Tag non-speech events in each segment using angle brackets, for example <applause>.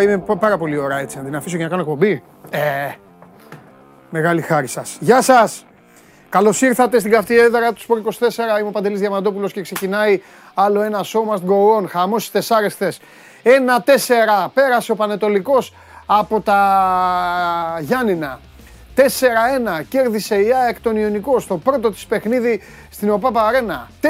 Ω, τώρα είμαι πα- πάρα πολύ ώρα έτσι. Να την αφήσω και να κάνω εκπομπή. Ε, μεγάλη χάρη σας. Γεια σας! Καλώς ήρθατε στην καυτή έδρα του Σπορ 24. Είμαι ο Παντελής Διαμαντόπουλος και ξεκινάει άλλο ένα show must go on. Χαμός στις τεσσάρες χθες. Ένα-τέσσερα. Πέρασε ο Πανετολικός από τα Γιάννηνα. 4-1 κέρδισε η ΑΕΚ τον Ιωνικό στο πρώτο της παιχνίδι στην ΟΠΑΠΑ Αρένα. 4-0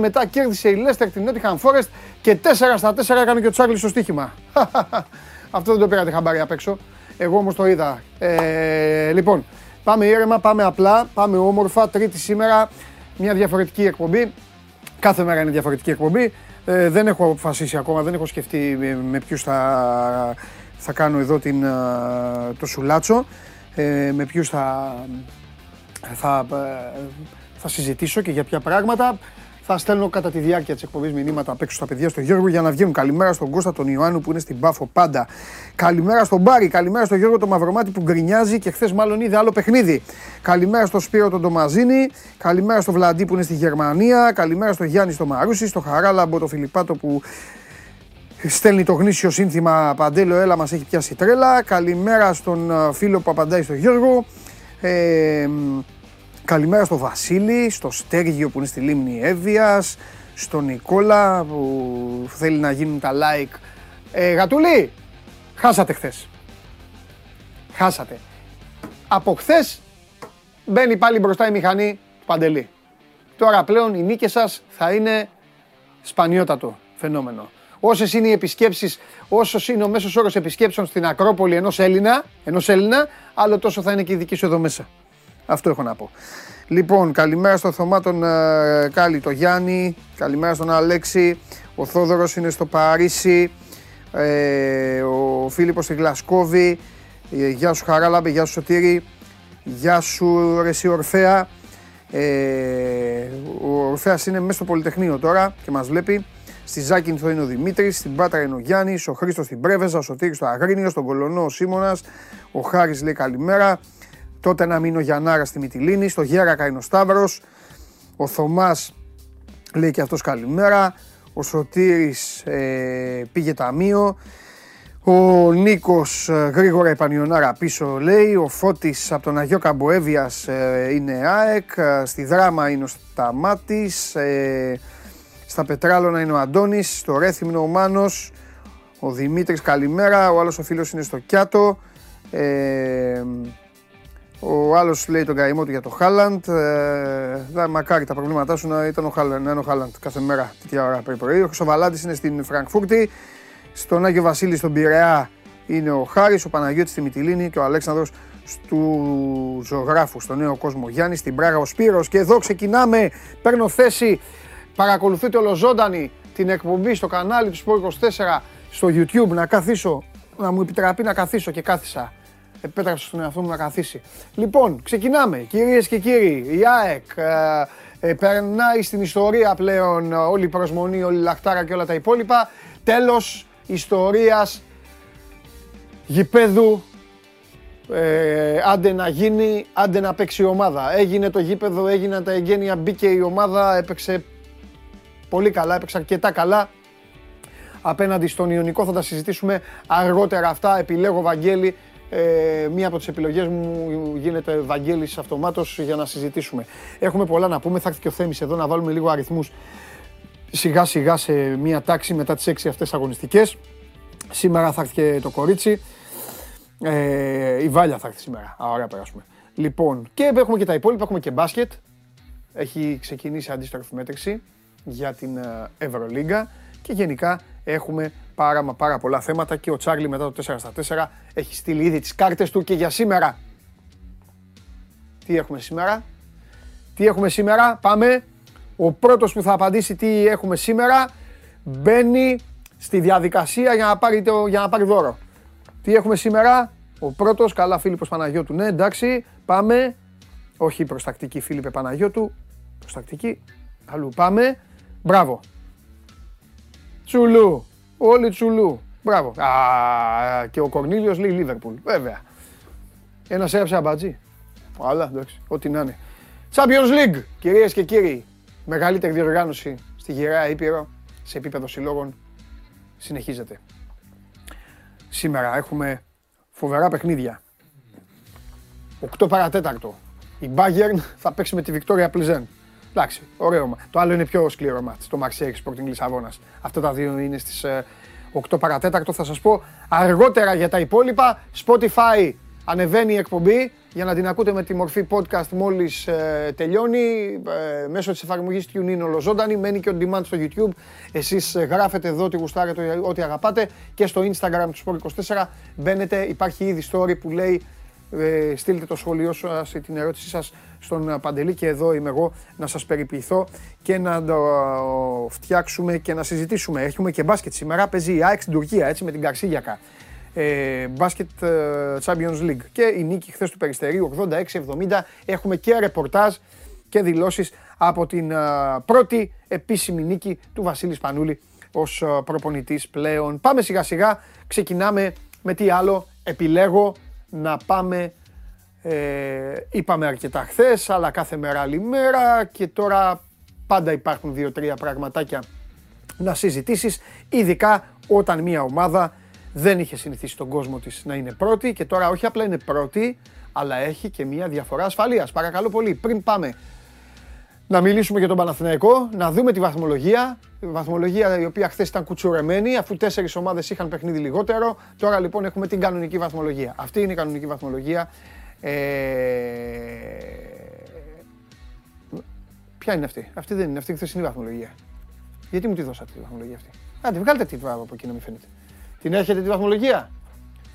μετά κέρδισε η Λέστερ την Nottingham Forest και 4 στα 4 έκανε και ο Τσάρλι στο στοίχημα. <laughs> Αυτό δεν το πήρατε χαμπάρι απ' έξω. Εγώ όμως το είδα. Ε, λοιπόν, πάμε ήρεμα, πάμε απλά, πάμε όμορφα. Τρίτη σήμερα, μια διαφορετική εκπομπή. Κάθε μέρα είναι διαφορετική εκπομπή. Ε, δεν έχω αποφασίσει ακόμα, δεν έχω σκεφτεί με, με ποιους θα, θα κάνω εδώ την, ε, το σουλάτσο, ε, με ποιους θα, θα, ε, θα συζητήσω και για ποια πράγματα. Θα στέλνω κατά τη διάρκεια της εκπομπής μηνύματα απ' έξω στα παιδιά στο Γιώργο για να βγαίνουν. Καλημέρα στον Κώστα τον Ιωάννου που είναι στην Πάφο πάντα. Καλημέρα στον Μπάρι, καλημέρα στον Γιώργο τον Μαυρομάτι που γκρινιάζει και χθες μάλλον είδε άλλο παιχνίδι. Καλημέρα στον Σπύρο τον Ντομαζίνη. Καλημέρα στον Βλαντί που είναι στη Γερμανία. Καλημέρα στον Γιάννη στον Μαρούσι. Στο Χαράλαμπο τον Φιλιππάτο που στέλνει το γνήσιο σύνθημα Παντέλο, έλα μας έχει πιάσει τρέλα. Καλημέρα στον ε, φίλο που απαντάει στο Γιώργο. Ε, καλημέρα στο Βασίλη, στο Στέργιο που είναι στη Λίμνη Εύβοιας, στον Νικόλα που θέλει να γίνουν τα like. Ε, Γατούλη, χάσατε χθες. Χάσατε. Από χθες μπαίνει πάλι μπροστά η μηχανή του Παντελή. Τώρα πλέον οι νίκες σας θα είναι σπανιότατο φαινόμενο. Όσες είναι οι επισκέψεις, όσος είναι ο μέσος όρος επισκέψεων στην Ακρόπολη ενός Έλληνα, ενός Έλληνα, άλλο τόσο θα είναι και η δική σου εδώ μέσα. Αυτό έχω να πω. Λοιπόν, καλημέρα στο Θωμά τον ε, Κάλλη, το Γιάννη. Καλημέρα στον Αλέξη. Ο Θόδωρος είναι στο Παρίσι. Ε, ο Φίλιππος στη Γλασκόβη. Ε, γεια σου Χαράλαμπε, γεια σου Σωτήρη. Γεια σου ρε εσύ Ορφέα. Ε, ο Ορφέας είναι μέσα στο Πολυτεχνείο τώρα και μας βλέπει. Στη Ζάκυνθο είναι ο Δημήτρης, στην Πάτρα είναι ο Γιάννης, ο Χρήστος στην Πρέβεζα, ο Σωτήρης στο Αγρίνιο, στον Κολονό ο Σίμωνας, ο Χάρης λέει καλημέρα. Τότε να μείνω Γιαννάρα στη Μυτιλίνη, στο Γέρακα είναι ο Σταύρος, ο Θωμάς λέει και αυτός καλημέρα. Ο Σωτήρης ε, πήγε ταμείο. Ο Νίκος ε, γρήγορα Επανιονάρα πίσω λέει. Ο Φώτης από τον Αγιο Καμποέβιας ε, είναι ΑΕΚ. Ε, Στη Δράμα είναι ο Σταμάτης. Ε, στα Πετράλωνα είναι ο Αντώνης. Στο Ρέθυμνο ο Μάνος. Ο Δημήτρης καλημέρα. Ο άλλος ο φίλος είναι στο Κιάτο. Ε, ο άλλος λέει τον καημό του για το Χάλαντ. Ε, δα, μακάρι τα προβλήματά σου να ήταν ο Χάλαντ, να είναι ο Χάλαντ κάθε μέρα, τέτοια ώρα πριν πρωί. Ο Χρυσοβαλάντης είναι στην Φραγκφούρτη. Στον Άγιο Βασίλη στον Πειραιά είναι ο Χάρης, ο Παναγιώτης στη Μυτιλίνη και ο Αλέξανδρος του ζωγράφους στο νέο κόσμο Γιάννη, στην Πράγα ο Σπύρος. Και εδώ ξεκινάμε, παίρνω θέση, παρακολουθείτε ολοζώντανη την εκπομπή στο κανάλι του Sport 24 στο YouTube να καθίσω, να μου επιτραπεί να καθίσω και κάθισα επέτρεψα στον εαυτό μου να καθίσει. Λοιπόν, ξεκινάμε. Κυρίες και κύριοι, η ΑΕΚ ε, ε, περνάει στην ιστορία πλέον όλη η προσμονή, όλη η λαχτάρα και όλα τα υπόλοιπα. Τέλος ιστορίας γηπέδου ε, άντε να γίνει, άντε να παίξει η ομάδα. Έγινε το γήπεδο, έγιναν τα εγγένεια, μπήκε η ομάδα, έπαιξε πολύ καλά, έπαιξε αρκετά καλά. Απέναντι στον Ιωνικό θα τα συζητήσουμε αργότερα αυτά. Επιλέγω Βαγγέλη ε, μία από τις επιλογές μου γίνεται Βαγγέλης αυτομάτως για να συζητήσουμε. Έχουμε πολλά να πούμε, θα έρθει και ο Θέμης εδώ να βάλουμε λίγο αριθμούς σιγά σιγά σε μία τάξη μετά τις έξι αυτές αγωνιστικές. Σήμερα θα έρθει και το κορίτσι. Ε, η Βάλια θα έρθει σήμερα. Α, ωραία περάσουμε. Λοιπόν, και έχουμε και τα υπόλοιπα, έχουμε και μπάσκετ. Έχει ξεκινήσει αντίστροφη μέτρηση για την ε, Ευρωλίγκα και γενικά έχουμε πάρα μα πάρα πολλά θέματα και ο Τσάρλι μετά το 4 στα 4 έχει στείλει ήδη τις κάρτες του και για σήμερα. Τι έχουμε σήμερα; Τι έχουμε σήμερα; Πάμε. Ο πρώτος που θα απαντήσει τι έχουμε σήμερα μπαίνει στη διαδικασία για να πάρει, το, για να πάρει δώρο. Τι έχουμε σήμερα; Ο πρώτος, καλά Φίλιππος Παναγιώτου. Ναι, εντάξει, πάμε. Όχι προστακτική Φίλιππε Παναγιώτου. Προστακτική. Αλλού πάμε. Μπράβο. Τσουλού. Όλοι τσουλού. Μπράβο. Α, και ο Κορνίλιος λέει Λίβερπουλ. Βέβαια. Ένας έγραψε αμπατζή. Αλλά εντάξει, ό,τι να είναι. Champions League, κυρίες και κύριοι. Μεγαλύτερη διοργάνωση στη γυραιά Ήπειρο σε επίπεδο συλλόγων συνεχίζεται. σήμερα έχουμε φοβερά παιχνίδια. 8 παρατέταρτο. Η Bayern θα παίξει με τη Victoria Pleasant. Εντάξει, ωραίο. Το άλλο είναι πιο σκληρό μάτς, το Marseille Sporting Λισαβόνας. Αυτά τα δύο είναι στις 8 ε, παρατέταρτο. Θα σας πω αργότερα για τα υπόλοιπα. Spotify ανεβαίνει η εκπομπή για να την ακούτε με τη μορφή podcast μόλις ε, τελειώνει. Ε, μέσω της εφαρμογής TuneIn ολοζώντανη. Μένει και on demand στο YouTube. Εσείς ε, γράφετε εδώ τι γουστάρετε, ό,τι αγαπάτε. Και στο Instagram του Sport24 μπαίνετε. Υπάρχει ήδη story που λέει ε, στείλτε το σχόλιο σας ή την ερώτησή σας στον Παντελή και εδώ είμαι εγώ να σας περιποιηθώ και να το φτιάξουμε και να συζητήσουμε. Έχουμε και μπάσκετ σήμερα, παίζει η ΑΕΚ στην Τουρκία έτσι με την Καρσίγιακα. Ε, μπάσκετ ε, Champions League και η νίκη χθες του Περιστερίου 86-70 έχουμε και ρεπορτάζ και δηλώσεις από την πρώτη επίσημη νίκη του Βασίλη Σπανούλη ως προπονητής πλέον. Πάμε σιγά σιγά, ξεκινάμε με τι άλλο επιλέγω να πάμε, ε, είπαμε αρκετά χθες, αλλά κάθε μέρα άλλη μέρα και τώρα πάντα υπάρχουν δύο-τρία πραγματάκια να συζητήσεις, ειδικά όταν μια ομάδα δεν είχε συνηθίσει τον κόσμο της να είναι πρώτη και τώρα όχι απλά είναι πρώτη, αλλά έχει και μια διαφορά ασφαλείας. Παρακαλώ πολύ, πριν πάμε να μιλήσουμε για τον Παναθηναϊκό, να δούμε τη βαθμολογία. Η βαθμολογία η οποία χθες ήταν κουτσουρεμένη, αφού τέσσερις ομάδες είχαν παιχνίδι λιγότερο. Τώρα λοιπόν έχουμε την κανονική βαθμολογία. Αυτή είναι η κανονική βαθμολογία. Ε... Ποια είναι αυτή, αυτή δεν είναι, αυτή η χθεσινή βαθμολογία. Γιατί μου τη δώσατε τη βαθμολογία αυτή; Άντε, βγάλτε τη από εκεί να μην φαίνεται. Την έχετε τη βαθμολογία;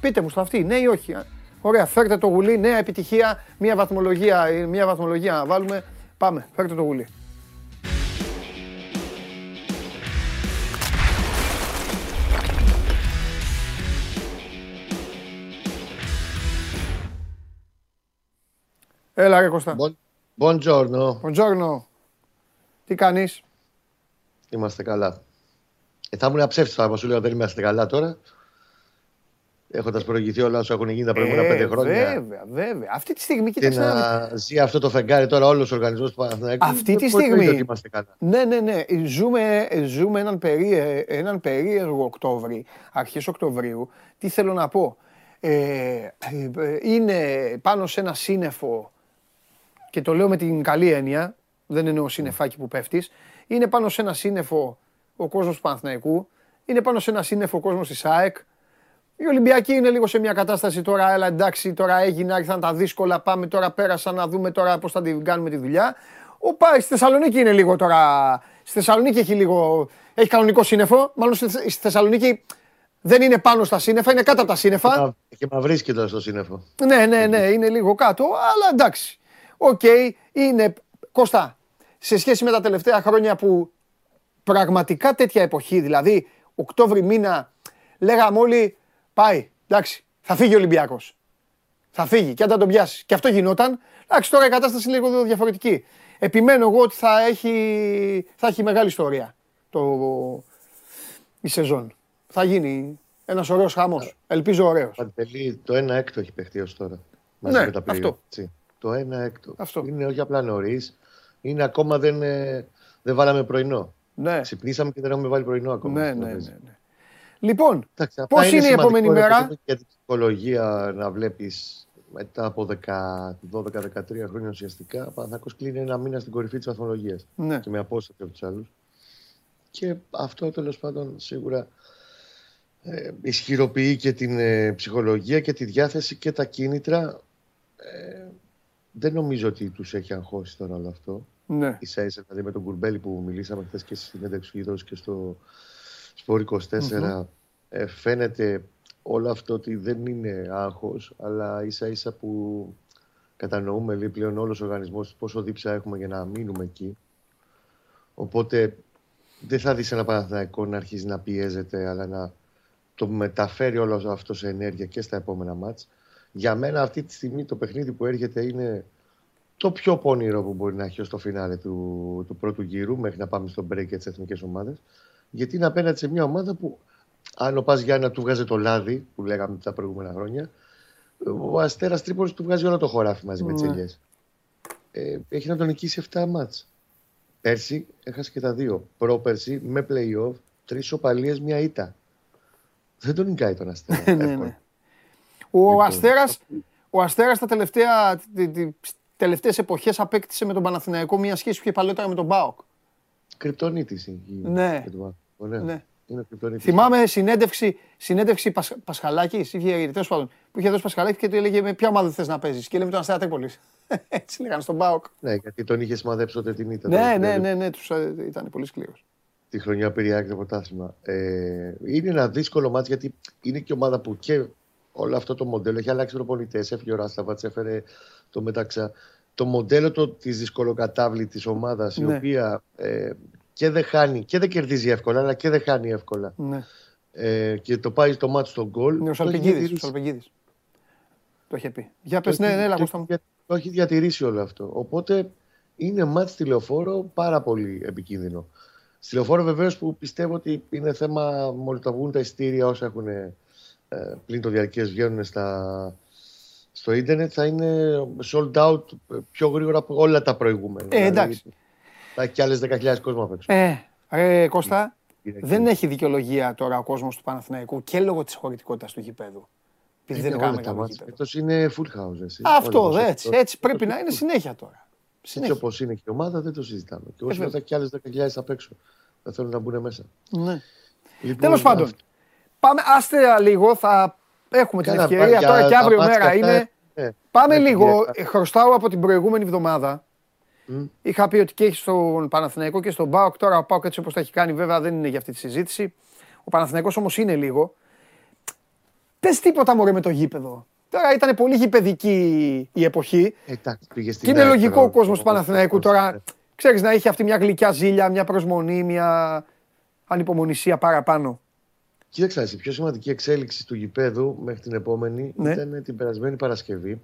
Πείτε μου στο αυτή, ναι ή όχι; Ωραία, φέρτε το γουλί, νέα επιτυχία, μια βαθμολογία, μια βαθμολογία να βάλουμε. Πάμε, φέρτε το γουλί. Έλα ρε Κώστα. Buongiorno. Buongiorno. Τι κάνεις; Είμαστε καλά. Ε, θα ήμουν αψεύστης θα σου λέω δεν είμαστε καλά τώρα. Έχοντας προηγηθεί όλα όσα έχουν γίνει τα προηγούμενα πέντε χρόνια. Βέβαια, βέβαια. Αυτή τη στιγμή και να ζει αυτό το φεγγάρι τώρα όλος ο οργανισμός του Παναθηναϊκού. Αυτή τη στιγμή. Ναι, ναι, ναι. Ζούμε, ζούμε έναν, περί, έναν περίεργο Οκτώβρη, αρχές Οκτωβρίου. Τι θέλω να πω. Ε, είναι πάνω σε ένα σύννεφο και το λέω με την καλή έννοια, δεν εννοώ σύννεφάκι που πέφτεις. Είναι πάνω σε ένα σύννεφο ο κόσμος του Παναθηναϊκού, είναι πάνω σε ένα σύννεφο ο κόσμος της ΑΕΚ, οι Ολυμπιακοί είναι λίγο σε μια κατάσταση τώρα, έλα εντάξει, τώρα έγινε, άρχισαν τα δύσκολα, πάμε τώρα πέρασα να δούμε τώρα πώς θα την κάνουμε τη δουλειά. Ο Πάη στη Θεσσαλονίκη είναι λίγο τώρα, στη Θεσσαλονίκη έχει λίγο, έχει κανονικό σύννεφο, μάλλον στη Θεσσαλονίκη δεν είναι πάνω στα σύννεφα, είναι κάτω από τα σύννεφα. Και μα βρίσκει τώρα στο σύννεφο. Ναι, ναι, ναι, είναι λίγο κάτω, αλλά εντάξει. OK, okay, είναι, Κώστα, σε σχέση με τα τελευταία χρόνια που πραγματικά τέτοια εποχή, δηλαδή Οκτώβρη μήνα, λέγαμε όλοι Πάει. Εντάξει. Θα φύγει ο Ολυμπιακός. Θα φύγει και αν τον πιάσει. Και αυτό γινόταν. Εντάξει, τώρα η κατάσταση είναι λίγο διαφορετική. Επιμένω εγώ ότι θα έχει, θα έχει μεγάλη ιστορία το, η σεζόν. Θα γίνει ένας ωραίος χαμός. Ελπίζω ωραίος. το ένα έκτο έχει παιχτεί ως τώρα. Μαζί ναι, με τα αυτό. Το ένα έκτο. Αυτό. Είναι όχι απλά νωρίς. Είναι ακόμα δεν, ε, δεν βάλαμε πρωινό. Ναι. Ξυπνήσαμε και δεν έχουμε βάλει πρωινό ακόμα. Ναι, ναι, ναι, ναι. Λοιπόν, πώς είναι η επόμενη μέρα; Για την ψυχολογία να βλέπεις μετά από 12-13 χρόνια ουσιαστικά, ο Παναθυνακό κλείνει ένα μήνα στην κορυφή της βαθμολογίας. Ναι. Και με απόσταση από τους άλλους. Και αυτό τέλος πάντων σίγουρα ε, ισχυροποιεί και την ε, ψυχολογία και τη διάθεση και τα κίνητρα. Ε, δεν νομίζω ότι τους έχει αγχώσει τώρα όλο αυτό. Ναι. Ίσα ίσα δηλαδή με τον Κουρμπέλη που μιλήσαμε χθες και στη συνέντευξη και στο Σπορ 24 ε, φαίνεται όλο αυτό ότι δεν είναι άγχος, αλλά ίσα ίσα που κατανοούμε λέει, πλέον όλος ο οργανισμός πόσο δίψα έχουμε για να μείνουμε εκεί. Οπότε δεν θα δεις ένα Παναθηναϊκό να αρχίζει να πιέζεται, αλλά να το μεταφέρει όλο αυτό σε ενέργεια και στα επόμενα μάτς. Για μένα αυτή τη στιγμή το παιχνίδι που έρχεται είναι το πιο πονηρό που μπορεί να έχει ως το φινάλε του, του πρώτου γύρου μέχρι να πάμε στο break για τις εθνικές ομάδες γιατί είναι απέναντι σε μια ομάδα που αν ο Πας Γιάννα του βγάζει το λάδι που λέγαμε τα προηγούμενα χρόνια ο Αστέρας Τρίπολης του βγάζει όλο το χωράφι μαζί με τις ναι. ελιές. Ε, έχει να τον νικήσει 7 μάτς. Πέρσι έχασε και τα δύο. Πρόπερσι με play-off, τρεις οπαλίες, μια ήττα. Δεν τον νικάει τον Αστέρα. <laughs> ναι, ναι. Ο λοιπόν, Αστέρας, ο Αστέρας τα τελευταία, τελευταίες εποχές απέκτησε με τον Παναθηναϊκό μια σχέση που είχε παλαιότερα με τον Μπάοκ. Κρυπτονίτης ναι. Ναι. Θυμάμαι συνέντευξη, συνέντευξη Πασ, Πασχαλάκης, τέλος πάντων, που είχε δώσει Πασχαλάκη και του έλεγε με ποια ομάδα θες να παίζεις; Και λέμε τον Αστέρα Τρίπολη. <laughs> Έτσι λέγανε στον Μπάοκ. Ναι, γιατί τον είχε σημαδέψει τότε την ήττα. Ναι, ναι, ναι, ναι, τους, ε, ήταν πολύ σκληρός. Τη χρονιά Πυριάκη το πρωτάθλημα. Ε, είναι ένα δύσκολο μάτι γιατί είναι και ομάδα που και όλο αυτό το μοντέλο έχει αλλάξει προπονητέ. Έφυγε ο Ράσταβατς, έφερε το μεταξά. Το μοντέλο της δυσκολοκατάβλητης ομάδας η ναι. οποία ε, και δεν χάνει και δεν κερδίζει εύκολα, αλλά και δεν χάνει εύκολα. Ναι. Ε, και το πάει το μάτι στον γκολ. Ναι, ο Σαλπικίδης. Το είχε πει. Για πες, ναι, ναι, το, μου. το έχει διατηρήσει όλο αυτό. Οπότε είναι μάτι στη λεωφόρο πάρα πολύ επικίνδυνο. Στη λεωφόρο βεβαίως που πιστεύω ότι είναι θέμα μόλι τα βγουν τα ειστήρια όσα έχουν ε, πλην το διαρκές βγαίνουν στα, στο ίντερνετ θα είναι sold out πιο γρήγορα από όλα τα προηγούμενα. Ε, εντάξει. Δηλαδή, θα έχει κι άλλες 10.000 κόσμο απ' έξω. Ε, ε, Κώστα, δεν έχει δικαιολογία τώρα ο κόσμος του Παναθηναϊκού και λόγω της χωρητικότητας του γηπέδου. Επειδή δεν είναι μεγάλο γήπεδο. είναι full house. Εσύ. Αυτό, έτσι, έτσι πρέπει να είναι συνέχεια τώρα. Έτσι όπως είναι και η ομάδα δεν το συζητάμε. Και εγώ θα έχει κι άλλες 10.000 απ' έξω. Δεν θέλουν να μπουν μέσα. Ναι. Λοιπόν, Τέλος πάντων, πάμε άστερα λίγο. Θα έχουμε την ευκαιρία τώρα και αύριο μέρα είναι. Ναι. Πάμε λίγο. Χρωστάω από την προηγούμενη εβδομάδα Mm. Είχα πει ότι και έχει στον Παναθηναϊκό και στον Μπάουκ. Τώρα ο Πάουκ έτσι όπως το έχει κάνει, βέβαια δεν είναι για αυτή τη συζήτηση. Ο Παναθηναϊκός όμως είναι λίγο. Πες τίποτα μωρέ με το γήπεδο. Τώρα ήταν πολύ γηπαιδική η εποχή. Εντάξει, πήγε στην και είναι λογικό ο κόσμος του Παναθηναϊκού τώρα. Ξέρεις να έχει αυτή μια γλυκιά ζήλια, μια προσμονή, μια ανυπομονησία παραπάνω. Κοίταξε, η πιο σημαντική εξέλιξη του γηπέδου μέχρι την επόμενη ναι. ήταν την περασμένη Παρασκευή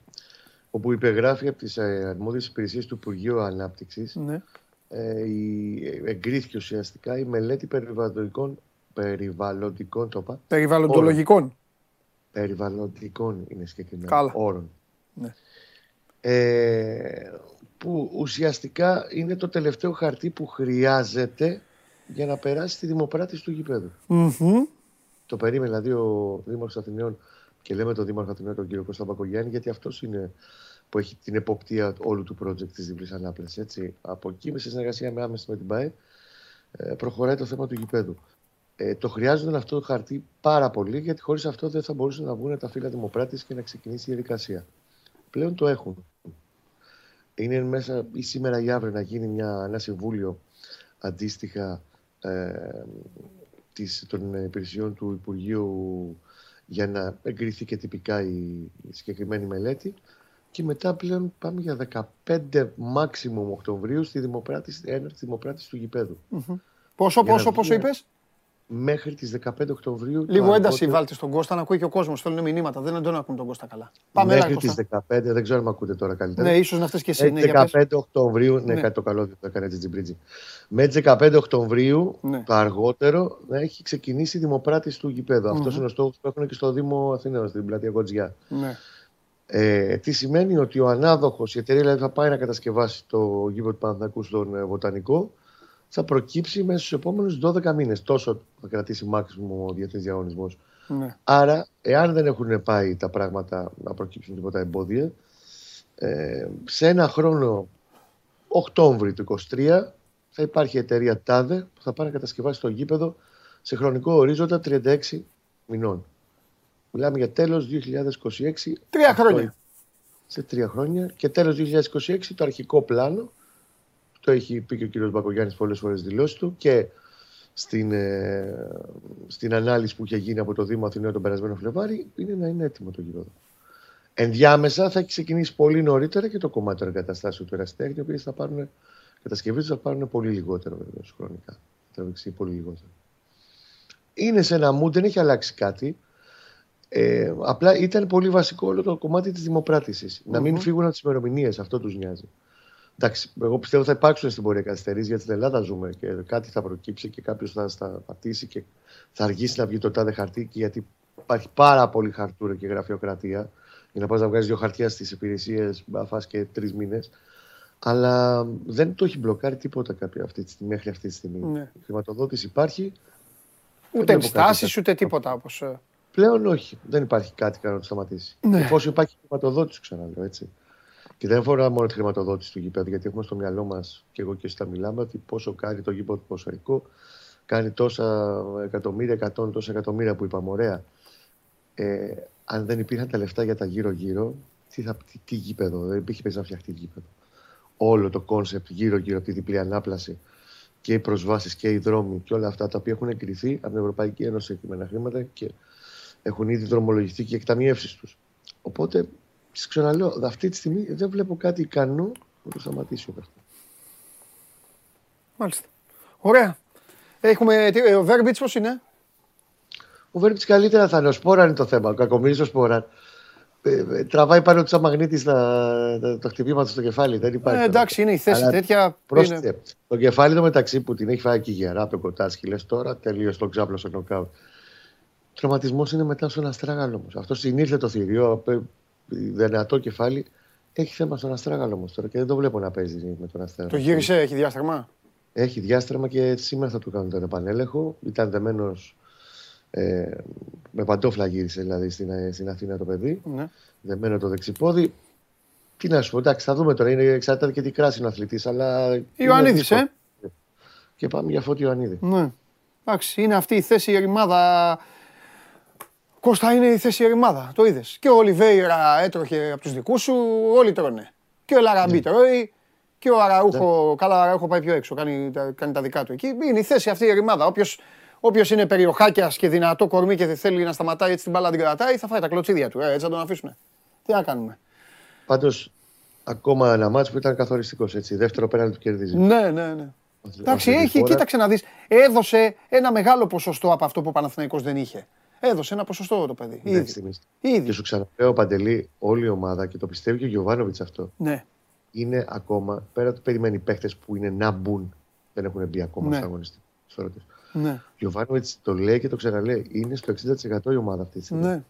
όπου υπεγράφει από τις ε, αρμόδιες υπηρεσίες του Υπουργείου Ανάπτυξης ναι. ε, η, εγκρίθηκε ουσιαστικά η μελέτη περιβαλλοντικών περιβαλλοντικών τοπα, Περιβαλλοντολογικών. Περιβαλλοντικών είναι συγκεκριμένα όρων. Ναι. Ε, που ουσιαστικά είναι το τελευταίο χαρτί που χρειάζεται για να περάσει τη δημοπράτηση του γηπέδου. Το περίμενε δηλαδή ο Δήμαρχος Αθηναίων και λέμε τον Δήμαρχο Αθηνών, τον κύριο Κώστα Μπακογιάννη, γιατί αυτός είναι που έχει την εποπτεία όλου του project της διπλής ανάπλαση. Από εκεί, με συνεργασία με άμεση με την ΠΑΕ, ε, προχωράει το θέμα του γηπέδου. Ε, το χρειάζονταν αυτό το χαρτί πάρα πολύ, γιατί χωρίς αυτό δεν θα μπορούσαν να βγουν τα φύλλα δημοπράτης και να ξεκινήσει η διαδικασία. Πλέον το έχουν. Είναι μέσα ή σήμερα ή αύριο να γίνει μια, ένα συμβούλιο αντίστοιχα ε, της, των υπηρεσιών του Υπουργείου για να εγκριθεί και τυπικά η, συγκεκριμένη μελέτη. Και μετά πλέον πάμε για 15 maximum Οκτωβρίου στη δημοπράτηση, έναρξη δημοπράτησης του γηπέδου. Mm-hmm. Πόσο, πόσο, πόσο είπες; Μέχρι τις 15 Οκτωβρίου. Λίγο ένταση βάλτε στον Κώστα να ακούει και ο κόσμος. Θέλουν μηνύματα. Δεν τον ακούν τον Κώστα καλά. Πάμε μέχρι τις 15, δεν ξέρω αν με ακούτε τώρα καλύτερα. Ναι, ίσως να φτάσει και εσύ. Μέχρι 15 Οκτωβρίου. Ναι, ναι, κάτι το καλό δεν το έκανε έτσι Τζιμπρίτζι. Μέχρι 15 Οκτωβρίου ναι. το αργότερο να έχει ξεκινήσει η δημοπράτηση του γηπέδου. Mm-hmm. Αυτό είναι ο στόχος που έχουν και στο Δήμο Αθηναίων, στην πλατεία Κοτζιά. Ναι. Ε, τι σημαίνει ότι ο ανάδοχος, η εταιρεία δηλαδή θα πάει να κατασκευάσει το γήπεδο του Παναθηνακού στον ε, Βοτανικό θα προκύψει μέσα στους επόμενους 12 μήνες. Τόσο θα κρατήσει μάξιμο ο διεθνής διαγωνισμός. Ναι. Άρα, εάν δεν έχουν πάει τα πράγματα να προκύψουν τίποτα εμπόδια, ε, σε ένα χρόνο, Οκτώβρη του 2023, θα υπάρχει η εταιρεία TADE που θα πάει να κατασκευάσει το γήπεδο σε χρονικό ορίζοντα 36 μηνών. Μιλάμε για τέλος 2026. Τρία χρόνια. Σε τρία χρόνια. Και τέλος 2026 το αρχικό πλάνο το έχει πει και ο κύριος Μπακογιάννης πολλές φορές δηλώσεις του και στην, ε, στην ανάλυση που είχε γίνει από το Δήμο Αθηναίων τον περασμένο Φλεβάρι είναι να είναι έτοιμο το γήπεδο. Ενδιάμεσα θα έχει ξεκινήσει πολύ νωρίτερα και το κομμάτι των εγκαταστάσεων του Εραστέχνη, οι οποίες θα πάρουν κατασκευή τους θα πάρουν πολύ λιγότερο βέβαια χρονικά. Θα τραβήξει πολύ λιγότερο. Είναι σε ένα mood, δεν έχει αλλάξει κάτι. Ε, απλά ήταν πολύ βασικό όλο το κομμάτι της δημοπρατηση Να μην φύγουν από τις ημερομηνίες, αυτό τους νοιάζει. Εντάξει, εγώ πιστεύω θα υπάρξουν στην πορεία καθυστερήσει γιατί στην Ελλάδα ζούμε και κάτι θα προκύψει και κάποιος θα σταματήσει και θα αργήσει να βγει το τάδε χαρτί. Γιατί υπάρχει πάρα πολύ χαρτούρα και γραφειοκρατία για να πας να βγάζεις δύο χαρτιά στις υπηρεσίες, να φας και τρεις μήνες. Αλλά δεν το έχει μπλοκάρει τίποτα κάποια αυτή τη μέχρι αυτή τη στιγμή. Ναι. Η χρηματοδότηση υπάρχει. Ούτε ενστάσεις, ούτε τίποτα όπως. Ε. Πλέον όχι. Δεν υπάρχει κάτι να το σταματήσει. Ναι. Εφόσον υπάρχει χρηματοδότηση, ξαναλέω έτσι. Και δεν αφορά μόνο τη χρηματοδότηση του γήπεδου, γιατί έχουμε στο μυαλό μας και εγώ και εσύ τα μιλάμε ότι πόσο κάνει το γήπεδο του ποδοσφαιρικού, κάνει τόσα εκατομμύρια, εκατόν τόσα εκατομμύρια που είπαμε, ωραία. Ε, αν δεν υπήρχαν τα λεφτά για τα γύρω-γύρω, τι, θα, τι, τι γήπεδο, δεν υπήρχε να φτιαχτεί γήπεδο. Όλο το concept γύρω-γύρω από τη διπλή ανάπλαση και οι προσβάσεις και οι δρόμοι και όλα αυτά τα οποία έχουν εγκριθεί από την Ευρωπαϊκή Ένωση συγκεκριμένα χρήματα και έχουν ήδη δρομολογηθεί και εκταμιεύσεις τους. Οπότε, σα ξαναλέω, αυτή τη στιγμή δεν βλέπω κάτι ικανό να το σταματήσει ο αυτό. Μάλιστα. Ωραία. Έχουμε. Ο Βέρμπιτς πώς είναι; Ο Βέρμπιτς καλύτερα θα είναι. Ο Σπόραν είναι το θέμα. Ο κακομίρι ο Σπόραν. Ε, ε, τραβάει πάνω του αμαγνήτη το χτυπήμα του στο κεφάλι. Δεν υπάρχει. Ε, εντάξει, είναι η θέση Αλλά τέτοια. είναι... Το κεφάλι το μεταξύ που την έχει φάει και γερά από το κοτάσκι, λες τώρα τελείως τον ξάπλο στο νοκάουτ. Τραυματισμός είναι μετά στον αστράγαλο όμως. Αυτός συνήλθε το θηρίο, δυνατό κεφάλι. Έχει θέμα στον αστράγαλο όμως τώρα και δεν το βλέπω να παίζει με τον αστράγαλο. Το γύρισε, έχει διάστρεμα. Έχει διάστρεμα και σήμερα θα του κάνουν τον επανέλεγχο. Ήταν δεμένος ε, με παντόφλα γύρισε δηλαδή στην, ε, στην Αθήνα το παιδί. Ναι. Δεμένο το δεξιπόδι. Τι να σου πω, εντάξει, θα δούμε τώρα. Είναι εξαρτάται και τι κράση είναι ο αθλητής. Αλλά. Ιωαννίδης, ε; Και πάμε για φώτη Ιωαννίδη. Ναι. Εντάξει, είναι αυτή η θέση η ερημάδα. Κώστα είναι η θέση η ερημάδα. Το είδες. Και ο Ολιβέηρα έτρωχε από τους δικούς σου, όλοι τρώνε. Και ο Λαραμπή ναι. τρώει. Και ο Αραούχο, ναι. καλά, ο Αραούχο πάει πιο έξω, κάνει, κάνει τα δικά του εκεί. Είναι η θέση αυτή η ερημάδα. Όποιος Όποιος είναι περιοχάκιας και δυνατό κορμί και θέλει να σταματάει έτσι την μπάλα την κρατάει, θα φάει τα κλωτσίδια του. Ε, έτσι θα τον αφήσουμε. Τι να κάνουμε. Πάντως, ακόμα ένα μάτσο που ήταν καθοριστικός έτσι. Δεύτερο πέναλτι του κερδίζει. Ναι, ναι, ναι. Εντάξει, έχει, κοίταξε να δεις. Έδωσε ένα μεγάλο ποσοστό από αυτό που ο Παναθηναϊκός δεν είχε. Έδωσε ένα ποσοστό το παιδί. Ήδη. Ήδη. Και σου ξαναπέω, Παντελή, όλη η ομάδα και το πιστεύει και ο Γιωβάνοβιτς αυτό. Ναι. Είναι ακόμα πέρα του περιμένει παίχτες που είναι να μπουν. Δεν έχουν μπει ακόμα ναι. στο αγωνιστικό. Ναι. Γιωβάνοβιτς το λέει και το ξαναλέει. Είναι στο 60% η ομάδα αυτή τη στιγμή. Ναι.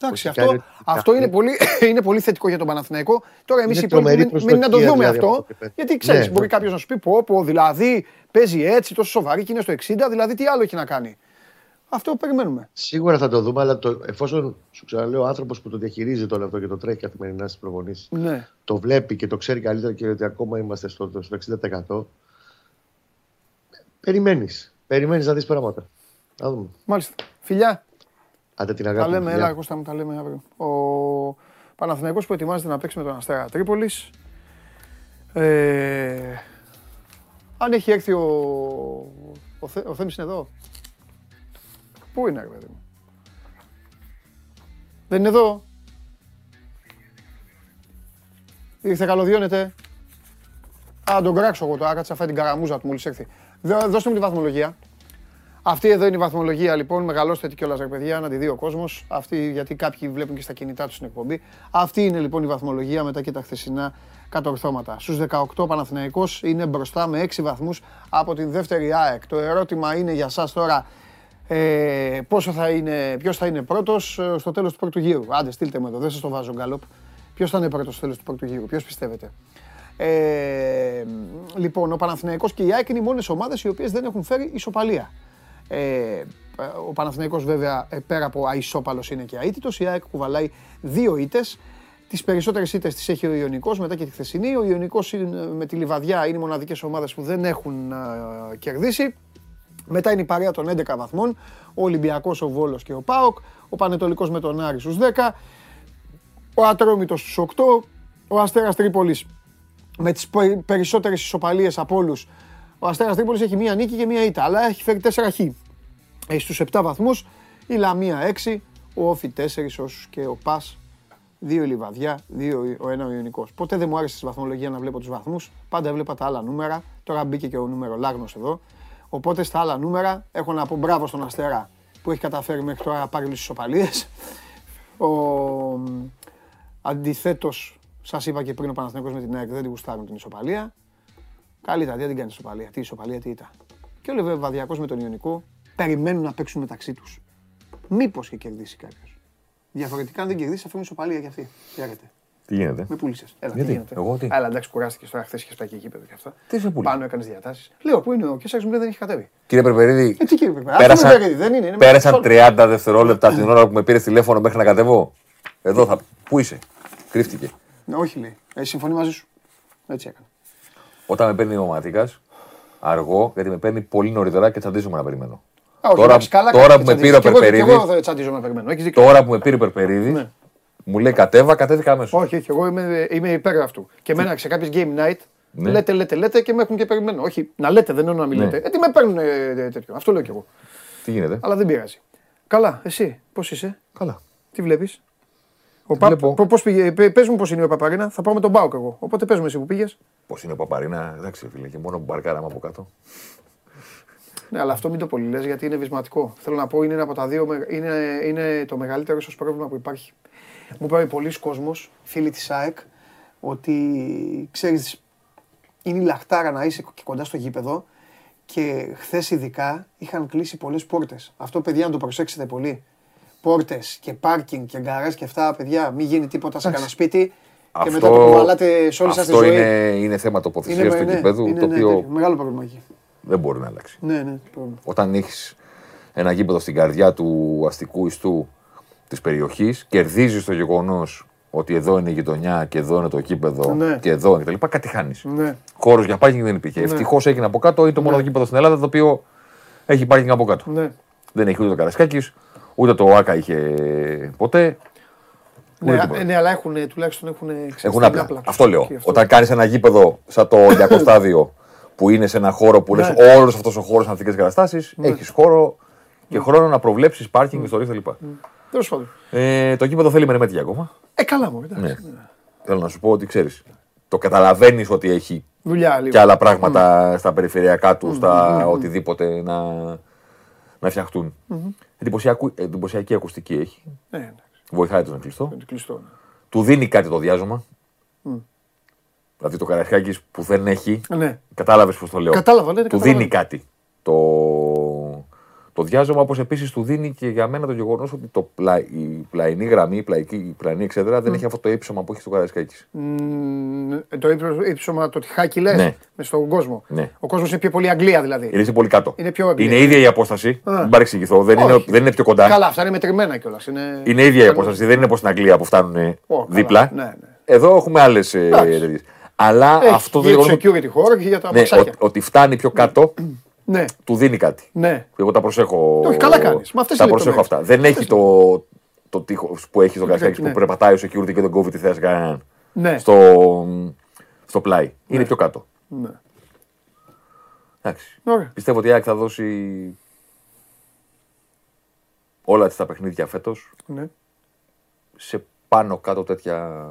Εντάξει, αυτό, αυτό είναι, πολύ, <laughs> είναι πολύ θετικό για τον Παναθηναϊκό. Τώρα εμείς οι υπόλοιποι μην, να το δούμε δηλαδή, αυτό. Γιατί ξέρεις, ναι, μπορεί ναι. κάποιος να σου πει πω, πω, δηλαδή παίζει έτσι τόσο σοβαρή και είναι στο 60, δηλαδή τι άλλο έχει να κάνει. Αυτό περιμένουμε. Σίγουρα θα το δούμε, αλλά το, εφόσον σου ξαναλέω, ο άνθρωπος που το διαχειρίζεται όλο αυτό και το τρέχει καθημερινά στις προπονήσεις, ναι. το βλέπει και το ξέρει καλύτερα και ότι ακόμα είμαστε στο, στο 60%. Περιμένεις. Περιμένεις να δεις πράγματα. Να δούμε. Μάλιστα. Φιλιά. Άντε την αγάπη. Τα λέμε, έλα, Κώστα μου, τα λέμε αύριο. Ο Παναθηναϊκός που ετοιμάζεται να παίξει με τον Αστέρα Τρίπολης. Ε, αν έχει έρθει ο, ο, Θε, ο Θέμης είναι εδώ. Πού είναι, ρε παιδί μου; Δεν είναι εδώ. Ήρθε καλωδιώνεται. Α, τον κράξω εγώ το άκατσα, φάει την καραμούζα του μόλις έρθει. Δώστε μου τη βαθμολογία. Αυτή εδώ είναι η βαθμολογία λοιπόν. Μεγαλώστε κιόλας ρε παιδιά, να τη δει ο κόσμος. Αυτή γιατί κάποιοι βλέπουν και στα κινητά τους την εκπομπή. Αυτή είναι λοιπόν η βαθμολογία μετά και τα χθεσινά κατορθώματα. Στους 18 Παναθηναϊκός είναι μπροστά με 6 βαθμούς από την δεύτερη ΑΕΚ. Το ερώτημα είναι για εσά τώρα ε, πόσο θα είναι, ποιος θα είναι πρώτος ε, στο τέλος του πρώτου γύρου. Άντε στείλτε με εδώ, δεν σας το βάζω γκάλοπ. Ποιος θα είναι πρώτος στο τέλος του πρώτου γύρου, ποιος πιστεύετε. Ε, λοιπόν, ο Παναθηναϊκός και η ΑΕΚ είναι οι μόνες ομάδες οι οποίες δεν έχουν φέρει ισοπαλία. Ε, ο Παναθηναϊκός βέβαια ε, πέρα από αισόπαλος είναι και αίτητος, η ΑΕΚ κουβαλάει δύο ήττες. Τις περισσότερες ήττες τις έχει ο Ιωνικός μετά και τη χθεσινή. Ο Ιωνικός με τη Λιβαδιά είναι οι μοναδικές ομάδες που δεν έχουν κερδίσει. Μετά είναι η παρέα των 11 βαθμών, ο Ολυμπιακός, ο Βόλος και ο ΠΑΟΚ, ο Πανετολικός με τον Άρη στους 10, ο Ατρόμητος στους 8, ο Αστέρας Τρίπολης με τις περισσότερες ισοπαλίες από όλους. Ο Αστέρας Τρίπολης έχει μία νίκη και μία ήττα, αλλά έχει φέρει 4 χ. Έχει στους 7 βαθμούς, η Λαμία 6, ο Όφη 4 όσους και ο Πας 2 η Λιβαδιά, 2 ο ένα ο Ιωνικός. Ποτέ δεν μου άρεσε στη βαθμολογία να βλέπω τους βαθμούς, πάντα έβλεπα τα άλλα νούμερα, τώρα μπήκε και ο νούμερο Λάγνος εδώ. Οπότε στα άλλα νούμερα έχω να πω μπράβο στον Αστέρα που έχει καταφέρει μέχρι τώρα να πάρει όλες τις ισοπαλίες. Ο... Αντιθέτως Σας είπα και πριν ο Παναθηναϊκός με την ΑΕΚ δεν την γουστάρουν την ισοπαλία. Καλύτερα, δεν την κάνει ισοπαλία. Τι ισοπαλία, τι ήταν. Και ο Λεβαδιακό με τον Ιωνικό περιμένουν να παίξουν μεταξύ τους. Μήπως και κερδίσει κάποιος. Διαφορετικά, αν δεν κερδίσει, θα φέρουν ισοπαλία κι αυτή. Χαίρετε. Τι γίνεται; Με πούλησες. Έλα, Γιατί; τι γίνεται; Εγώ τι; Έλα, εντάξει, κουράστηκες τώρα. Χθες είχες πάει και εκεί και αυτά. Τι σε πούλησε; Πάνω έκανες διατάσεις. Λέω, πού είναι ο Κέσσαρ μου λέει δεν έχει κατέβει. Κύριε Περπερίδη, Ε, τι κύριε Περπερίδη, πέρασαν, αυτό είναι Περπερίδη, δεν είναι, είναι πέρασαν μέσα 30 δευτερόλεπτα την ώρα που με πήρε τηλέφωνο μέχρι να κατεβώ. Εδώ θα. Πού είσαι; Κρύφτηκε. Ναι, όχι λέει. Ε, συμφωνεί μαζί σου. Έτσι έκανε. Όταν με παίρνει ο Ματίκα, αργό, γιατί με παίρνει πολύ νωρίτερα και τσαντίζομαι να περιμένω. Α, όχι, Τώρα- εντάξει, καλά τώρα κάνεις που και με πήρε ο τσαντίζεις. Και εγώ- Περπερίδης- Και εγώ τσαντίζω να περιμένω. Έχεις δίκιο. Τώρα που με πήρε ο Περπερίδης, Ναι. Μου λέει κατέβα, κατέβηκα αμέσως. Όχι, όχι, εγώ είμαι, είμαι υπέρ αυτού. Και εμένα σε κάποιες game night Ναι. λέτε, λέτε, λέτε και με έχουν και περιμένω. Όχι, να λέτε, δεν εννοώ να μην Ναι. λέτε. Ε, τι με παίρνουν ε, ε, τέτοιο. Αυτό λέω κι εγώ. Τι γίνεται; Αλλά δεν πειράζει. Καλά, εσύ, πώς είσαι, Καλά. τι βλέπεις; Ο Τι Πα... βλέπω. πο- πώς πήγε, πε- πες μου πώς είναι ο Παπαρίνα, θα πάω με τον Μπάουκ εγώ. Οπότε πες μου εσύ που πήγες. Πώς είναι ο Παπαρίνα, εντάξει, φίλε, και μόνο που μπαρκάραμε από κάτω. Ναι, αλλά αυτό μην το πολύ λες, γιατί είναι βυσματικό. Θέλω να πω, είναι ένα από τα δύο, με- είναι, είναι το μεγαλύτερο ίσως πρόβλημα που υπάρχει. Μου είπε πολλοί κόσμος, φίλοι της ΑΕΚ, ότι ξέρεις, είναι η λαχτάρα να είσαι και κοντά στο γήπεδο και χθες ειδικά είχαν κλείσει πολλές πόρτες. Αυτό παιδιά να το προσέξετε πολύ. Πόρτες και πάρκινγκ και γκαράζ και αυτά, παιδιά, μην γίνει τίποτα σε κανένα σπίτι και μετά το κουβαλάτε σε όλη σας τη αυτό ζωή. είναι, είναι θέμα τοποθεσίας του ναι, γηπέδου, είναι, το ναι, οποίο τέτοιο, μεγάλο πρόβλημα εκεί. δεν μπορεί να αλλάξει. Ναι, ναι, πρόβλημα. Όταν έχεις ένα γήπεδο στην καρδιά του αστικού ιστού της περιοχής, κερδίζεις το γεγονός ότι εδώ είναι η γειτονιά και εδώ είναι το γήπεδο Ναι. και εδώ κτλ. Κάτι χάνεις. Ναι. Χώρος για πάρκινγκ δεν υπήρχε. Ναι. Ευτυχώς έγινε από κάτω, είναι το μόνο γήπεδο στην Ελλάδα το οποίο έχει πάρκινγκ από κάτω. Ναι. Δεν έχει ούτε το Καρασκάκης, ούτε το Άκα είχε ποτέ. Ναι, ούτε α- τίποτα. ναι, αλλά έχουν, τουλάχιστον έχουν Έχουν άπλα. Αυτό λέω. Όταν κάνεις ένα γήπεδο σαν το <laughs> Ολυμπιακό στάδιο που είναι σε ένα χώρο που Ναι. λε όλος αυτός ο χώρος είναι ανθικέ καταστάσεις, έχεις χώρο και χρόνο να προβλέψεις πάρκινγκ, ιστορίε κλπ. Τέλος πάντων. Ε, το γήπεδο θέλει μερεμέτια ακόμα. Ε, καλά μου, εντάξει. Ναι. Θέλω να σου πω ότι ξέρεις. Το καταλαβαίνεις ότι έχει Δουλειά λίγο. και άλλα πράγματα στα περιφερειακά του, στα οτιδήποτε να, να φτιαχτούν. Εντυπωσιακού- Εντυπωσιακή ακουστική έχει. Ναι, εντάξει. Βοηθάει το να κλειστό. Είναι κλειστό. ναι. Του δίνει κάτι το διάζωμα. Δηλαδή το Καραϊσκάκης που δεν έχει. Ναι. Κατάλαβες πώς το λέω. Κατάλαβα, ναι, Του κατάλαβα. δίνει κάτι. Το, το διάζωμα όπως επίσης του δίνει και για μένα το γεγονός ότι το πλα, η πλαϊνή γραμμή, η, πλαϊκή, η πλαϊνή εξέδρα δεν έχει αυτό το ύψωμα που έχει στο Καραϊσκάκης. Μ, ε, Το ύψο- ύψωμα, το τυχάκι λες Ναι. με στον κόσμο. Ναι. Ο κόσμος είναι πιο πολύ Αγγλία δηλαδή. Είναι πολύ κάτω. Είναι πιο Αγγλία. Είναι ίδια η απόσταση. Δεν παρεξηγηθώ. Δεν είναι, Όχι. δεν είναι πιο κοντά. Καλά, αυτά είναι μετρημένα κιόλας. Είναι... Είναι ίδια η απόσταση. Δεν είναι όπως στην Αγγλία που φτάνουν Ω, καλά. δίπλα. Ναι, ναι. Εδώ έχουμε άλλες Εντάξει. τέτοιε. Αλλά Έχει αυτό το για το γεγονό. security χώρο και για τα Ναι, μαξάκια. ο- ότι φτάνει πιο κάτω, Ναι, του δίνει κάτι. ναι. Εγώ τα προσέχω. Όχι, καλά κάνεις. Μα αυτές τα είναι οι προσέχω αυτά. λεπτομέρειες. Δεν έχει το, το τείχος που έχει στο Καραϊσκάκη ναι. που περπατάει ο security και δεν κόβει τη θέση κανέναν. Ναι. Στο, στο πλάι. Είναι πιο κάτω. ναι. Εντάξει. Ωραία. Πιστεύω ότι η ΑΕΚ θα δώσει όλα της τα παιχνίδια φέτος ναι. σε πάνω κάτω τέτοια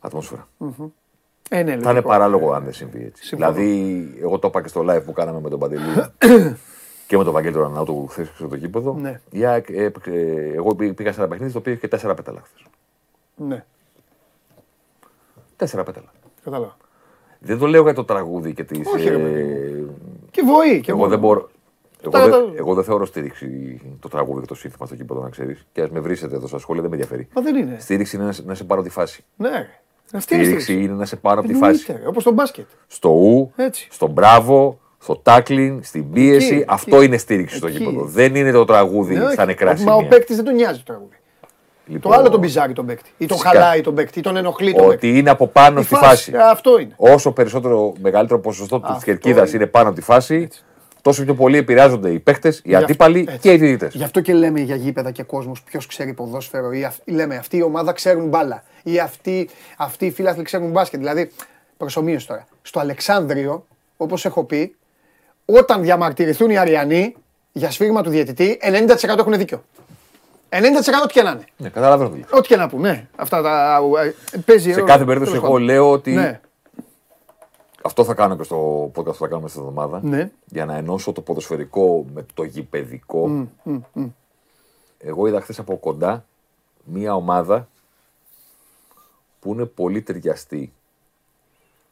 ατμόσφαιρα. Ε, ναι, Θα είναι λογικό. παράλογο αν δεν συμβεί έτσι. Συμφωνώ. Δηλαδή, εγώ το είπα και στο live που κάναμε με τον Παντελή <coughs> και με τον Βαγγέλη τον Ανάουτο χθε στο το γήπεδο. Ναι. Η ΑΕΚ έπαιξε- εγώ πή- πήγα σε ένα παιχνίδι το οποίο είχε και τέσσερα πέταλα χθες. Ναι, Τέσσερα πέταλα. κατάλαβα. Δεν το λέω για το τραγούδι και τις... Όχι, ρε ε, παιδί Και βοή. Και εγώ μόνο. δεν μπορώ. Εγώ, Τα- δεν, τα- εγώ δεν θεωρώ στήριξη το τραγούδι και το σύνθημα στο κήπεδο, να ξέρεις. Και ας με βρίσετε εδώ στα σχόλια, δεν με ενδιαφέρει. Μα δεν είναι. Στήριξη είναι να, σε- να σε πάρω τη φάση. Ναι. Ρε. Αυτή είναι η Στήριξη στήριξη. είναι να σε πάρω από τη φάση. Όπως το μπάσκετ. Στο ου, Έτσι. στο μπράβο, στο τάκλινγκ, στην πίεση. Εκεί, αυτό εκεί. είναι στήριξη στο Εκεί. δεν Δεν είναι το τραγούδι Ναι, όχι. στα νεκρά Μα ο σημεία. παίκτης δεν τον νοιάζει το τραγούδι. Λοιπόν, Το άλλο τον πιζάρει τον παίκτη. Ή τον Φυσικά. χαλάει τον παίκτη. Ή τον ενοχλεί τον παίκτη. Ότι είναι από πάνω Η στη φάση. Αυτό είναι. Όσο περισσότερο μεγαλύτερο ποσοστό της Αυτό κερκίδας είναι. είναι πάνω από τη φάση, τόσο πιο πολύ επηρεάζονται οι παίχτε, οι αντίπαλοι έτσι. και οι διαιτητές. Γι' αυτό και λέμε για γήπεδα και κόσμος ποιος ξέρει ποδόσφαιρο. Ή αυ- λέμε αυτή η ομάδα ξέρουν μπάλα. Ή αυτοί, αυτοί οι φίλαθλοι ξέρουν μπάσκετ. Δηλαδή, προσωμείωση τώρα. Στο Αλεξάνδριο, όπως έχω πει, όταν διαμαρτυρηθούν οι Αριανοί για σφύριγμα του διαιτητή, 90% έχουν δίκιο. 90% ό,τι και να είναι. Ναι, καταλαβαίνω. τι λες. Ό,τι και να πούν, ναι. Αυτά τα. ε, Παίζει Σε ρόλο. κάθε περίπτωση, Τέλος εγώ πάντων. λέω ότι Ναι, αυτό θα κάνω και στο podcast που θα κάνουμε αυτή την εβδομάδα. Ναι. Για να ενώσω το ποδοσφαιρικό με το γηπαιδικό. Εγώ είδα χθες από κοντά μία ομάδα που είναι πολύ ταιριαστή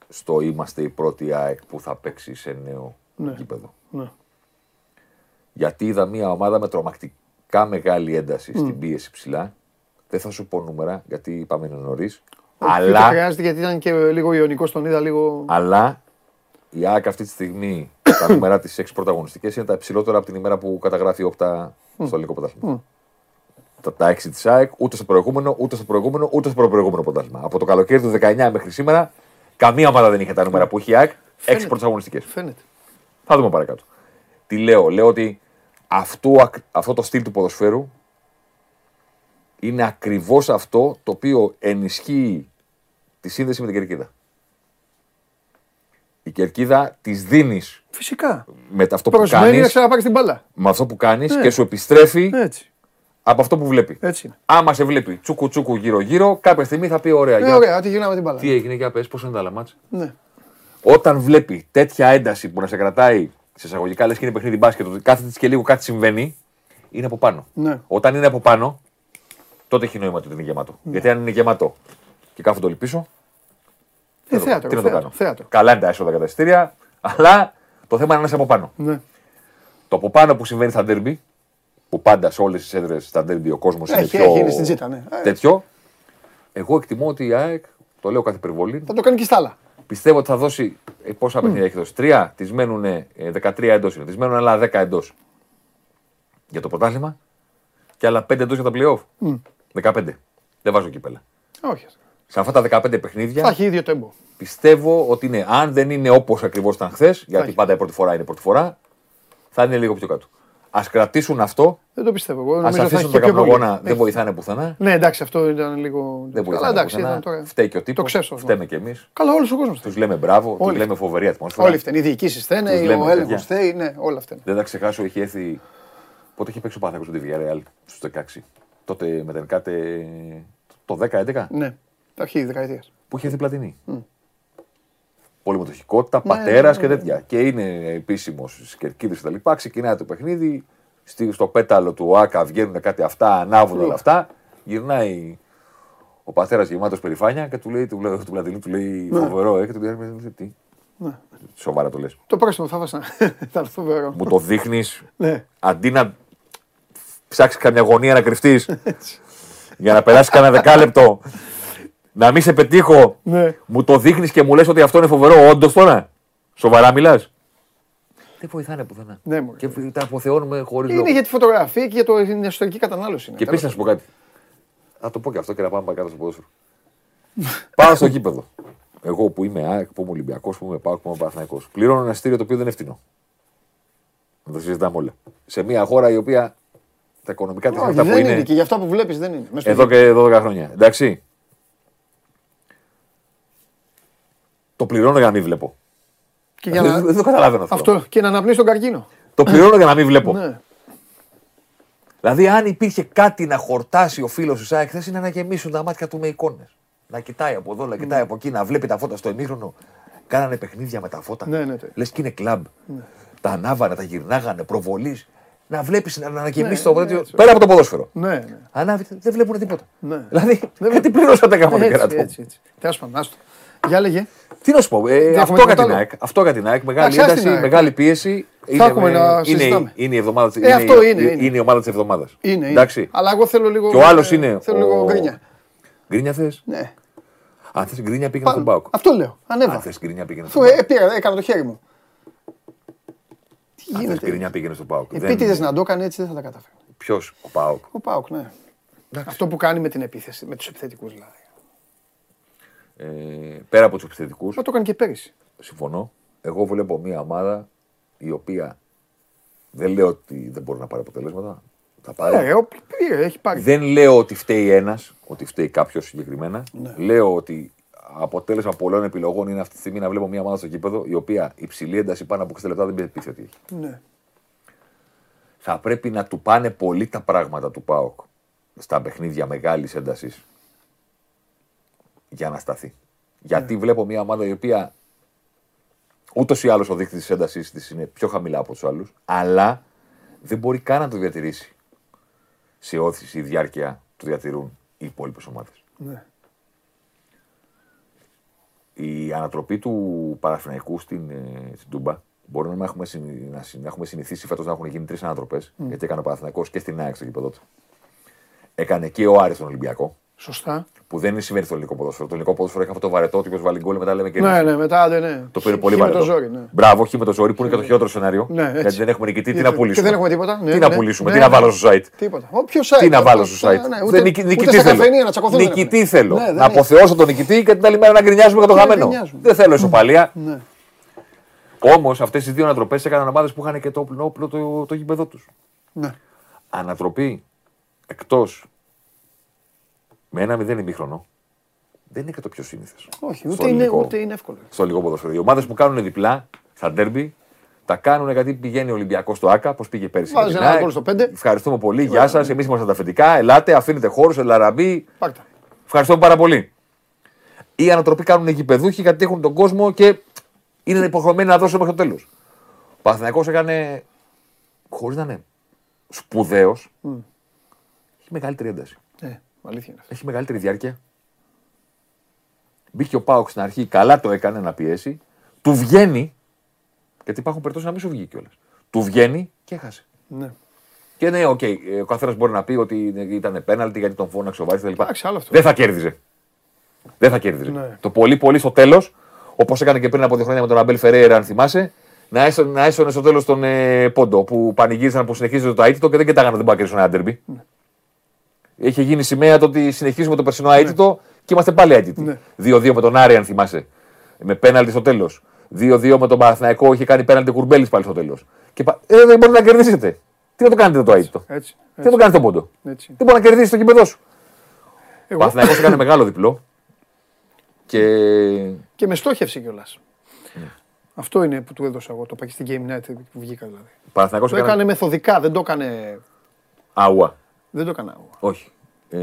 στο είμαστε η πρώτη ΑΕΚ που θα παίξει σε νέο γήπεδο. ναι. Γιατί είδα μία ομάδα με τρομακτικά μεγάλη ένταση στην πίεση ψηλά, Δεν θα σου πω νούμερα γιατί πάμε νωρίς. Αλλά. χρειάζεται γιατί ήταν και λίγο ιονικό, τον είδα λίγο. Αλλά η ΑΕΚ αυτή τη στιγμή <clears throat> τα νούμερα της 6 πρωταγωνιστικές είναι τα υψηλότερα από την ημέρα που καταγράφει η Όπτα στο ελληνικό πρωτάθλημα. Τα, τα 6 της ΑΕΚ ούτε στο προηγούμενο, ούτε στο προηγούμενο, ούτε στο προηγούμενο πρωτάθλημα. Από το καλοκαίρι του 19 μέχρι σήμερα, καμία ομάδα δεν είχε τα νούμερα που έχει η ΑΕΚ. 6 πρωταγωνιστικές. Φαίνεται. Θα δούμε παρακάτω. Τι λέω, λέω ότι αυτό, αυτό το στυλ του ποδοσφαίρου είναι ακριβώς αυτό το οποίο ενισχύει τη σύνδεση με την κερκίδα. Η κερκίδα της δίνεις. Φυσικά. Με αυτό που κάνεις. να ξαναπάρεις την μπάλα. Με αυτό που κάνεις ναι. και σου επιστρέφει Έτσι. από αυτό που βλέπει. Έτσι είναι. Άμα σε βλέπει τσούκου τσούκου γύρω-γύρω, κάποια στιγμή θα πει: Ωραία, ε, για... ωραία, τι γυρνάμε την μπάλα. Τι έγινε, για πες, πώς είναι τα άλλα Ναι. Όταν βλέπει τέτοια ένταση που να σε κρατάει σε εισαγωγικά λες και είναι παιχνίδι μπάσκετ, κάθε της και λίγο κάτι συμβαίνει, είναι από πάνω. Ναι. Όταν είναι από πάνω, τότε έχει νόημα ότι είναι γεμάτο. Ναι. Γιατί αν είναι γεμάτο και κάθονται όλοι πίσω. Ε, θέατρο, τι να το κάνω. Θέατρο. Καλά είναι τα έσοδα κατά αλλά το θέμα είναι να είσαι από πάνω. Ναι. Το από πάνω που συμβαίνει στα ντέρμπι, που πάντα σε όλες τις έδρες στα ντέρμπι ο κόσμος είναι πιο. Έχει, είναι στην τζίτα, ναι. Ε. Τέτοιο. Εγώ εκτιμώ ότι η ΑΕΚ, το λέω κάθε υπερβολή. Θα το κάνει και στα άλλα. Πιστεύω ότι θα δώσει. Ε, πόσα mm. παιχνίδια έχει δώσει. Τρία τη μένουν 13 εντός. Τη μένουν άλλα 10 εντός για το πρωτάθλημα και άλλα 5 εντός για τα playoff. Mm. 15. Δεν βάζω κύπελα. Όχι. Σε αυτά τα 15 παιχνίδια. Θα έχει ίδιο τέμπο. Πιστεύω ότι είναι, αν δεν είναι όπως ακριβώς ήταν χθες, γιατί πάντα η πρώτη φορά είναι η πρώτη φορά, θα είναι λίγο πιο κάτω. Α κρατήσουν αυτό. Δεν το πιστεύω. Εγώ Α αφήσουν τον καπνογόνα. Δεν βοηθάνε πουθενά. Ναι, εντάξει, αυτό ήταν λίγο. Δεν βοηθάνε. Εντάξει, πουθενά. Τώρα... Φταίει και ο τύπος. Φταίμε κι εμείς. Καλά, όλος ο κόσμος. Τους λέμε μπράβο, τους λέμε φοβερή ατμόσφαιρα. Όλοι φταίνουν. Οι διοικήσεις φταίνε, ο έλεγχος φταίει. Ναι, όλα φταίνε. Δεν θα ξεχάσω, έχει έρθει. Πότε είχε παίξει ο Πάθακο του Villarreal στους 16. Τότε με την κάτε. Το 10-11. Ναι, τα αρχή δεκαετίας. Που είχε έρθει πλατινή. Mm. Πολυμετοχικότητα, ναι, πατέρας ναι, και ναι, τέτοια. Και είναι επίσημος στις κερκίδες κτλ. Ξεκινάει το παιχνίδι στο πέταλο του ΆΚΑ βγαίνουν κάτι αυτά, ανάβουν όλα αυτά. Γυρνάει ο πατέρας γεμάτος περηφάνεια και του λέει του, του, του, του λέει ναι. φοβερό, ε, και του λέει τι. Ναι. Σοβαρά το λες. Το πρόστιμο θα βάζα. <laughs> θα φοβερό. Μου το δείχνεις ναι. αντί να ψάξεις καμιά γωνία να κρυφτείς για να περάσεις κανένα δεκάλεπτο <laughs> να μην σε πετύχω, ναι. μου το δείχνεις και μου λες ότι αυτό είναι φοβερό, όντως τώρα. Σοβαρά μιλάς δεν βοηθάνε πουθενά. Ναι, και τα αποθεώνουμε χωρίς λόγο. Είναι για τη φωτογραφία και για την εσωτερική κατανάλωση. Και επίσης να σου πω κάτι. Θα το πω και αυτό και να πάμε κάτω στο ποδόσφαιρο. <laughs> Πάω στο γήπεδο. Εγώ που είμαι ΑΕΚ, που είμαι Ολυμπιακός, που είμαι ΠΑΟΚ, που είμαι Παναθυναϊκό. Πληρώνω ένα στήριο το οποίο δεν είναι φτηνό. Να το συζητάμε όλα. Σε μια χώρα η οποία τα οικονομικά της αυτά που είναι. Και για αυτά που βλέπεις δεν είναι. Εδώ και 12 χρόνια. Εντάξει. Το πληρώνω για να μην βλέπω. Και για να... Δεν το καταλαβαίνω αυτό. αυτό. Και να αναπνεί τον καρκίνο. Το πληρώνω για να μην βλέπω. ναι. Δηλαδή, αν υπήρχε κάτι να χορτάσει ο φίλος του ΣΑΕΚ, χθε είναι να γεμίσουν τα μάτια του με εικόνες. Να κοιτάει από εδώ, να κοιτάει ναι. από εκεί, να βλέπει τα φώτα στο εμίχρονο. Κάνανε παιχνίδια με τα φώτα. Ναι, ναι, Λες και είναι κλαμπ. Ναι. Τα ανάβανε, τα γυρνάγανε, προβολής. Να βλέπεις να ανακοιμήσει ναι, το ναι, Πέρα από το ποδόσφαιρο. Ναι, ναι. Ανάβει, δεν βλέπουν τίποτα. Ναι. Δηλαδή, γιατί πληρώσατε κάποτε κερατό. Έτσι, έτσι. Τέλος πάντων, Για λέγε. Τι να σου πω, ε, αυτό, για την ΑΕΚ, αυτό για την ΑΕΚ. Μεγάλη ένταση, μεγάλη πίεση. Θα έχουμε να είναι, είναι, η εβδομάδα, ε, αυτό είναι, είναι, είναι, η ομάδα της εβδομάδας. Είναι, είναι. Αλλά εγώ θέλω λίγο. Και ο άλλος είναι. Θέλω ο... λίγο γκρίνια. Γκρίνια θες; Ναι. Αν θες γκρίνια πήγαινε στον Πάουκ. Αυτό λέω. Ανέβα. Αν θες γκρίνια πήγαινε στον Πάουκ. Ε, πήγα, έκανα το χέρι μου. Αν θες γκρίνια πήγαινε στον Πάουκ. Επίτηδες να το έκανε έτσι δεν θα τα καταφέρει. Ποιος, ο Πάουκ. Ο Πάουκ, ναι. Αυτό που κάνει με την επίθεση, με τους επιθετικούς δηλαδή. Ε, πέρα από τους επιθετικούς. Μα το έκανε και πέρυσι. Συμφωνώ. Εγώ βλέπω μια ομάδα η οποία δεν λέω ότι δεν μπορεί να πάρει αποτελέσματα. Θα πάρει. Ε, πήρε, έχει πάρει. Δεν λέω ότι φταίει ένας, ότι φταίει κάποιος συγκεκριμένα. Ναι. Λέω ότι αποτέλεσμα πολλών επιλογών είναι αυτή τη στιγμή να βλέπω μια ομάδα στο κήπεδο η οποία υψηλή ένταση πάνω από 60 λεπτά δεν πείθει ότι έχει. Ναι. Θα πρέπει να του πάνε πολύ τα πράγματα του ΠΑΟΚ στα παιχνίδια μεγάλης έντασης για να σταθεί. Γιατί ναι. βλέπω μια ομάδα η οποία ούτως ή άλλως ο δείκτης της έντασής της είναι πιο χαμηλά από τους άλλους, αλλά δεν μπορεί καν να το διατηρήσει σε όθηση ή διάρκεια του διατηρούν οι υπόλοιπες ομάδες. Ναι. Η ανατροπή του Παραφυναϊκού στην, ε, στην Τούμπα μπορεί να έχουμε, να έχουμε συνηθίσει φέτος να έχουν γίνει τρεις ανατροπές, mm. γιατί έκανε ο Παναθηναϊκός και στην ΑΕΚ στο γήπεδο του. έκανε και ο Άρης τον Ολυμπιακό. Σωστά. Που δεν είναι συμβαίνει στο ελληνικό ποδόσφαιρο. Το ελληνικό ποδόσφαιρο έχει αυτό το βαρετό, ότι βάλει γκολ μετά λέμε και Ναι, ναι, μετά δεν ναι. Το πήρε πολύ βαρετό. ζόρι, ναι. Μπράβο, όχι με το ζόρι που είναι και το χειρότερο σενάριο. Ναι, γιατί δεν έχουμε νικητή, τι να Και πουλήσουμε; δεν έχουμε τίποτα. Ναι, Τι ναι, να πουλήσουμε, ναι, τι να ναι. βάλω στο site; Τίποτα. Όποιος site. Τι να βάλω αυτό, στο site; ναι, ναι, Δεν ούτε- νικη- ούτε νικητή στα θέλω. καφενεία να τσακωθούν δεν Νικητή έχουμε. θέλω. Ναι, δεν Να είναι. αποθεώσω τον νικητή και την άλλη μέρα να γκρινιάζουμε για το Ναι, χαμένο. γκρινιάζουμε. Δεν θέλω ισοπαλία. Ναι. Όμως αυτές οι δύο ανατροπές έκαναν ομάδες που είχαν και το όπλο, όπλο το, το γήπεδο τους. Ναι. Ανατροπή εκτός με ένα μηδέν ημίχρονο δεν είναι και το πιο σύνηθες. Όχι, ούτε είναι, ούτε είναι εύκολο. Στο ελληνικό ποδόσφαιρο. Οι ομάδες που κάνουν διπλά στα ντέρμπι τα κάνουν γιατί πηγαίνει ο Ολυμπιακός στο ΑΚΑ, πώς πήγε πέρσι. Βάζει με την ένα ΑΕΚ. γκολ στο πέντε. Ευχαριστούμε πολύ. Γεια σας. Εμείς είμαστε τα αφεντικά. Ελάτε, αφήνετε χώρους, ελαραμπή. Πάρτα. Ευχαριστούμε πάρα πολύ. Οι ανατροπή κάνουν οι γηπεδούχοι γιατί έχουν τον κόσμο και είναι υποχρεωμένοι να δώσουν μέχρι το τέλος. Ο Παναθηναϊκός έκανε. χωρίς να είναι σπουδαίος. Έχει μεγαλύτερη ένταση. Ναι, αλήθεια είναι αυτό. Έχει μεγαλύτερη διάρκεια. Μπήκε ο ΠΑΟΚ στην αρχή, καλά το έκανε να πιέσει. Του βγαίνει. Γιατί υπάρχουν περιπτώσεις να μην σου βγει κιόλας. Του βγαίνει και έχασε. Ναι. Και ναι, οκ, ο καθένας μπορεί να πει ότι ήταν πέναλτι γιατί τον φώναξε ο VAR κτλ. Εντάξει, άλλο αυτό. Δεν θα κέρδιζε. Δεν θα κέρδιζε. Ναι. Το πολύ πολύ στο τέλος, όπως έκανε και πριν από δύο χρόνια με τον Αμπέλ Φερέιρα, αν θυμάσαι, να έσωνε, να έσωνε στο τέλος τον ε, πόντο που πανηγύρισαν που συνεχίζεται το αίτητο και δεν κοιτάγανε δεν μπορεί να κερδίσουν ένα ντέρμπι. Ναι. Είχε γίνει σημαία το ότι συνεχίζουμε το περσινό αίτητο και είμαστε πάλι αίτητοι. Ναι. 2-2 με τον Άρη, αν θυμάσαι. Με πέναλτι στο τέλος. 2-2 με τον Παναθηναϊκό, είχε κάνει πέναλτι κουρμπέλης πάλι στο τέλος. Και πα... ε, δεν μπορείτε να κερδίσετε. Τι να το κάνετε το αίτητο. Έτσι. Τι να το κάνετε το πόντο. έτσι. Δεν μπορεί να κερδίσει το κήπεδο σου. Ο Εγώ... Παναθηναϊκός έκανε <laughs> μεγάλο διπλό. Και Και με στόχευση κιόλας. Ναι. Αυτό είναι που του έδωσα εγώ, το πάει στην Game Night που βγήκα δηλαδή. ο Παναθηναϊκός Το έκανε. έκανε μεθοδικά, δεν το έκανε. Αουα. Δεν το έκανα εγώ. Όχι. Ε,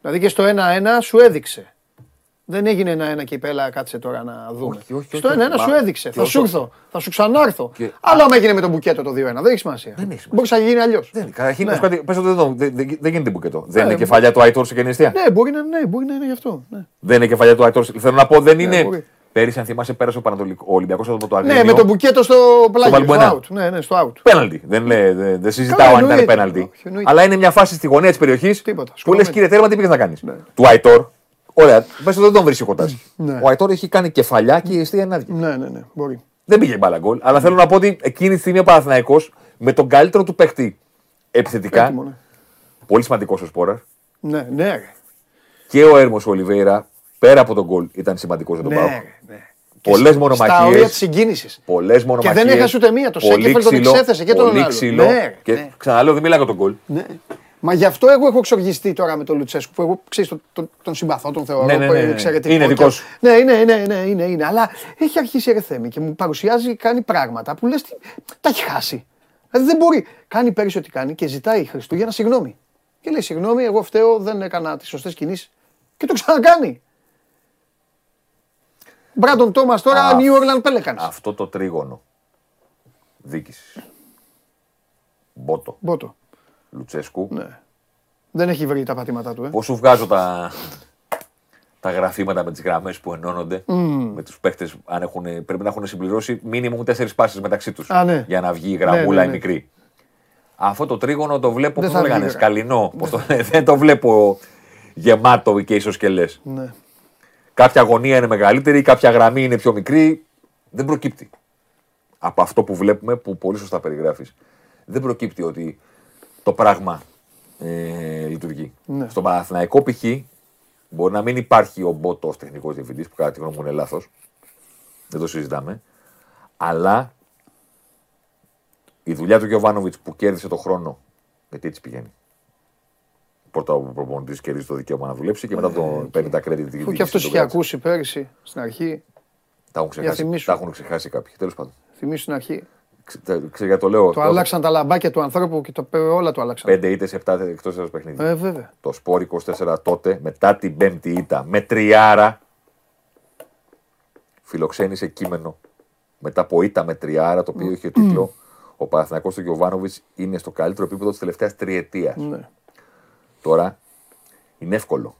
Δηλαδή και στο 1-1 σου έδειξε. Δεν έγινε ένα-ένα και είπε, έλα κάτσε τώρα να δούμε. Όχι, όχι, στο όχι, 1-1 μα- σου έδειξε. και Θα όσο- σου έρθω, θα σου ξανάρθω. Και- Αλλά άμα έγινε με τον μπουκέτο το 2-1, δεν έχει σημασία. Δεν έχει σημασία. Μπορεί να γίνει αλλιώς. δεν, καταρχήν, Ναι. ναι. κάτι, πες ότι δεν, το- δεν, δεν, δεν γίνεται μπουκετό. Δεν Ναι, είναι κεφαλιά του Άιτορ σε γεννηστία. Ναι, μπορεί να, ναι, μπορεί να είναι γι' αυτό. Ναι, Δεν είναι κεφαλιά του Άιτορ. Θέλω να πω, δεν είναι. Μπορεί. Πέρυσι, αν θυμάσαι, πέρασε ο, Πανατολικ- ο Ολυμπιακός από το ναι Αγρίνιο. με τον μπουκέτο στο πλάγιο. Στο, Βαλμπουενά. out. Ναι, ναι, στο out. Πέναλτι. Δεν, λέει, δεν, δεν συζητάω Καλά, αν ήταν εννοείται. πέναλτι. Όχι, εννοείται. Αλλά είναι μια φάση στη γωνία της περιοχής Τίποτα, που λες, σκοτωμένη. κύριε Τέρμα, τι πήγες να κάνεις; Ναι. Του Άιτορ. Ωραία, πες ότι δεν τον βρίσκει ο κοντάς. Ναι. Ο Άιτορ έχει κάνει κεφαλιά και η αιστεία είναι άδεια. Ναι, ναι, ναι, μπορεί. Δεν πήγε μπάλα γκολ. Αλλά θέλω να πω ότι εκείνη τη στιγμή ο Παναθηναϊκός με τον καλύτερο του παίχτη επιθετικά. Έτοιμο, ναι. Πολύ σημαντικός ο Σπόρα. Ναι, ναι, ρε. Και ο Έρμος Ολιβέηρα πέρα από τον γκολ ήταν σημαντικός για τον Ναι, Πάο. ρε, ναι. Πολλές Στα όρια μονομαχίες. της συγκίνησης. Πολλές μονομαχίε. δεν έχασε ούτε μία. Το Σέκεφελ τον εξέθεσε και τον πολύ άλλο. ξύλο. Ναι, και ναι. ξαναλέω, δεν μιλάω για τον γκολ. Ναι. Μα γι' αυτό εγώ έχω εξοργιστεί τώρα με τον Λουτσέσκου που εγώ ξέρεις, τον, τον, τον συμπαθώ, τον θεωρώ Ναι, ναι, που ναι, ναι. εξαιρετικό. Είναι και- δικός σου. Ναι, είναι, είναι, είναι, είναι, είναι. Αλλά έχει αρχίσει η Θέμη και μου παρουσιάζει, κάνει πράγματα που λες τι, τα έχει χάσει. Δηλαδή δεν μπορεί. Κάνει πέρυσι ό,τι κάνει και ζητάει Χριστούγεννα συγγνώμη. Και λέει συγγνώμη, εγώ φταίω, δεν έκανα τις σωστές κινήσεις. Και το ξανακάνει. Μπράντον Τόμα τώρα, Α, New Orleans Pelicans. Αυτό το τρίγωνο διοίκησης. Μπότο, Μπότο. Λουτσέσκου. Ναι. Δεν έχει βρει τα πατήματά του, ε. Πώς σου βγάζω τα, τα γραφήματα με τις γραμμές που ενώνονται με τους παίχτες, αν έχουν, πρέπει να έχουν συμπληρώσει μήνυμου τέσσερις πάσει μεταξύ τους Α, ναι. για να βγει η γραμμούλα ναι, η ναι. μικρή. Αυτό το τρίγωνο το βλέπω, Δεν πώ θα το λέγανε, βγει, ρε. σκαλινό. Πώς το, δεν το βλέπω γεμάτο και ισοσκελέ. Ναι. Κάποια γωνία είναι μεγαλύτερη, κάποια γραμμή είναι πιο μικρή. Δεν προκύπτει. Από αυτό που βλέπουμε, που πολύ σωστά περιγράφεις, δεν προκύπτει ότι το πράγμα ε, λειτουργεί. Ναι. Στον Παναθηναϊκό π.χ. μπορεί να μην υπάρχει ο Μπότος ως τεχνικός διευθυντής, που κατά τη γνώμη μου είναι λάθος. Δεν το συζητάμε. Αλλά η δουλειά του Γιωβάνοβιτς που κέρδισε το χρόνο, γιατί έτσι πηγαίνει. Πρώτα ο προπονητής κερδίζει το δικαίωμα να δουλέψει και μετά τον παίρνει τα credit. Αφού και αυτός είχε ακούσει πέρυσι στην αρχή. Τα έχουν ξεχάσει, θυμίσου. τα έχουν ξεχάσει κάποιοι. Τέλος πάντων. Θυμίσου στην αρχή. Ξε- τε- Ξέρω γιατί το λέω. Το άλλαξαν τα λαμπάκια του ανθρώπου και το, όλα του άλλαξαν. Πέντε ήττες, επτά εκτός έδρα παιχνίδι. Ε, βέβαια. Το σπόρ 24 τότε, μετά την πέμπτη ήττα, με τριάρα. Φιλοξένησε κείμενο μετά από ήττα με τριάρα, το οποίο είχε τίτλο Ο Παναθηναϊκός του Γιωβάνοβιτς είναι στο καλύτερο επίπεδο της τελευταίας τριετίας. Ναι. Τώρα είναι εύκολο.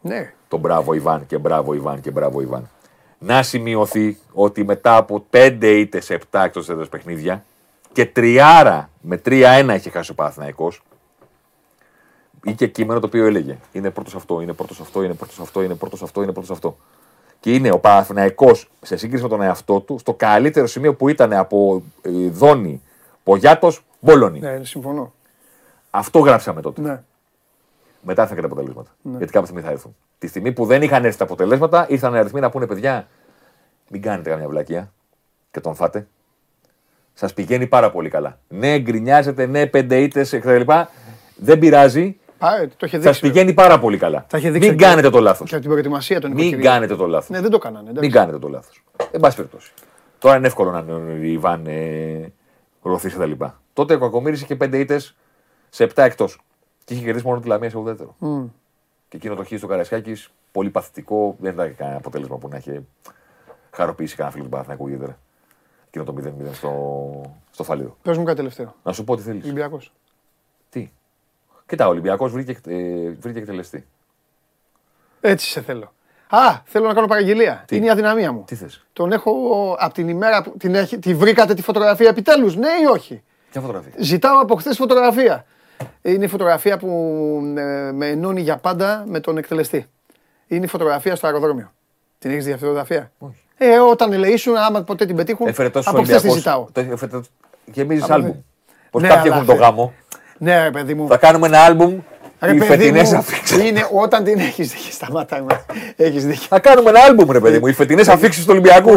Ναι. Το μπράβο Ιβάν και μπράβο Ιβάν και μπράβο Ιβάν. Να σημειωθεί ότι μετά από 5 είτε σε 7 εκτός έδρας παιχνίδια και τριάρα με 3-1 είχε χάσει ο Παναθηναϊκός, είχε κείμενο το οποίο έλεγε Είναι πρώτος αυτό, είναι πρώτος αυτό, είναι πρώτος αυτό, είναι πρώτος αυτό, είναι πρώτος αυτό. Και είναι ο Παναθηναϊκός σε σύγκριση με τον εαυτό του στο καλύτερο σημείο που ήταν από ε, Δόνη, Πογιάτος, Μπόλωνη. Ναι, συμφωνώ. Αυτό γράψαμε τότε. Ναι. Μετά θα τα αποτελέσματα. Ναι. Γιατί κάποια στιγμή θα έρθουν. Τη στιγμή που δεν είχαν έρθει τα αποτελέσματα, ήρθαν αριθμοί να πούνε παιδιά, μην κάνετε καμιά βλακεία και τον φάτε. Σας πηγαίνει πάρα πολύ καλά. Ναι, γκρινιάζετε, ναι, πέντε ήττες κτλ. Δεν πειράζει. Σας πηγαίνει πάρα πολύ καλά. Μην κάνετε το λάθος. Και την προετοιμασία των Μην κάνετε το λάθος. Ναι, δεν το κάνανε. Μην κάνετε το λάθος. Εν πάση περιπτώσει. Τώρα είναι εύκολο να είναι ο Ιβάν ε, Ροθή κτλ. Τότε ο Κακομήρη είχε πέντε ήττες σε 7 εκτός. Και είχε κερδίσει μόνο τη Λαμία σε ουδέτερο. Mm. Και εκείνο το χ του Καρασιάκη, πολύ παθητικό, δεν ήταν κανένα αποτέλεσμα που να είχε χαροποιήσει κανένα φίλο του Παναθηναϊκού ιδιαίτερα. Εκείνο το 0-0 στο, στο Φαλίδο. Πες μου κάτι τελευταίο. Να σου πω τι θέλεις. Ολυμπιακός. Τι; Κοίτα, ο Ολυμπιακός βρήκε, ε, βρήκε εκτελεστή. Έτσι σε θέλω. Α, θέλω να κάνω παραγγελία. Τι; Είναι η αδυναμία μου. Τι θες; Τον έχω από την ημέρα που την έχει, τη βρήκατε τη φωτογραφία επιτέλους, ναι ή όχι; Ποια φωτογραφία; Ζητάω από χθες φωτογραφία. Είναι η φωτογραφία που ε, με ενώνει για πάντα με τον εκτελεστή. Είναι η φωτογραφία στο αεροδρόμιο. Την έχεις δει αυτή τη φωτογραφία; Όχι. Ε, όταν ελεήσουν, άμα ποτέ την πετύχουν, από χθε τη ζητάω. Γεμίζεις άλμπουμ. Πώς ναι, κάποιοι έχουν το γάμο. Ναι, παιδί μου. Θα κάνουμε ένα άλμπουμ οι φετινές αφήξεις. Είναι όταν την έχεις δίκιο. Σταμάτα. Έχεις δίκιο. Θα κάνουμε ένα άλμπουμ, ρε παιδί μου. Οι φετινές αφήξεις του Ολυμπιακού.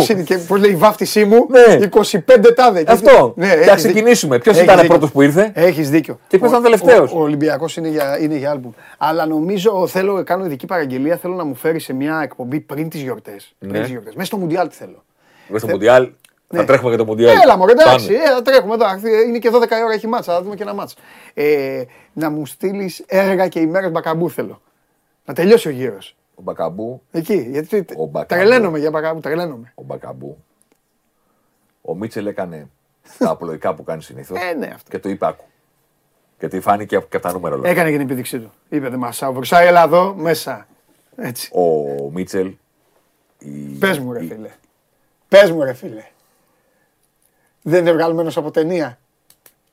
Πώς λέει η βάφτισή μου. Ναι. 25 τάδε. Αυτό. Ναι, θα ξεκινήσουμε. Ποιος ήταν πρώτος που ήρθε; Έχεις δίκιο. Και ποιος ήταν τελευταίος; Ο Ολυμπιακός είναι για, είναι για άλμπουμ. Αλλά νομίζω θέλω να κάνω ειδική παραγγελία. Θέλω να μου φέρει σε μια εκπομπή πριν τις γιορτές. Ναι. Μέσα στο Μουντιάλ τι θέλω. Μέσα στο Μουντιάλ ναι. Θα τρέχουμε και το Μουντιάλ. Έλα, μου εντάξει, ε, θα τρέχουμε εδώ. Είναι και 12 ώρα έχει μάτσα, θα δούμε και ένα μάτσα. Ε, να μου στείλεις έργα και ημέρες μπακαμπού θέλω. Να τελειώσει ο γύρος. Ο μπακαμπού. Εκεί, γιατί τρελαίνομαι για μπακαμπού, τρελαίνομαι. Ο μπακαμπού. Ο Μίτσελ έκανε τα απλοϊκά που κάνει συνήθως. Ε, ναι, αυτό. Και το είπε άκου. Γιατί φάνηκε από τα νούμερα. Έκανε και την επίδειξή του. Είπε δεν μα βρουσάει, έλα εδώ μέσα. Έτσι. Ο Μίτσελ. Η... Πες μου, ρε φίλε. Πες μου, ρε φίλε. Δεν είναι βγαλμένο από ταινία.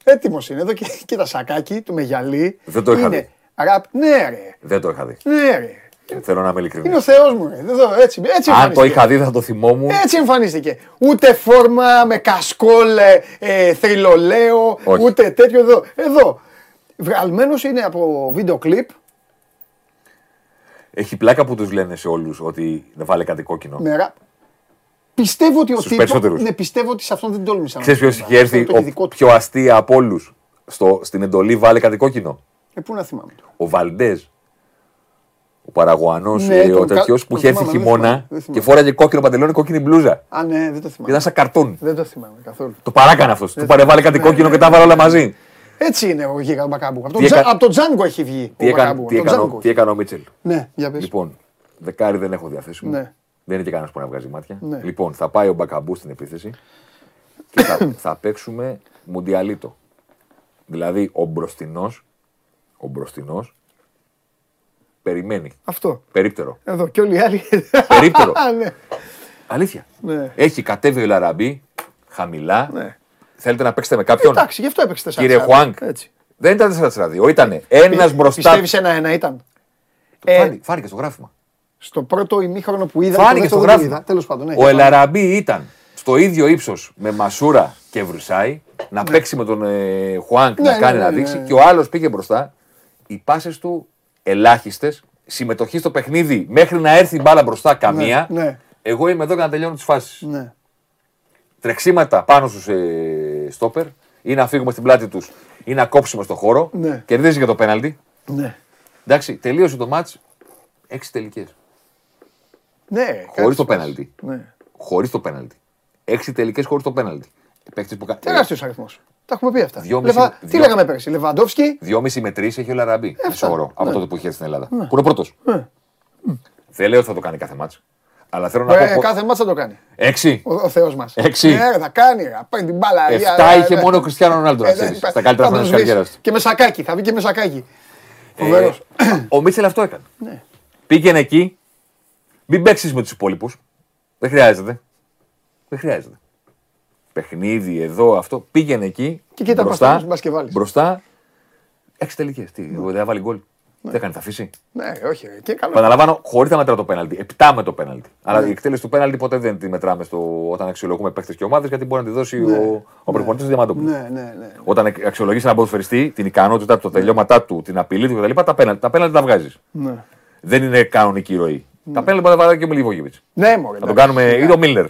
Έτοιμος είναι. Εδώ και κοίτα σακάκι του με γυαλί. Δεν το είχα δει. Ραπ... Ναι, ρε. Δεν το είχα δει. Ναι, ρε. Θέλω να είμαι ειλικρινής. Είναι ο Θεός μου. Εδώ, έτσι, έτσι Αν το είχα δει, θα το θυμόμουν. Έτσι εμφανίστηκε. Ούτε φόρμα με κασκόλ, ε, θρυλολέο, ούτε τέτοιο εδώ. Εδώ. Βγαλμένος είναι από βίντεο κλιπ. Έχει πλάκα που τους λένε σε όλους ότι δεν βάλε κάτι κόκκινο. Ναι, Πιστεύω ότι ο τύπο. Ναι, πιστεύω ότι σε αυτόν δεν τόλμησα. Ξέρεις ποιος έχει έρθει ο πιο αστεία από όλους στην εντολή, βάλε κάτι κόκκινο; Ε, πού να θυμάμαι. Ο Βαλντές. Ο Παραγουανό, ναι, ε, ο τέτοιος που είχε έρθει χειμώνα και φόραγε κόκκινο παντελόνι, κόκκινη μπλούζα. Α, ναι, δεν το θυμάμαι. Ήταν σαν καρτούν. Δεν το θυμάμαι καθόλου. Το παράκανε αυτός. Του παρεβάλε κάτι ναι, κόκκινο ναι, και τα βάλε όλα μαζί. Έτσι είναι ο Γίγα Μπακάμπου. Από τον Τζάνγκο έχει βγει. Τι έκανε ο Μίτσελ. Ναι, για πες. Λοιπόν, δεκάρι δεν έχω διαθέσιμο. Δεν είναι και κανένας που να βγάζει μάτια. Ναι. Λοιπόν, θα πάει ο Μπακαμπού στην επίθεση και θα, <coughs> θα παίξουμε Μουντιαλίτο. Δηλαδή ο μπροστινός, ο μπροστινός, περιμένει. Αυτό. Περίπτερο. Εδώ και όλοι οι άλλοι. Περίπτερο. <laughs> ναι. Αλήθεια. Ναι. Έχει κατέβει ο Λαραμπή χαμηλά. Ναι. Θέλετε να παίξετε με κάποιον; Εντάξει, γι' αυτό έπαιξε 4 Κύριε Χουάνκ. Δεν ήταν 4-4-2. Ήταν ένας μπροστά. Πιστεύεις ένα-ένα ήταν. Ε, φάνηκε στο γράφημα στο πρώτο ημίχρονο που είδα. Φάνηκε στο γράφημα. Τέλος πάντων, ναι, ο Ελαραμπή ήταν στο ίδιο ύψος με Μασούρα και Βρουσάη να ναι. παίξει με τον ε, Χουάνκ να ναι, κάνει ναι, να δείξει και ο άλλος πήγε μπροστά. Οι πάσες του ελάχιστες. Συμμετοχή στο παιχνίδι μέχρι να έρθει η μπάλα μπροστά καμία. Εγώ είμαι εδώ για να τελειώνω τις φάσεις. Τρεξίματα πάνω στους ε, στόπερ ή να φύγουμε στην πλάτη τους ή να κόψουμε στο χώρο. Κερδίζει για το πέναλτι. Εντάξει, τελείωσε το μάτς. Έξι τελικές. Ναι, χωρίς το πέναλτι. Ναι. Χωρίς το πέναλτι. Έξι τελικές χωρίς το πέναλτι. Τεράστιο αριθμό. Τα έχουμε πει αυτά. Λεβα... Τι λέγαμε πέρσι, Λεβαντόφσκι; Δυόμιση με τρεις έχει ο Λαραμπή. Ε, σοβαρό. Από ναι. τότε που είχε στην Ελλάδα. Ναι. Που είναι πρώτος. Ναι. Δεν λέω ότι θα το κάνει κάθε μάτσα. Αλλά θέλω να ε, πω. Κάθε μάτσα θα το κάνει. Έξι. Ο, ο Θεός μας. Έξι. Ναι, θα κάνει. Θα παίρνει την μπάλα. Εφτά είχε μόνο ο Κριστιανό Ρονάλντο. Στα καλύτερα χρόνια της καριέρας του. Και με σακάκι. Θα βγει και με σακάκι. Ε, ο Μίτσελ αυτό έκανε. Πήγαινε εκεί, μην παίξεις με τους υπόλοιπους. Δεν χρειάζεται. Δεν χρειάζεται. Παιχνίδι εδώ, αυτό. Πήγαινε εκεί. Και κοίτα μπροστά. Μπροστά. μπροστά. Έξι τελικές. Τι, ναι. δεν βάλει γκολ. Δεν κάνει, θα αφήσει. Ναι, όχι. Και καλό. Παναλαμβάνω, χωρίς να μετρά το πέναλτι. Επτά με το πέναλτι. Αλλά η εκτέλεση του πέναλτι ποτέ δεν τη μετράμε στο, όταν αξιολογούμε παίχτε και ομάδες γιατί μπορεί να τη δώσει ο, ο προπονητής του Διαμαντόπουλου. Ναι, ναι, ναι. Όταν αξιολογείς έναν ποδοσφαιριστή, την ικανότητά του, τα τελειώματά του, την απειλή του κτλ. Τα πέναλτι τα, πέναλτι τα βγάζεις. Ναι. Δεν είναι κανονική ροή. Τα πέναλτι μπορεί να τα βάλει και ο Μιλιβόγεβιτς. Ναι, μωρέ. Να τον κάνουμε ή το Μίλλερ.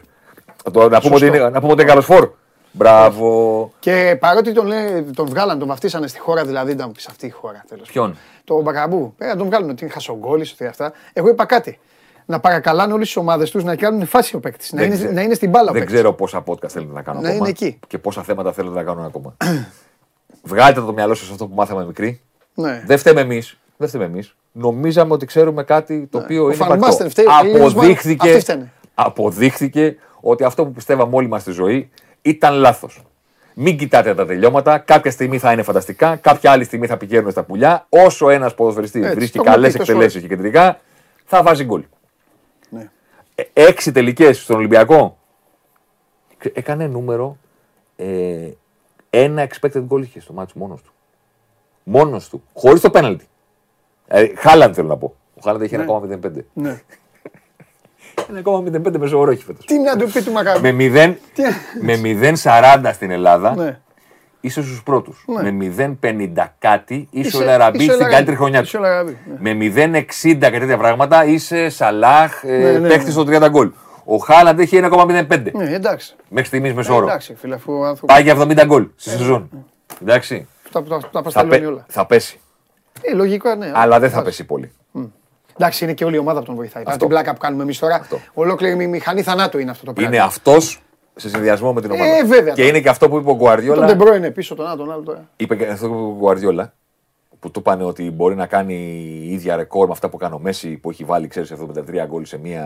Να πούμε ότι είναι, να πούμε ότι είναι καλός φόρ. Μπράβο. Και παρότι τον, λέει, τον βγάλαν, τον βαφτίσανε στη χώρα, δηλαδή ήταν σε αυτή η χώρα. Τέλος. Ποιον; Τον Μπακαμπού. Ε, να τον βγάλουν ότι είναι χασογκόλη, ότι αυτά. Εγώ είπα κάτι. Να παρακαλάνε όλες τις ομάδες τους να κάνουν φάση ο παίκτης. Να, είναι, να είναι στην μπάλα ο Δεν ξέρω πόσα podcast θέλετε να κάνω Να ακόμα. είναι εκεί. Και πόσα θέματα θέλετε να κάνουν ακόμα. <clears throat> Βγάλετε το μυαλό σας αυτό που μάθαμε μικρή. Ναι. Δεν φταίμε εμείς. Δεν φταίμε εμείς. Νομίζαμε ότι ξέρουμε κάτι το οποίο είναι Φαν υπαρκτό. Μπάστεν φταίει, ο Κλίνσμαν, αυτοί Αποδείχθηκε, φταίνε. αποδείχθηκε ότι αυτό που πιστεύαμε όλοι μας στη ζωή ήταν λάθος. Μην κοιτάτε τα τελειώματα. Κάποια στιγμή θα είναι φανταστικά, κάποια άλλη στιγμή θα πηγαίνουν στα πουλιά. Όσο ένας ποδοσφαιριστής Έτσι, βρίσκει το έχουμε καλές πει τόσες εκτελέσει και κεντρικά, θα βάζει γκολ. Ναι. Ε, έξι τελικές στον Ολυμπιακό. Ξε- Έκανε νούμερο. Ε, ένα expected goal είχε στο μάτσο μόνος του. Μόνος του. Χωρίς το πέναλτι. Ε, Χάλαντ θέλω να πω. Ο Χάλαντ έχει 1,05. Ναι. 1,05 μεσόωρο <laughs> έχει φέτος. Τι να του πει του Μακαμπού. Με 0 με 0,40 στην Ελλάδα Ναι. είσαι στους πρώτους. Ναι. Με 0,50 κάτι είσαι Είσαι- ο Λαραμπή είσαι ο στην Λαραμπή. καλύτερη χρονιά Είσαι του. ο Λαραμπή, ναι. Με 0,60 και τέτοια πράγματα είσαι Σαλάχ, ε, Ναι, ναι, παίχτη ναι. στο 30 γκολ. Ο Χάλαντ έχει 1,05 Ναι, εντάξει. μέχρι στιγμής Ε, μεσόωρο. Εντάξει, φίλε, αφού ο άνθρωπος Πάει για 70 γκολ στη σεζόν. Εντάξει. τα, τα, τα Θα, προσταλώνει πέ- όλα. θα πέσει. Ε, λογικό, ναι. Αλλά δεν θα Εντάξει. πέσει πολύ. Εντάξει, είναι και όλη η ομάδα που τον βοηθάει. Αυτή την πλάκα που κάνουμε εμείς τώρα. Αυτό. Ολόκληρη μη- μηχανή θανάτου είναι αυτό το πράγμα. Είναι αυτός σε συνδυασμό με την ομάδα. Ε, βέβαια, Και τώρα. είναι και αυτό που είπε ο Τον Γκουαρδιόλα. Ντεμπρό είναι πίσω τον άλλο, τον άλλο τώρα. Είπε και αυτό που είπε ο Γκουαρδιόλα. Που του είπανε ότι μπορεί να κάνει ίδια ρεκόρ με αυτά που κάνει ο Μέση που έχει βάλει, ξέρεις, 73 γκολ σε μία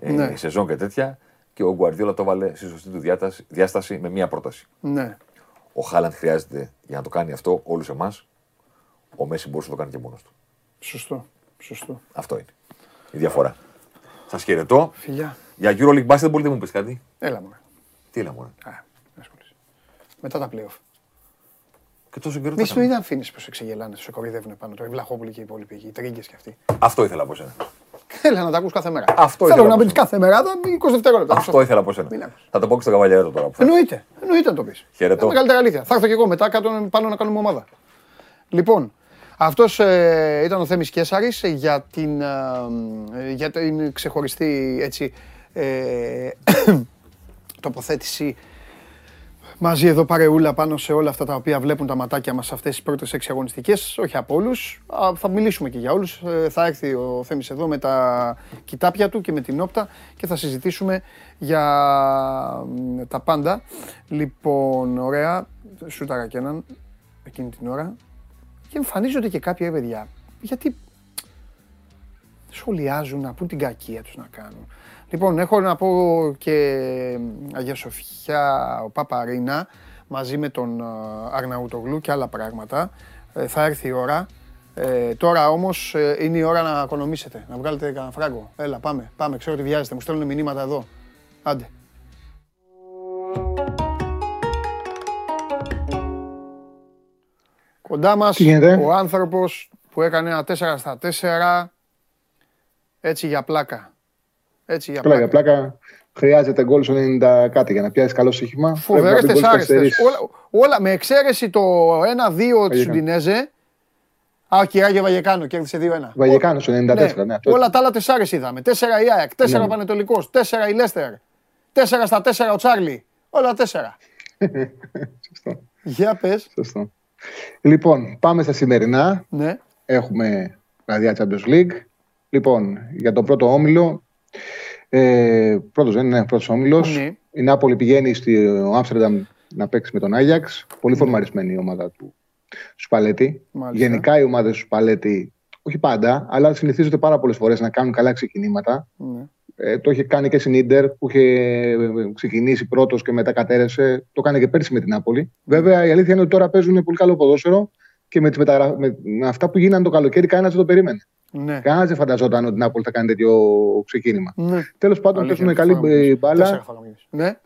ε, Ναι. σεζόν και τέτοια. Και ο Γκουαρδιόλα το βάλε στη σωστή του διάταση- διάσταση με μία πρόταση. Ναι. Ο Χάλαντ χρειάζεται για να το κάνει αυτό όλους εμάς. Ο Μέση μπορούσε να το κάνει και μόνος του. Σωστό. Σωστό. Αυτό είναι η διαφορά. Σας χαιρετώ. Φιλιά. Για EuroLeague Basketball δεν μου πεις κάτι. Έλα μου. Τι έλα μόνο. Α, δεν ασχολείσαι. Μετά τα playoff. Και τόσο καιρό Μη θα σου κάνουμε. μην αφήνεις που σε ξεγελάνε, σου κοροϊδεύουν πάνω το Ευλαχόπουλοι και οι υπόλοιποι. Οι τρίγκες και αυτοί. Αυτό ήθελα από σένα. Έλα να τα ακούς κάθε μέρα. Αυτό Θέλω ήθελα να να μπεις πω. κάθε μέρα, τα 20 δευτερόλεπτα. Αυτό ήθελα από σένα. Μην ακούς. Θα το πω και στον καβαλιέρο τώρα. που θα- Εννοείται. Εννοείται να το πεις. Χαιρετώ. μεγαλύτερη αλήθεια. Θα έρθω και εγώ μετά κάτω πάνω να κάνουμε ομάδα. Λοιπόν, αυτός ε, ήταν ο Θέμης Κέσαρης ε, για την, ε, ε, για την ξεχωριστή έτσι, ε, <coughs> τοποθέτηση μαζί εδώ παρεούλα πάνω σε όλα αυτά τα οποία βλέπουν τα ματάκια μας αυτές τις πρώτες έξι αγωνιστικές, όχι από όλους, Α, θα μιλήσουμε και για όλους. Ε, Θα έρθει ο Θέμης εδώ με τα κοιτάπια του και με την όπτα και θα συζητήσουμε για μ, τα πάντα. Λοιπόν, ωραία, σούταρα και έναν εκείνη την ώρα και εμφανίζονται και κάποια «Ε, παιδιά, γιατί σχολιάζουν να πούν την κακία τους να κάνουν. Λοιπόν, έχω να πω και Αγία Σοφιά, ο Παπαρίνα, μαζί με τον ε, Αρναουτογλου και άλλα πράγματα. Ε, θα έρθει η ώρα. Ε, τώρα όμως ε, είναι η ώρα να οικονομήσετε, να βγάλετε κανένα φράγκο. Έλα, πάμε, πάμε, ξέρω ότι βιάζετε, μου στέλνουν μηνύματα εδώ. Άντε. Κοντά μας Τι γίνεται; ο άνθρωπος που έκανε ένα 4 στα 4 έτσι για πλάκα. Έτσι για Πλάκα, πλάκα. πλάκα. Χρειάζεται γκολ στο 90 κάτι για να πιάσει καλό στοίχημα. Φοβερές Πρέπει να μπει γκολ στις τεσσάριστες. καθυστερήσεις. Όλα, όλα με εξαίρεση το 1-2 της Βαγεκάνο. Σουντινέζε. Α, ο Κυράγιο Βαγεκάνο κέρδισε 2-1. Βαγεκάνο στο 94, ναι. αυτό όλα τα άλλα τεσσάρες είδαμε. 4 η ΑΕΚ, 4 Ναι. ο Πανετολικός, 4 η Λέστερ, 4 στα 4 ο Τσάρλι. Όλα 4. <laughs> Σωστό. Για πες. Σωστό. Λοιπόν, πάμε στα σημερινά. Ναι. Έχουμε βραδιά Champions League. Λοιπόν, για το πρώτο όμιλο. Ε, πρώτος δεν είναι πρώτος όμιλος. Ναι. Η Νάπολη πηγαίνει στο Άμστερνταμ να παίξει με τον Άγιαξ. Πολύ φορμαρισμένη η ομάδα του Σπαλέτη. Μάλιστα. Γενικά οι ομάδες του Σπαλέτη, όχι πάντα, αλλά συνηθίζονται πάρα πολλές φορές να κάνουν καλά ξεκινήματα. ναι. Ε, το είχε κάνει και στην Ιντερ που είχε ε, ξεκινήσει πρώτος και μετά κατέρευσε. Το έκανε και πέρσι με την Νάπολη. Βέβαια η αλήθεια είναι ότι τώρα παίζουν πολύ καλό ποδόσφαιρο και με, τις μεταγρα... με... με αυτά που γίνανε το καλοκαίρι κανένας δεν το περίμενε. Ναι. Κανένας δεν φανταζόταν ότι η Νάπολη θα κάνει τέτοιο ξεκίνημα. ναι. Τέλος πάντων Αλήθεια, παίζουν καλή φάγαμε εμείς. ε, μπάλα. Τέσσερα φάγαμε εμείς. Ναι.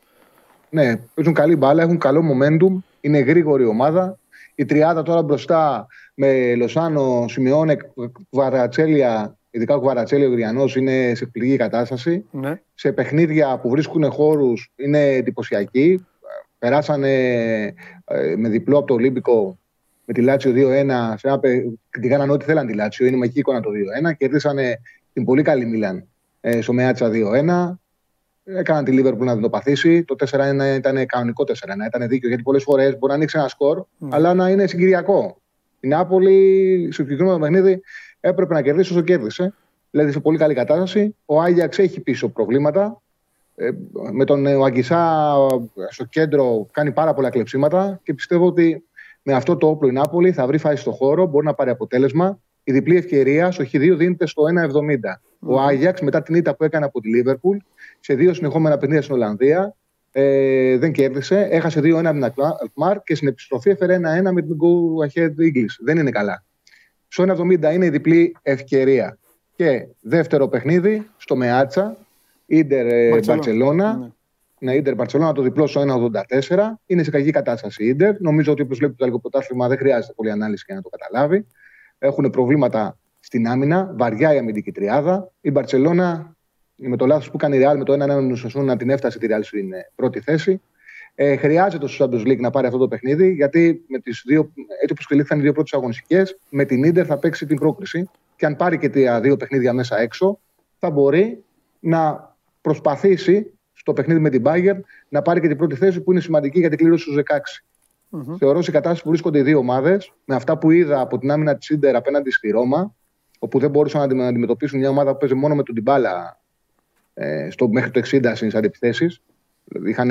Ναι, παίζουν καλή μπάλα, έχουν καλό momentum, είναι γρήγορη ομάδα. Η τριάδα τώρα μπροστά με Λοσάνο, Σιμεώνε, Κουβαρατσέλια, ειδικά ο Κουβαρατσέλια ο Γριανός είναι σε εκπληκτική κατάσταση. Ναι. Σε παιχνίδια που βρίσκουν χώρους είναι εντυπωσιακοί. Περάσανε ε, με διπλό από το Ολύμπικο με τη Λάτσιο 2-1. Σε ένα, την κάνανε ό,τι θέλαν τη Λάτσιο. Είναι μαγική εικόνα το 2-1. Κερδίσανε την πολύ καλή Μίλαν ε, στο Μεάτσα 2-1. Έκαναν τη Λίβερπουλ να την το παθήσει. Το 4-1 ήταν κανονικό 4-1. Ήταν δίκιο γιατί πολλές φορές μπορεί να ανοίξει ένα σκορ, mm. αλλά να είναι συγκυριακό. Η Νάπολη στο συγκεκριμένο παιχνίδι έπρεπε να κερδίσει όσο κέρδισε. Δηλαδή σε πολύ καλή κατάσταση. Ο Άγιαξ έχει πίσω προβλήματα. Ε, με τον ο Αγκισά στο κέντρο κάνει πάρα πολλά κλεψίματα και πιστεύω ότι με αυτό το όπλο η Νάπολη θα βρει φάση στο χώρο, μπορεί να πάρει αποτέλεσμα. Η διπλή ευκαιρία στο Χ2 δίνεται στο 1,70. Ο Άγιαξ μετά την ήττα που έκανε από τη Λίβερπουλ σε δύο συνεχόμενα παιχνίδια στην Ολλανδία ε, δεν κέρδισε. Έχασε 2-1 με την Αλκμάρ και στην επιστροφή έφερε 1-1 με την Go Ahead English. Δεν είναι καλά. Στο 1,70 είναι η διπλή ευκαιρία. Και δεύτερο παιχνίδι στο Μεάτσα, Ιντερ Μπαρσελόνα. Ναι, Ιντερ Μπαρσελόνα το διπλό στο 1,84. Είναι σε κακή κατάσταση η Ιντερ. Νομίζω ότι όπως βλέπει το Ιταλικό Πρωτάθλημα δεν χρειάζεται πολλή ανάλυση για να το καταλάβει. Έχουν προβλήματα στην άμυνα, βαριά η αμυντική τριάδα. Η Μπαρσελόνα με το λάθος που κάνει η Real με το 1-1 να την έφτασε τη Real στην ε, πρώτη θέση. Ε, χρειάζεται στο Champions League να πάρει αυτό το παιχνίδι, γιατί με τις δύο, έτσι όπως εξελίχθηκαν οι δύο πρώτες αγωνιστικές, με την ντερ θα παίξει την πρόκριση. Και αν πάρει και τα δύο παιχνίδια μέσα έξω, θα μπορεί να προσπαθήσει στο παιχνίδι με την Bayern να πάρει και την πρώτη θέση που είναι σημαντική για την κλήρωση στους 16. Mm-hmm. Θεωρώ σε κατάσταση που βρίσκονται οι δύο ομάδες, με αυτά που είδα από την άμυνα της ντερ απέναντι στη Ρώμα, όπου δεν μπορούσαν να αντιμετωπίσουν μια ομάδα που παίζει μόνο με τον Τιμπάλα ε, στο, μέχρι το 60 στις αντιπιθέσεις. Είχαν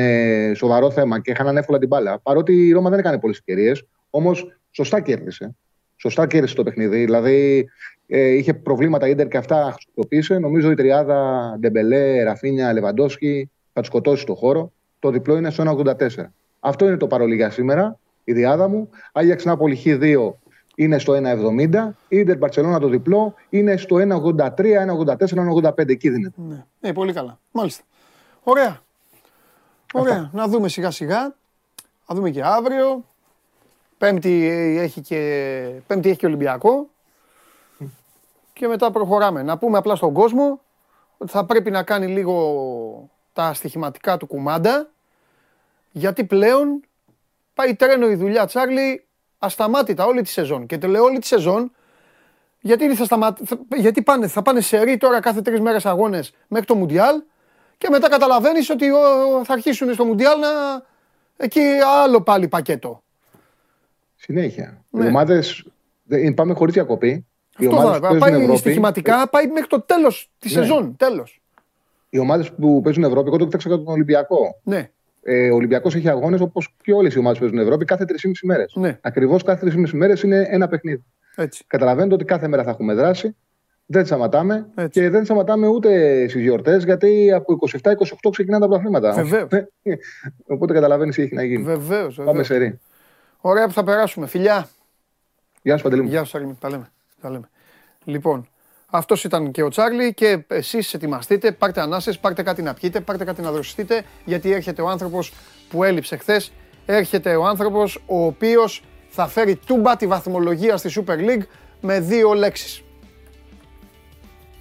σοβαρό θέμα και είχαν εύκολα την μπάλα. Παρότι η Ρώμα δεν έκανε πολλές ευκαιρίες, όμως σωστά κέρδισε. Σωστά κέρδισε το παιχνίδι. Δηλαδή ε, είχε προβλήματα ίντερ και αυτά χρησιμοποίησε. Νομίζω η τριάδα Ντεμπελέ, Ραφίνια, Λεβαντόσκι θα τους σκοτώσει στο χώρο. Το διπλό είναι στο 1,84. Αυτό είναι το παρολί για σήμερα, η διάδα μου. Άγιαξ Νάπολη Χ2 είναι στο 1,70. Η Ιντερ Μπαρσελόνα το διπλό είναι στο 1,83, 1,84, 1,85. Εκεί δίνεται. Ναι. Ε, πολύ καλά. Μάλιστα. Ωραία. Ωραία. Να δούμε σιγά σιγά. Να δούμε και αύριο. Πέμπτη έχει και, Πέμπτη έχει και Ολυμπιακό. Και μετά προχωράμε. Να πούμε απλά στον κόσμο ότι θα πρέπει να κάνει λίγο τα στοιχηματικά του κουμάντα. Γιατί πλέον πάει τρένο η δουλειά, Τσάρλι, ασταμάτητα όλη τη σεζόν. Και το λέω όλη τη σεζόν, γιατί, θα, σταμα... γιατί πάνε, θα πάνε σε ρί τώρα κάθε τρεις μέρες αγώνες μέχρι το Μουντιάλ και μετά καταλαβαίνεις ότι θα αρχίσουν στο Μουντιάλ να. εκεί άλλο πάλι πακέτο. Συνέχεια. Ναι. Οι ομάδε. Πάμε χωρίς διακοπή. Αυτό θα πάει στοιχηματικά, πάει μέχρι το τέλος της ναι. σεζόν. Τέλος. Οι ομάδες που παίζουν Ευρώπη, εγώ το κοιτάξα τον Ολυμπιακό. Ναι. Ε, ο Ολυμπιακός έχει αγώνες όπως και όλες οι ομάδες που παίζουν Ευρώπη κάθε 3,5 μέρες. Ναι. Ακριβώς κάθε 3,5 μέρες είναι ένα παιχνίδι. Έτσι. Καταλαβαίνετε ότι κάθε μέρα θα έχουμε δράση. Δεν σταματάμε Έτσι. και δεν σταματάμε ούτε στις γιορτές γιατί από 27-28 ξεκινάνε τα πλαθήματα. Βεβαίως. Οπότε καταλαβαίνεις τι έχει να γίνει. Βεβαίως. Πάμε σε ρί. Ωραία που θα περάσουμε. Φιλιά. Γεια σου Παντελή. Γεια σου Τα λέμε. Τα λέμε. Λοιπόν, αυτός ήταν και ο Τσάρλι και εσείς ετοιμαστείτε, πάρτε ανάσες, πάρτε κάτι να πιείτε, πάρτε κάτι να δροσιστείτε, γιατί έρχεται ο άνθρωπος που έλειψε χθες. Έρχεται ο άνθρωπος ο οποίος θα φέρει τούμπα τη βαθμολογία στη Super League με δύο λέξεις.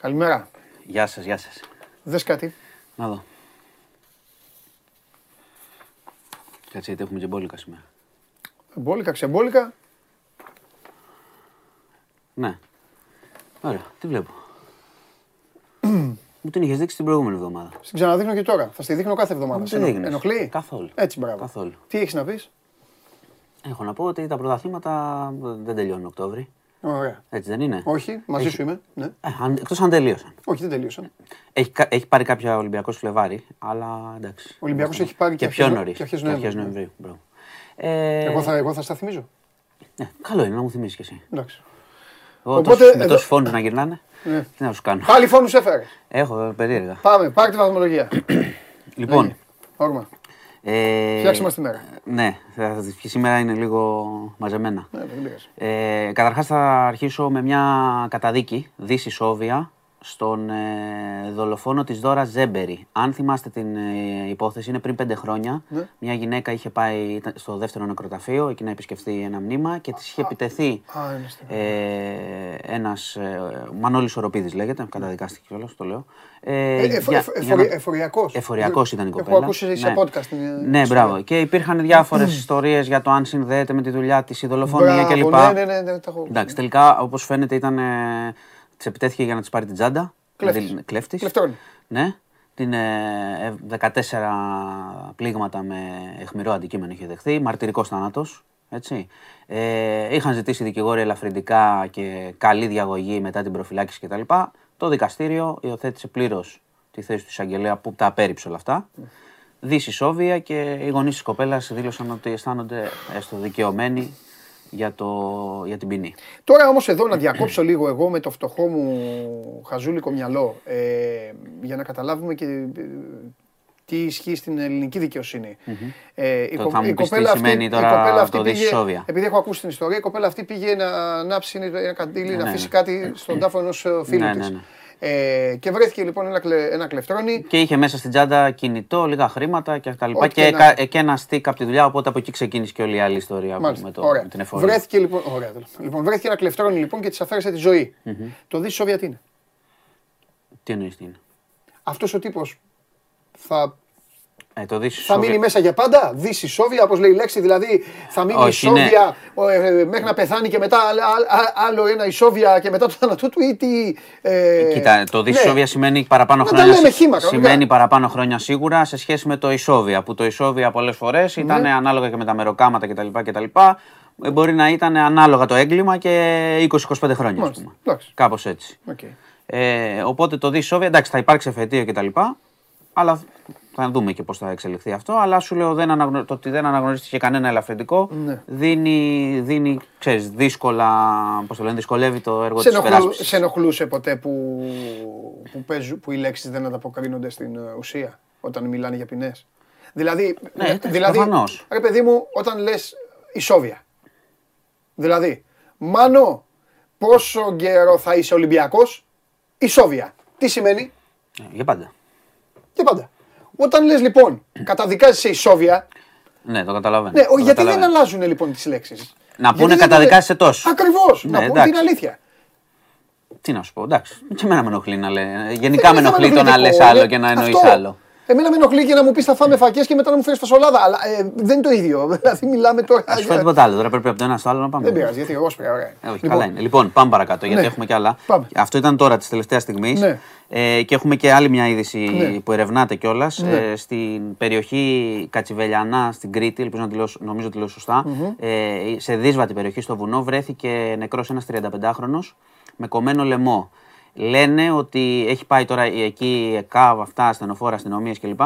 Καλημέρα. Γεια σας, γεια σας. Δες κάτι. Να δω. Κάτσε γιατί έχουμε και μπόλικα σήμερα. Μπόλικα, ξεμπόλικα. Ναι. Ωραία, τι βλέπω. Μου την είχες δείξει την προηγούμενη εβδομάδα. Στην ξαναδείχνω και τώρα. Θα στη δείχνω κάθε εβδομάδα. Δεν Ενοχλεί; Καθόλου. Έτσι, μπράβο. Καθόλου. Τι έχεις να πεις; Έχω να πω ότι τα πρωταθλήματα δεν τελειώνουν Οκτώβρη. Ωραία. Έτσι δεν είναι; Όχι, μαζί έχει... σου είμαι. Ναι. Ε, Εκτός αν τελείωσαν. Όχι, δεν τελείωσαν. Έχει, έχει πάρει κάποια Ολυμπιακός Φλεβάρι, αλλά εντάξει. Ο Ολυμπιακός έχει πάρει και, πιο νωρί. Και αρχές Νοεμβρίου. Ε... Εγώ, θα, εγώ θα στα θυμίζω. Ε, καλό είναι να μου θυμίσεις κι εσύ. Εντάξει. Εγώ Οπότε, τόσους- με εδώ- τόσου φόνου να γυρνάνε. Ναι. Τι να σου κάνω. Πάλι φόνους έφερες. Έχω ε, περίεργα. Πάμε, πάρε τη βαθμολογία. Λοιπόν. Όρμα. Ε, Φτιάξε μας τη μέρα. Ναι, θα- και σήμερα είναι λίγο μαζεμένα. Ναι, δεν πειράζει. Ε, καταρχάς θα αρχίσω με μια καταδίκη, Δύση Σόβια, στον ε, δολοφόνο της Δώρα Ζέμπερη. Αν θυμάστε την ε, υπόθεση, είναι πριν πέντε χρόνια. Ναι. Μια γυναίκα είχε πάει ήταν στο δεύτερο νεκροταφείο, εκεί να επισκεφθεί ένα μνήμα και της είχε επιτεθεί Α, είναι στην- ε, ένας, ε, Μανώλης Οροπίδης λέγεται, καταδικάστηκε κιόλας, το λέω. Ε, Ε, εφο- για- εφο- για εφορι- να- Εφοριακός. Εφοριακός ήταν η κοπέλα. Έχω ακούσει σε Ναι. podcast. την- Ναι, την ιστορία. μπράβο. Και υπήρχαν διάφορες <clears throat> ιστορίες για το αν συνδέεται με τη δουλειά της, η δολοφονία Μπράβο, κλπ. Ναι, ναι, ναι, ναι, τα έχω. Εντάξει, τελικά όπως φαίνεται ήταν. Ε, τη επιτέθηκε για να της πάρει την τσάντα. Κλέφτης. Δηλαδή, κλέφτης. Κλεφτρώνει. Ναι. Την, ε, ε, 14 πλήγματα με εχμηρό αντικείμενο είχε δεχθεί. Μαρτυρικός θάνατος. Έτσι. Ε, είχαν ζητήσει δικηγόροι ελαφρυντικά και καλή διαγωγή μετά την προφυλάκηση κτλ. Το δικαστήριο υιοθέτησε πλήρως τη θέση του εισαγγελέα που τα απέρριψε όλα αυτά. Δύση Σόβια και οι γονείς της κοπέλας δήλωσαν ότι αισθάνονται έστω δικαιωμένοι για, το, για την ποινή. Τώρα όμως εδώ να διακόψω λίγο εγώ με το φτωχό μου χαζούλικο μυαλό ε, για να καταλάβουμε και ε, τι ισχύει στην ελληνική δικαιοσύνη. Ε, η, Το κο- θα μου η πεις τι κοπέλα αυτή, σημαίνει η τώρα κοπέλα αυτή το πήγε, δυσσόβια. επειδή έχω ακούσει την ιστορία, η κοπέλα αυτή πήγε να ανάψει ένα καντήλι, να Ναι, αφήσει ναι. κάτι στον τάφο ενός ε, φίλου Ναι, της. Ναι, ναι. Ε, και βρέθηκε λοιπόν ένα, κλε, ένα κλεφτρόνι. Και είχε μέσα στην τσάντα κινητό, λίγα χρήματα και τα λοιπά. Ό,τι Και, και να- κα- και ένα στικ από τη δουλειά. Οπότε από εκεί ξεκίνησε και όλη η άλλη ιστορία που- Μάλιστα. με, το, Ωραία. με την εφορία. Βρέθηκε λοιπόν, ωραία, τέλος. λοιπόν, βρέθηκε ένα κλεφτρόνι λοιπόν και της αφαίρεσε τη ζωή. Το δι Σόβια τι είναι; Τι εννοείς τι είναι; Αυτός ο τύπος θα Ε, το δις Θα ισόβια- μείνει μέσα για πάντα, δις ισόβια, όπως λέει η λέξη, δηλαδή θα μείνει Όχι, είναι- ισόβια ο, ε, μέχρι να πεθάνει και μετά α- α- α- άλλο ένα ισόβια και μετά το θάνατό του ή τι. ε, Κοίτα, το δις ναι. ισόβια σημαίνει παραπάνω Να τα χρόνια. λέμε χύμα, κανονικά. σημαίνει παραπάνω χρόνια σίγουρα σε σχέση με το ισόβια. Που το ισόβια πολλές φορές ήταν Ναι. ανάλογα και με τα μεροκάματα κτλ. κτλ. Ε, Μπορεί να ήταν ανάλογα το έγκλημα και 20-25 χρόνια, ας Μάλιστα. πούμε. Εντάξει. Κάπως έτσι. Οκ. Ε, οπότε το Δύση Σόβια, εντάξει, θα υπάρξει εφετείο κτλ. Αλλά θα δούμε και πώς θα εξελιχθεί αυτό. Αλλά σου λέω δεν αναγνω... το ότι δεν αναγνωρίστηκε κανένα ελαφρυντικό Ναι. δίνει, δίνει ξέρεις, δύσκολα, πώς το λένε, δυσκολεύει το έργο Σε, της ενοχλού, υπεράσπισης. σε ενοχλούσε ποτέ που, που, παίζουν, που οι λέξεις δεν ανταποκρίνονται στην ε, ουσία όταν μιλάνε για ποινές; Δηλαδή, Ναι, εντάξει, δηλαδή προφανώς. ρε παιδί μου, όταν λες η Σόβια. Δηλαδή, Μάνο, πόσο καιρό θα είσαι Ολυμπιακός, η Σόβια. Τι σημαίνει, Ε, Για πάντα. και πάντα. Όταν λες λοιπόν, καταδικάζει η Σόβια, Ναι, το καταλαβαίνω. ναι, ο, Το γιατί δεν καταλαβαίνω. αλλάζουν λοιπόν τις λέξεις; Να πούνε καταδικάζει σε τόσο. Ακριβώς, Ναι, να πούνε εντάξει. την αλήθεια. Τι να σου πω, εντάξει. Και εμένα με ενοχλεί να λέει. Γενικά Δεν με είναι ενοχλεί το να λες ενοχλητικό, άλλο είναι και να εννοείς αυτό. άλλο. Εμένα με ενοχλεί και να μου πεις θα φάμε φακές και μετά να μου φέρεις φασολάδα. Αλλά ε, δεν είναι το ίδιο. <laughs> Δηλαδή μιλάμε τώρα. Α σου φέρω τίποτα άλλο. Τώρα πρέπει από το ένα στο άλλο να πάμε. Δεν πειράζει, γιατί εγώ σπέρα, ωραία. Ε, όχι, καλά είναι. Λοιπόν, πάμε παρακάτω γιατί Ναι. έχουμε και άλλα. Πάμε. Αυτό ήταν τώρα της τελευταίας στιγμής. Ναι. Ε, και έχουμε και άλλη μια είδηση Ναι. που ερευνάται κιόλας. Ναι. Ε, στην περιοχή Κατσιβελιανά στην Κρήτη, ελπίζω να τη λέω, νομίζω ότι τη λέω σωστά, ε, σε δύσβατη περιοχή στο βουνό βρέθηκε νεκρός ένας 35χρονο με κομμένο λαιμό. Λένε ότι έχει πάει τώρα εκεί ΕΚΑΒ, αυτά, ασθενοφόρα, αστυνομίες κλπ.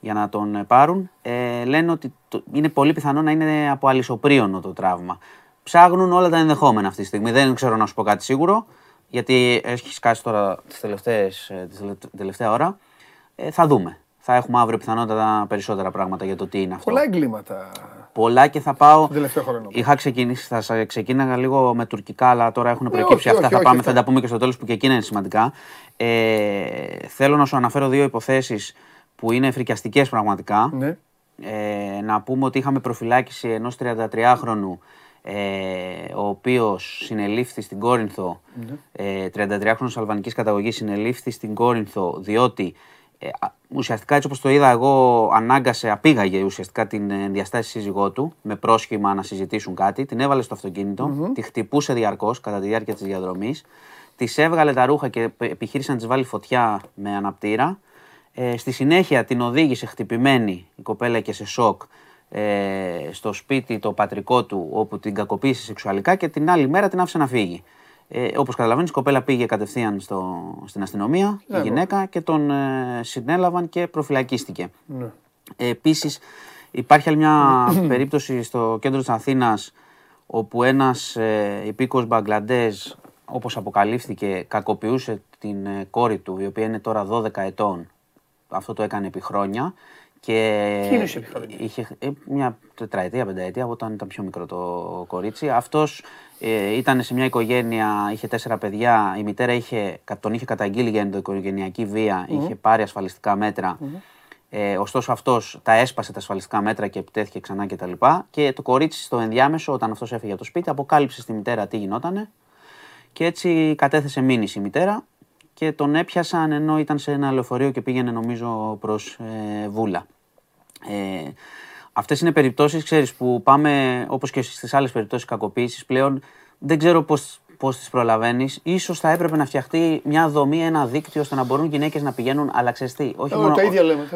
για να τον ε, πάρουν. Ε, λένε ότι το- είναι πολύ πιθανό να είναι από αλυσοπρίωνο το τραύμα. Ψάχνουν όλα τα ενδεχόμενα αυτή τη στιγμή. Δεν ξέρω να σου πω κάτι σίγουρο, γιατί έχει σκάσει τώρα τις τελευταίες, ε, τις τελε- τελευταία ώρα. Ε, θα δούμε. Θα έχουμε αύριο πιθανότατα περισσότερα πράγματα για το τι είναι αυτό. Πολλά εγκλήματα. Πολλά και θα πάω. Τον τελευταίο χρόνο. Είχα ξεκινήσει, θα σα- ξεκίναγα λίγο με τουρκικά, αλλά τώρα έχουν προκύψει όχι, αυτά. όχι, θα όχι, πάμε, αυτά. θα τα πούμε και στο τέλος που και εκείνα είναι σημαντικά. Ε, θέλω να σου αναφέρω δύο υποθέσεις που είναι φρικιαστικές πραγματικά. Ναι. Ε, να πούμε ότι είχαμε προφυλάκηση ενός 33χρονου ε, ο οποίος συνελήφθη στην Κόρινθο, ε, 33χρονος αλβανικής καταγωγής συνελήφθη στην Κόρινθο διότι ε, α- ουσιαστικά έτσι όπως το είδα εγώ ανάγκασε, απήγαγε ουσιαστικά την ε, διαστάση σύζυγό του με πρόσχημα να συζητήσουν κάτι, την έβαλε στο αυτοκίνητο, τη χτυπούσε διαρκώς κατά τη διάρκεια της διαδρομής, της έβγαλε τα ρούχα και επ- επιχείρησε να της βάλει φωτιά με αναπτήρα, ε, στη συνέχεια την οδήγησε χτυπημένη η κοπέλα και σε σοκ ε, στο σπίτι το πατρικό του όπου την κακοποίησε σεξουαλικά και την άλλη μέρα την άφησε να φύγει. Ε, όπως καταλαβαίνεις η κοπέλα πήγε κατευθείαν στο, στην αστυνομία, η γυναίκα και τον ε, συνέλαβαν και προφυλακίστηκε. Ναι. Ε, επίσης υπάρχει άλλη μια <coughs> περίπτωση στο κέντρο της Αθήνας όπου ένας ε, υπήκος Μπαγκλαντές, όπως αποκαλύφθηκε, κακοποιούσε την ε, κόρη του, η οποία είναι τώρα 12 ετών. Αυτό το έκανε επί χρόνια. Και είχε ε, μια τετραετία, πενταετία, όταν ήταν πιο μικρό το κορίτσι. Αυτός ε, ήταν σε μια οικογένεια, είχε τέσσερα παιδιά. Η μητέρα είχε, τον είχε καταγγείλει για ενδοοικογενειακή βία, είχε πάρει ασφαλιστικά μέτρα. Ε, ωστόσο αυτός τα έσπασε τα ασφαλιστικά μέτρα και επιτέθηκε ξανά κτλ. Και, και το κορίτσι στο ενδιάμεσο, όταν αυτός έφυγε από το σπίτι, αποκάλυψε στη μητέρα τι γινότανε. Και έτσι κατέθεσε μήνυση η μητέρα και τον έπιασαν ενώ ήταν σε ένα λεωφορείο και πήγαινε νομίζω προς ε, Βούλα. Ε, αυτές είναι περιπτώσεις, ξέρεις, που πάμε όπως και στις άλλες περιπτώσεις κακοποίησης πλέον, δεν ξέρω πώς, πώς τις προλαβαίνεις. Ίσως θα έπρεπε να φτιαχτεί μια δομή, ένα δίκτυο ώστε να μπορούν γυναίκες να πηγαίνουν, αλλά ξέρεις τι, όχι, μόνο,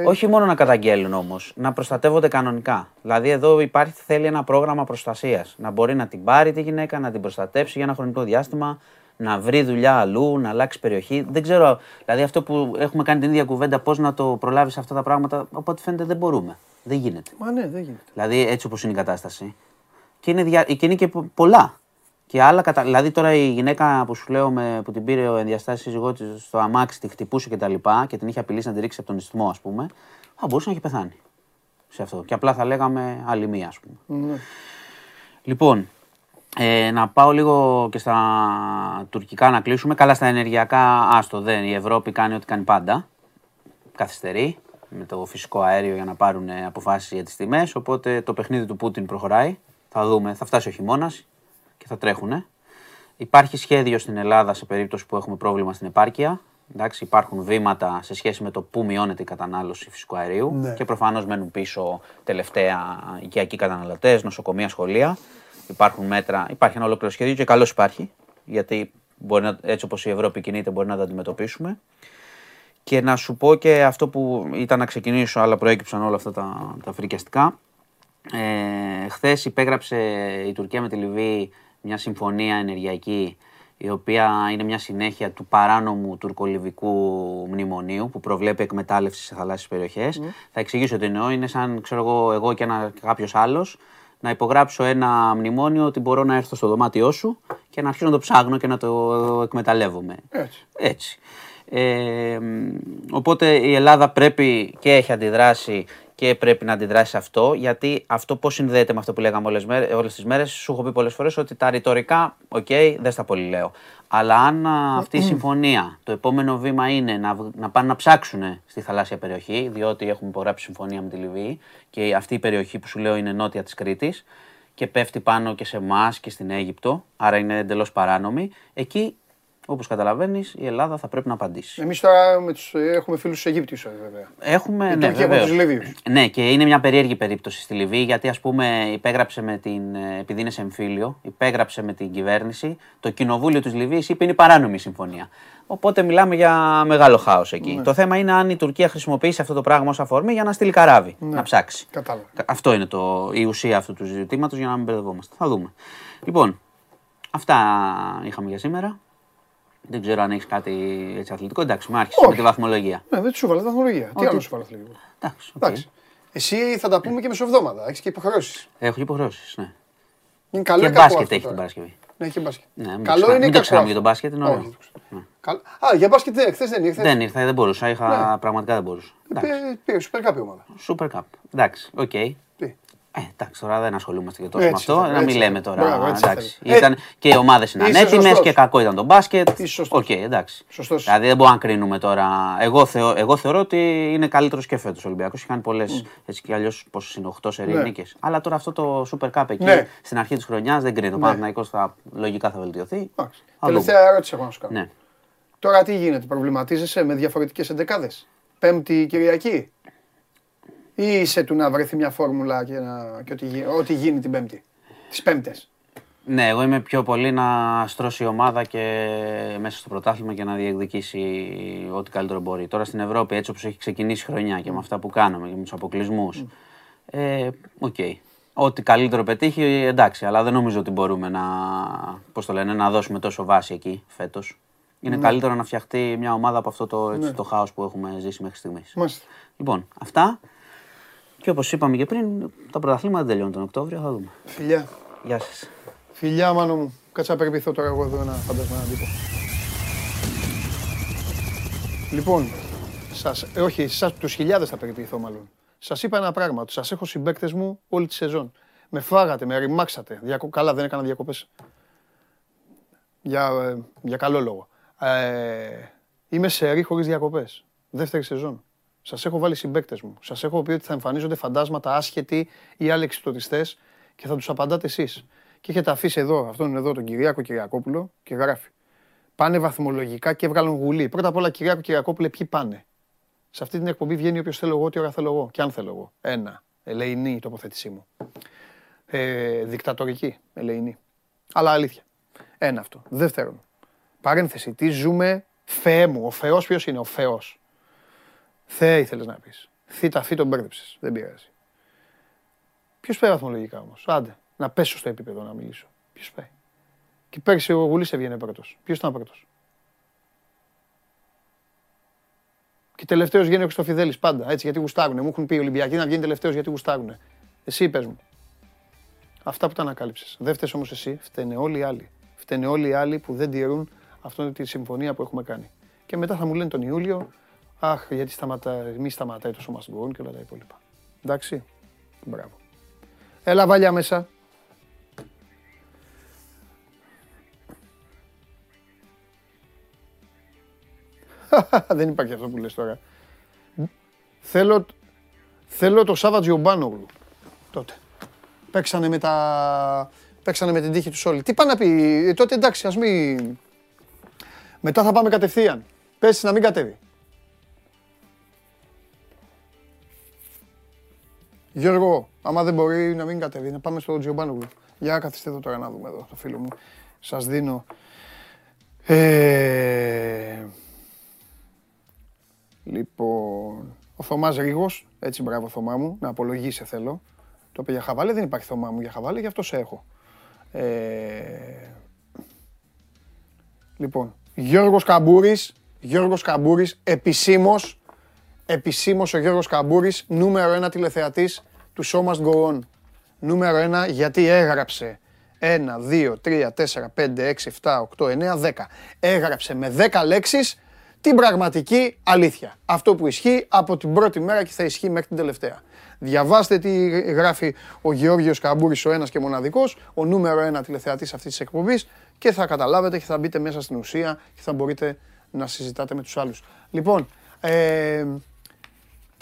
όχι μόνο να καταγγέλουν όμως, να προστατεύονται κανονικά. Δηλαδή εδώ υπάρχει, θέλει ένα πρόγραμμα προστασίας, να μπορεί να την πάρει τη γυναίκα, να την προστατέψει για ένα χρονικό διάστημα, να βρει δουλειά αλλού, να αλλάξει περιοχή. Δεν ξέρω, δηλαδή αυτό που έχουμε κάνει την ίδια κουβέντα, πώς να το προλάβεις αυτά τα πράγματα, από ό,τι φαίνεται δεν μπορούμε. Δεν γίνεται. Μα ναι, δεν γίνεται. Δηλαδή έτσι όπως είναι η κατάσταση. Και είναι, δια... και είναι και πολλά. Και άλλα κατα... Δηλαδή τώρα η γυναίκα που σου λέω με, που την πήρε ο ενδιαστάσει σύζυγό της στο αμάξι, τη χτυπούσε και τα λοιπά και την είχε απειλήσει να τη ρίξει από τον ιστιμό, ας πούμε, θα μπορούσε να έχει πεθάνει. Σε αυτό. Και απλά θα λέγαμε άλλη μία, ας πούμε. Ναι. Λοιπόν, ε, να πάω λίγο και στα τουρκικά να κλείσουμε. Καλά στα ενεργειακά, άστο δεν. Η Ευρώπη κάνει ό,τι κάνει πάντα. Καθυστερεί με το φυσικό αέριο για να πάρουν αποφάσεις για τις τιμές. Οπότε το παιχνίδι του Πούτιν προχωράει. Θα δούμε, θα φτάσει ο χειμώνας και θα τρέχουν. Υπάρχει σχέδιο στην Ελλάδα σε περίπτωση που έχουμε πρόβλημα στην επάρκεια. Εντάξει, υπάρχουν βήματα σε σχέση με το πού μειώνεται η κατανάλωση φυσικού αερίου ναι. και προφανώς μένουν πίσω τελευταία οικιακοί καταναλωτές, νοσοκομεία, σχολεία υπάρχουν μέτρα, υπάρχει ένα ολόκληρο σχέδιο και καλώς υπάρχει, γιατί μπορεί να, έτσι όπως η Ευρώπη κινείται μπορεί να τα αντιμετωπίσουμε. Και να σου πω και αυτό που ήταν να ξεκινήσω, αλλά προέκυψαν όλα αυτά τα, τα φρικιαστικά. Ε, Χθες υπέγραψε η Τουρκία με τη Λιβύη μια συμφωνία ενεργειακή η οποία είναι μια συνέχεια του παράνομου τουρκολιβικού μνημονίου που προβλέπει εκμετάλλευση σε θαλάσσιες περιοχές. Mm. Θα εξηγήσω τι εννοώ. Είναι σαν ξέρω εγώ, εγώ και κάποιος άλλος να υπογράψω ένα μνημόνιο ότι μπορώ να έρθω στο δωμάτιό σου και να αρχίσω να το ψάχνω και να το εκμεταλλεύομαι. Έτσι. Έτσι. Ε, οπότε η Ελλάδα πρέπει και έχει αντιδράσει και πρέπει να αντιδράσει σε αυτό, γιατί αυτό πώς συνδέεται με αυτό που λέγαμε όλες όλες τις μέρες. Σου έχω πει πολλές φορές ότι τα ρητορικά, OK, okay, δεν στα πολύ λέω. Αλλά αν αυτή η συμφωνία, το επόμενο βήμα είναι να, να πάνε να ψάξουν στη θαλάσσια περιοχή, διότι έχουμε υπογράψει συμφωνία με τη Λιβύη και αυτή η περιοχή που σου λέω είναι νότια της Κρήτης και πέφτει πάνω και σε εμάς και στην Αίγυπτο, άρα είναι εντελώς παράνομη, εκεί Όπως καταλαβαίνεις, η Ελλάδα θα πρέπει να απαντήσει. Εμείς τώρα με τους, έχουμε φίλους του Αιγύπτιους, βέβαια. Έχουμε. ναι, και από τους Ναι, και είναι μια περίεργη περίπτωση στη Λιβύη, γιατί ας πούμε υπέγραψε με την. Επειδή είναι σε εμφύλιο, υπέγραψε με την κυβέρνηση. Το κοινοβούλιο της Λιβύης είπε είναι παράνομη η συμφωνία. Οπότε μιλάμε για μεγάλο χάος εκεί. Ναι. Το θέμα είναι αν η Τουρκία χρησιμοποιήσει αυτό το πράγμα ως αφορμή για να στείλει καράβι, ναι. να ψάξει. Κατάλαβα. Αυτό είναι το, η ουσία αυτού του ζητήματος για να μην μπερδευόμαστε. Θα δούμε. Λοιπόν, αυτά είχαμε για σήμερα. Δεν ξέρω αν έχεις κάτι έτσι αθλητικό. Εντάξει, μου άρχισες με τη βαθμολογία. Ναι, δεν σου βάλω βαθμολογία. Τι άλλο σου βάλω αθλητικό. Εντάξει. Εντάξει. Εσύ θα τα πούμε και μεσοβδόμαδα. Έχεις και υποχρεώσεις. Έχω υποχρεώσεις, ναι. Είναι καλό και μπάσκετ έχει την Παρασκευή. Ναι, έχει μπάσκετ. Ναι, καλό είναι μην το ξέραμε για τον μπάσκετ, είναι ωραίο. Ναι. Α, για μπάσκετ δεν, χθες δεν ήρθες; Δεν ήρθε, δεν μπορούσα. Είχα, ναι. Πραγματικά δεν μπορούσα. Πήρε Super Cup η ομάδα. Super Cup. Εντάξει, οκ. Ε, εντάξει, τώρα δεν ασχολούμαστε και τόσο με αυτό. να μην λέμε τώρα. Μπράβο, εντάξει. Ήταν και οι ομάδες είναι ανέτοιμες και κακό ήταν το μπάσκετ. OK, okay, εντάξει. Σωστός. Δηλαδή δεν μπορούμε να κρίνουμε τώρα. Εγώ, θεω, εγώ θεωρώ ότι είναι καλύτερος και φέτος ο Ολυμπιακός. Έχει κάνει πολλές mm. έτσι κι αλλιώς πόσες είναι, 8 σερί ναι. νίκες. Αλλά τώρα αυτό το Super Cup εκεί ναι. στην αρχή της χρονιάς δεν κρίνει. Ο ναι. Παναθηναϊκός θα, λογικά θα βελτιωθεί. Τελευταία ερώτηση έχω να σου κάνω. Ναι. Τώρα τι γίνεται, προβληματίζεσαι με διαφορετικές εντεκάδες; Πέμπτη Κυριακή; Ή είσαι του να βρεθεί μια φόρμουλα και, να, και ό,τι, ό,τι γίνει την Πέμπτη, τις Πέμπτες. Ναι, εγώ είμαι πιο πολύ να στρώσει η ομάδα και μέσα στο πρωτάθλημα και να διεκδικήσει ό,τι καλύτερο μπορεί. Τώρα στην Ευρώπη, έτσι όπως έχει ξεκινήσει η χρονιά και με αυτά που κάνουμε και με τους αποκλεισμούς, ε, OK. Okay. Ό,τι καλύτερο πετύχει, εντάξει, αλλά δεν νομίζω ότι μπορούμε να, πώς το λένε, να δώσουμε τόσο βάση εκεί φέτος. Είναι ναι. καλύτερο να φτιαχτεί μια ομάδα από αυτό το, έτσι, ναι. το χάος που έχουμε ζήσει μέχρι στιγμής. Λοιπόν, αυτά. Και όπως είπαμε και πριν, τα πρωταθλήματα δεν τελειώνουν τον Οκτώβριο, θα δούμε. Φιλιά. Γεια σας. Φιλιά, μάνο μου. Κάτσε να περιποιηθώ τώρα εγώ εδώ ένα φαντασμα να τύπο. Λοιπόν, σας, ε, όχι, σας, τους χιλιάδες θα περιποιηθώ μάλλον. Σας είπα ένα πράγμα, ότι σας έχω συμπαίκτες μου όλη τη σεζόν. Με φάγατε, με ρημάξατε. Διακο... Καλά, δεν έκανα διακοπές. Για, ε, για καλό λόγο. Ε, είμαι σε ρί χωρίς διακοπές. Δεύτερη σεζόν. Σας έχω βάλει συμπαίκτες μου. Σας έχω πει ότι θα εμφανίζονται φαντάσματα άσχετοι ή άλλοι εξυπτοτιστέ και θα τους απαντάτε εσείς. Και έχετε αφήσει εδώ, αυτόν είναι εδώ τον Κυριάκο Κυριακόπουλο και γράφει. Πάνε βαθμολογικά και έβγαλαν γουλή. Πρώτα απ' όλα, Κυριάκο Κυριακόπουλε, ποιοι πάνε; Σε αυτή την εκπομπή βγαίνει όποιος θέλω εγώ, τι ώρα θέλω εγώ. Και αν θέλω εγώ. Ένα. Ελεηνή η τοποθέτησή μου. Ε, δικτατορική. Ελεηνή. Αλλά αλήθεια. Ένα αυτό. Δεύτερον. Παρένθεση. Τι ζούμε; Θεέ μου. Ο Θεός ποιος είναι; Ο Θεός. Θεέ ήθελες να πεις. Θήτα φύ τον μπέρδεψες. Δεν πειράζει. Ποιος πάει βαθμολογικά όμως; Άντε, να πέσω στο επίπεδο να μιλήσω. Ποιος πάει; Και πέρσι ο Γουλής έβγαινε πρώτος. Ποιος ήταν πρώτος; Και τελευταίος βγαίνει ο Χρυστοφιδέλη πάντα. Έτσι γιατί γουστάρουνε. Μου έχουν πει οι Ολυμπιακοί να βγαίνει τελευταίος γιατί γουστάρουνε. Εσύ πες μου. Αυτά που τα ανακάλυψες. Δεν φταίει όμως εσύ. Φταίνε όλοι οι άλλοι. Φταίνε όλοι οι άλλοι που δεν τηρούν αυτή τη συμφωνία που έχουμε κάνει. Και μετά θα μου λένε τον Ιούλιο Αχ, γιατί σταματάει, μη σταματάει το σώμα στην και όλα τα υπόλοιπα. Εντάξει. Μπράβο. Έλα βάλια μέσα. <laughs> Δεν υπάρχει αυτό που λες τώρα. Θέλω, θέλω το Σάββατ Τζιομπάνογλου. Τότε. Παίξανε με, τα... Παίξανε με την τύχη τους όλοι. Τι πάνε να πει, ε, τότε εντάξει, ας μην... Μετά θα πάμε κατευθείαν. Πες να μην κατέβει. Γιώργο, άμα δεν μπορεί να μην κατέβει, να πάμε στο Τζιομπάνογλου. Για καθίστε εδώ τώρα να δούμε εδώ το φίλο μου. Σας δίνω... Ε... Λοιπόν, ο Θωμάς Ρίγος, έτσι μπράβο Θωμά μου, να απολογήσει θέλω. Το είπε για χαβάλε, δεν υπάρχει Θωμά μου για χαβάλε, γι' αυτό σε έχω. Ε... Λοιπόν, Γιώργος Καμπούρης, Γιώργος Καμπούρης, επισήμως επισήμως ο Γιώργος Καμπούρης, νούμερο ένα τηλεθεατής του Show Must Go On. Νούμερο ένα γιατί έγραψε 1, 2, 3, 4, 5, 6, 7, 8, 9, 10. Έγραψε με 10 λέξεις την πραγματική αλήθεια. Αυτό που ισχύει από την πρώτη μέρα και θα ισχύει μέχρι την τελευταία. Διαβάστε τι γράφει ο Γεώργιος Καμπούρης, ο ένας και μοναδικός, ο νούμερο ένα τηλεθεατής αυτής της εκπομπής και θα καταλάβετε και θα μπείτε μέσα στην ουσία και θα μπορείτε να συζητάτε με τους άλλους. Λοιπόν, ε,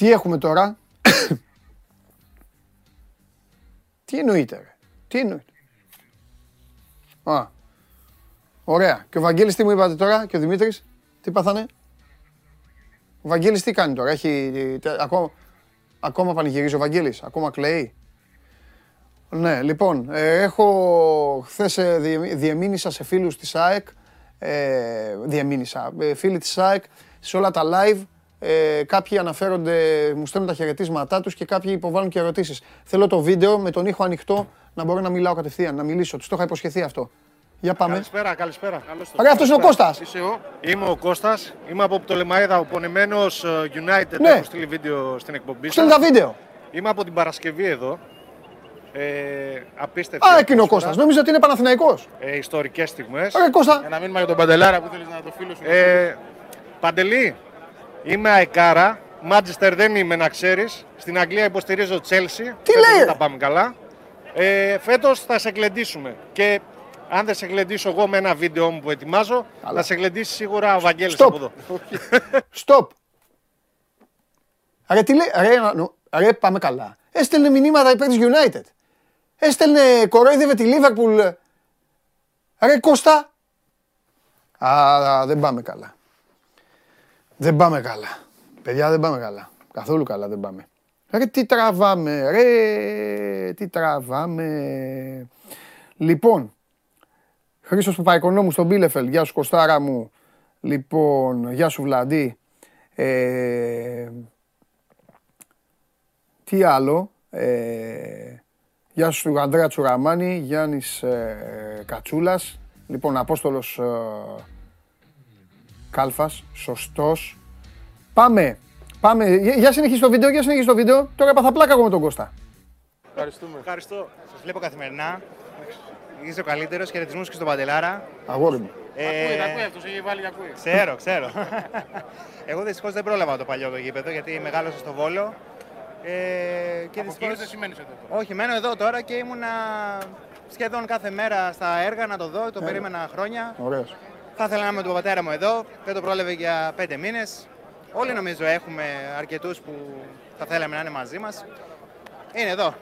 τι έχουμε τώρα; <coughs> τι εννοείται ρε; Τι εννοείται; Α. Ωραία. Και ο Βαγγέλης τι μου είπατε τώρα και ο Δημήτρης. Τι πάθανε; Ο Βαγγέλης τι κάνει τώρα; Έχει... Ακόμα, ακόμα πανηγυρίζει ο Βαγγέλης. Ακόμα κλαίει; Ναι, λοιπόν, ε, έχω χθες ε, διεμήνυσα σε φίλους της ΑΕΚ, ε, διεμήνυσα, ε, φίλοι της ΑΕΚ, σε όλα τα live, ε, κάποιοι αναφέρονται, μου στέλνουν τα χαιρετίσματά τους και κάποιοι υποβάλλουν και ερωτήσεις. Θέλω το βίντεο με τον ήχο ανοιχτό να μπορώ να μιλάω κατευθείαν, να μιλήσω. Τους το είχα υποσχεθεί αυτό. Για πάμε. Καλησπέρα, καλησπέρα. Ωραία, αυτός είναι ο Κώστας. Είσαι ο; Είμαι ο Κώστας. Είμαι από το Λεμαίδα, ο πονεμένος ε, United. Ναι. Έχω στείλει βίντεο στην εκπομπή Στέλνει τα βίντεο. Είμαι από την Παρασκευή εδώ. Ε, απίστευτη. Α, εκείνο ο Κώστας. Νόμιζα ότι είναι Παναθηναϊκός. Ε, ιστορικές στιγμές. Ωραία, Κώστα. Για να μείνουμε για τον Παντελάρα που θέλεις να το φίλο σου. Ε, Παντελή, Είμαι αεκάρα. Μάντζεστερ δεν είμαι να ξέρεις. Στην Αγγλία υποστηρίζω Τσέλσι. Τι λέει! Θα πάμε καλά. Ε, Φέτος θα σε γλεντήσουμε. Και αν δεν σε γλεντήσω εγώ με ένα βίντεο μου που ετοιμάζω, θα σε γλεντήσει σίγουρα ο Βαγγέλης Stop. από εδώ. <laughs> Stop. Ρε, τι λέει, ρε, ρε, πάμε καλά. Έστελνε μηνύματα υπέρ της United. Έστελνε, κορόιδευε τη Liverpool. Ρε Κώστα. Α, δεν πάμε καλά. Δεν πάμε καλά. Παιδιά δεν πάμε καλά. Καθόλου καλά δεν πάμε. Ρε τι τραβάμε, ρε τι τραβάμε. Λοιπόν, Χρήστος Παπαϊκονόμου στον Μπίλεφελ, γεια σου Κωστάρα μου. Λοιπόν, γεια σου Βλαντή. Ε, τι άλλο; Ε, γεια σου του Ανδρέα Τσουραμάνη, Γιάννης ε, Κατσούλας. Λοιπόν, Απόστολος ε, Κάλφας, σωστός. Πάμε, πάμε. Για συνεχίσει το βίντεο, για συνεχίσει το βίντεο. Τώρα έπαθα πλάκα εγώ με τον Κώστα. Ευχαριστούμε. Ευχαριστώ. Σας βλέπω καθημερινά. Είσαι ο καλύτερος. Χαιρετισμούς και στον Παντελάρα. Αγόρι μου. Ε, ακούει, ακούει αυτός, έχει βάλει ακούει. Ξέρω, ξέρω. <laughs> Εγώ δυστυχώς δεν πρόλαβα το παλιό το γήπεδο γιατί μεγάλωσα στο βόλο. Ε, και δυστυχώς... δεν σημαίνει εδώ. Όχι, μένω εδώ τώρα και ήμουνα σχεδόν κάθε μέρα στα έργα να το δω. Το ε, περίμενα χρόνια. Ωραίος. Θα ήθελα να είμαι με τον πατέρα μου εδώ. Δεν το πρόλαβε για πέντε μήνες. Όλοι νομίζω έχουμε αρκετούς που θα θέλαμε να είναι μαζί μας. Είναι εδώ.